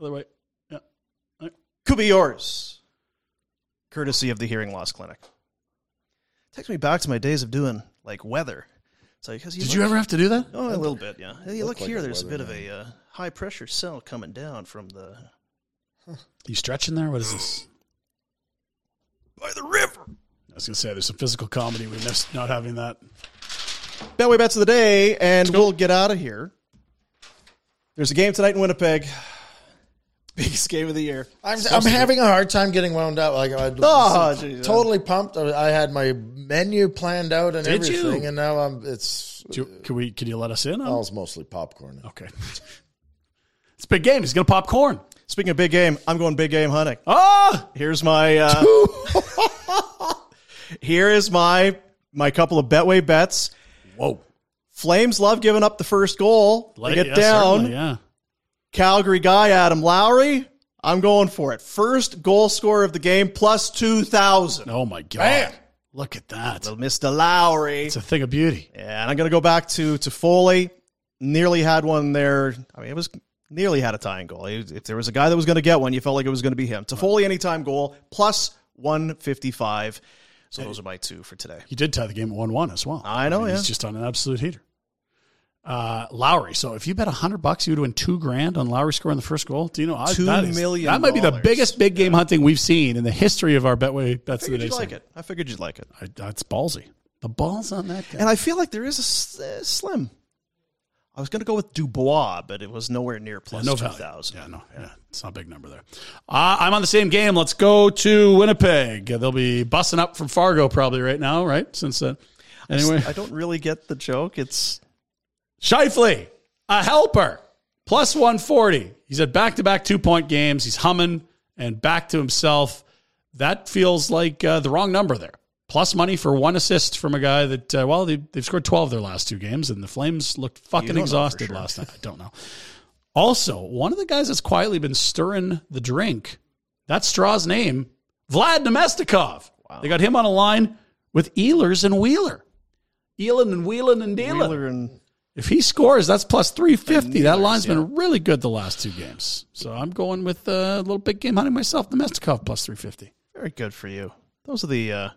Other way. Yeah. could be yours, courtesy of the Hearing Loss Clinic. Takes me back to my days of doing like weather. So because Did you ever have to do that? Oh, a little bit, yeah. You Look look like here. There's a bit weather of a uh, high pressure cell coming down from the You stretching there? What is this? <gasps> by the river. I was gonna say there's some physical comedy we missed not having that. Betway bets of the day, and we'll get out of here. There's a game tonight in Winnipeg. <sighs> Biggest game of the year. I'm, I'm having a hard time getting wound up. Like I, ah, Oh, geez. totally pumped. I I had my menu planned out and Did you? everything, and now I'm. It's Do you, can we? Can you let us in? oh, On? it's mostly popcorn. Okay. <laughs> It's a big game. He's gonna pop corn. Speaking of big game, I'm going big game hunting. Ah, Here's my uh, <laughs> here is my my couple of betway bets. whoa. Flames love giving up the first goal. They get yeah, down. Yeah. Calgary guy Adam Lowry. I'm going for it. First goal scorer of the game plus two thousand. Oh my god. Man. Look at that. Little Mr. Lowry. It's a thing of beauty. Yeah, and I'm going to go back to Toffoli. Nearly had one there. I mean, it was nearly had a tying goal. If there was a guy that was going to get one, you felt like it was going to be him. Toffoli anytime goal plus 155. So those are my two for today. He did tie the game at 1 1 as well. I know, mean, yeah. He's just on an absolute heater. Uh, Lowry. So if you bet 100 bucks, you would win two grand on Lowry scoring the first goal. Do you know? I- Two that is- million That might be the biggest big game hunting we've seen in the history of our Betway bets of the day. you'd like it. I figured you'd like it. I, that's ballsy. The balls on that guy. And I feel like there is a, uh, slim. I was going to go with Dubois, but it was nowhere near plus no two value. thousand. Yeah, no, yeah, it's not a big number there. Uh, I'm on the same game. Let's go to Winnipeg. They'll be busting up from Fargo probably right now, right? Since uh, anyway, I don't really get the joke. It's Scheifele, a helper, plus 140. He's at back to back two point games. He's humming and back to himself. That feels like uh, the wrong number there. Plus money for one assist from a guy that, uh, well, they, they've scored 12 their last two games, and the Flames looked fucking don't know for exhausted sure. last night. I don't know. Also, one of the guys that's quietly been stirring the drink, that's Straw's name, Vlad Namestnikov. They got him on a line with Ehlers and Wheeler. Elan and Wheelan and. Wheeler and If he scores, that's plus 350. That line's been really good the last two games. So I'm going with uh, a little big game hunting myself, Domestikov plus 350. very good for you. Those are the. uh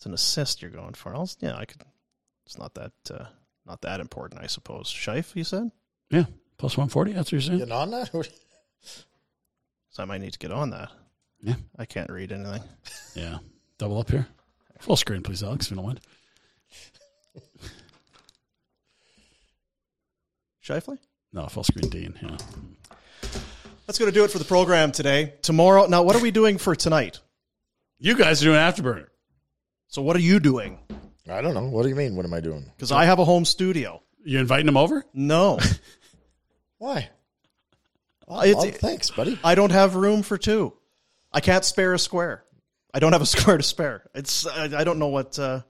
It's an assist you're going for. I'll, yeah, I could. It's not that uh not that important, I suppose. Scheif, you said. Yeah, plus 140. That's what you're saying? Getting on that? <laughs> So I might need to get on that. Yeah. I can't read anything. Yeah. Double up here. Full screen, please, Alex, if you don't mind. Scheifele? No, full screen, Dean. Yeah. That's going to do it for the program today. Tomorrow, now what are we doing for tonight? You guys are doing Afterburner. So what are you doing? I don't know. What do you mean? What am I doing? Because I have a home studio. You inviting them over? No, <laughs> Why? Oh, It's- well, thanks, buddy. I don't have room for two. I can't spare a square. I don't have a <laughs> square to spare. It's I, I don't know what. Uh,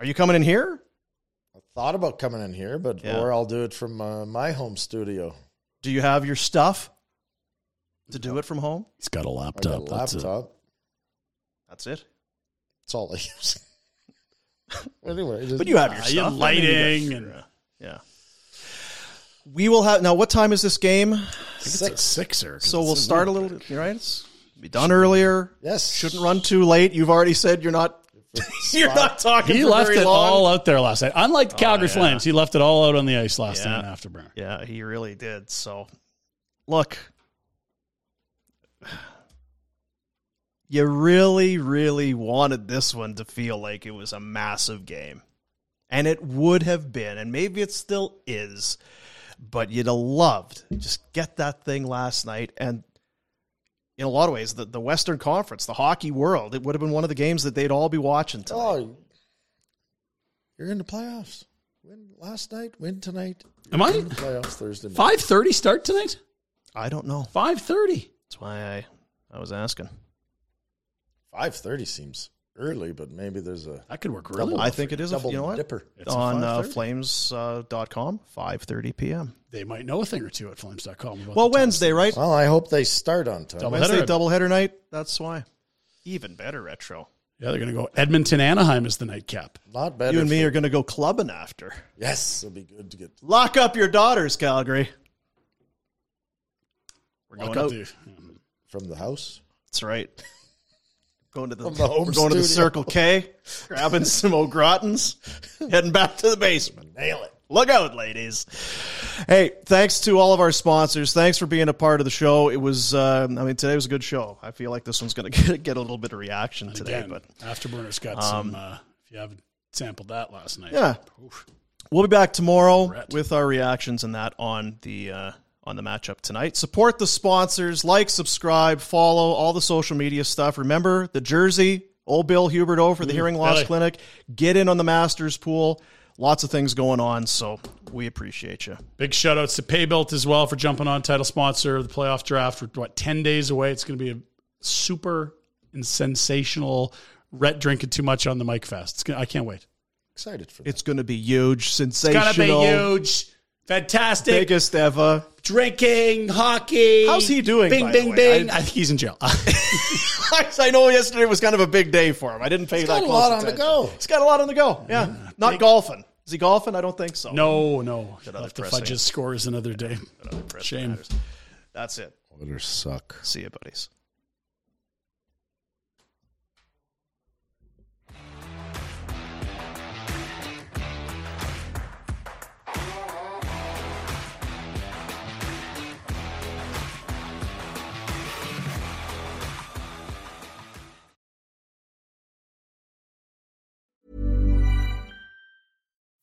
are you coming in here? I thought about coming in here, but Yeah. or I'll do it from uh, my home studio. Do you have your stuff to do it from home? He's got a I got laptop. a That's it. laptop. That's it. That's all I use. <laughs> anyway, just, But you have your Uh, stuff. you I mean, lighting you got- and- yeah. We will have now. What time is this game? It's a sixer. 'cause So we'll a start a week. little. You're right. It's be done earlier. yes, Shouldn't run too late. You've already said you're not. <laughs> you're not talking. He for left very it long. all out there last night. Unlike the Calgary yeah. Flames, he left it all out on the ice last Yeah. night in Afterburner. Yeah, he really did. So, look, you really, really wanted this one to feel like it was a massive game. And it would have been, and maybe it still is, but you'd have loved just get that thing last night. And in a lot of ways, the, the Western Conference, the hockey world, it would have been one of the games that they'd all be watching tonight. Oh, you're in the playoffs. Win last night. Win tonight. Am I? In the playoffs Thursday. night. Five thirty start tonight. I don't know. Five thirty. That's why I, I was asking. Five thirty seems early, but maybe there's a That could work really double, well. I think it is a- double you know what? dipper. It's on uh, 5:30. flames.com, 5.30 p.m. They might know a thing or two at flames.com. about Well, the times. Wednesday, right? Well, I hope they start on time. Double Wednesday header. doubleheader night. That's why. Even better retro. Yeah, they're going to go Edmonton Anaheim is the nightcap. Not better. you and me for- are going to go clubbing after. Yes, it'll be good to get. Lock up your daughters, Calgary. We're Lock going up out. the- from the house. That's right. Going to the, the home we're going to the. Circle K, <laughs> grabbing some O'Grotons, heading back to the basement. Nail it. Look out, ladies. Hey, thanks to all of our sponsors. Thanks for being a part of the show. It was, uh, I mean, today was a good show. I feel like this one's going <laughs> to get, get a little bit of reaction today, Again, but Afterburner's got some. Uh, if you haven't sampled that last night, yeah, we'll be back tomorrow Brett. with our reactions and that on the uh, on the matchup tonight. Support the sponsors, like, subscribe, follow all the social media stuff. Remember the jersey, old Bill Hubert over the mm-hmm. Hearing Loss really? Clinic. Get in on the Masters pool. lots of things going on. So we appreciate you. Big shout outs to Paybilt as well for jumping on title sponsor of the playoff draft. We're what ten days away. It's going to be a super and sensational. Rhett drinking too much on the Mike Fest. It's gonna, I can't wait. Excited for that. It's going to be huge, sensational. It's sensational, gonna be huge, fantastic. biggest ever. Drinking, hockey. How's he doing, Bing, by the bing, way? bing. I- I think he's in jail. <laughs> I know yesterday was kind of a big day for him. I didn't pay He's that got a close lot on the go. He's got a lot on the go. Yeah, mm-hmm. not golfing. Is he golfing? I don't think so. no, no. other Have to pressing- fudge his scores another day. Shame. That's it. Oilers suck. See you, buddies.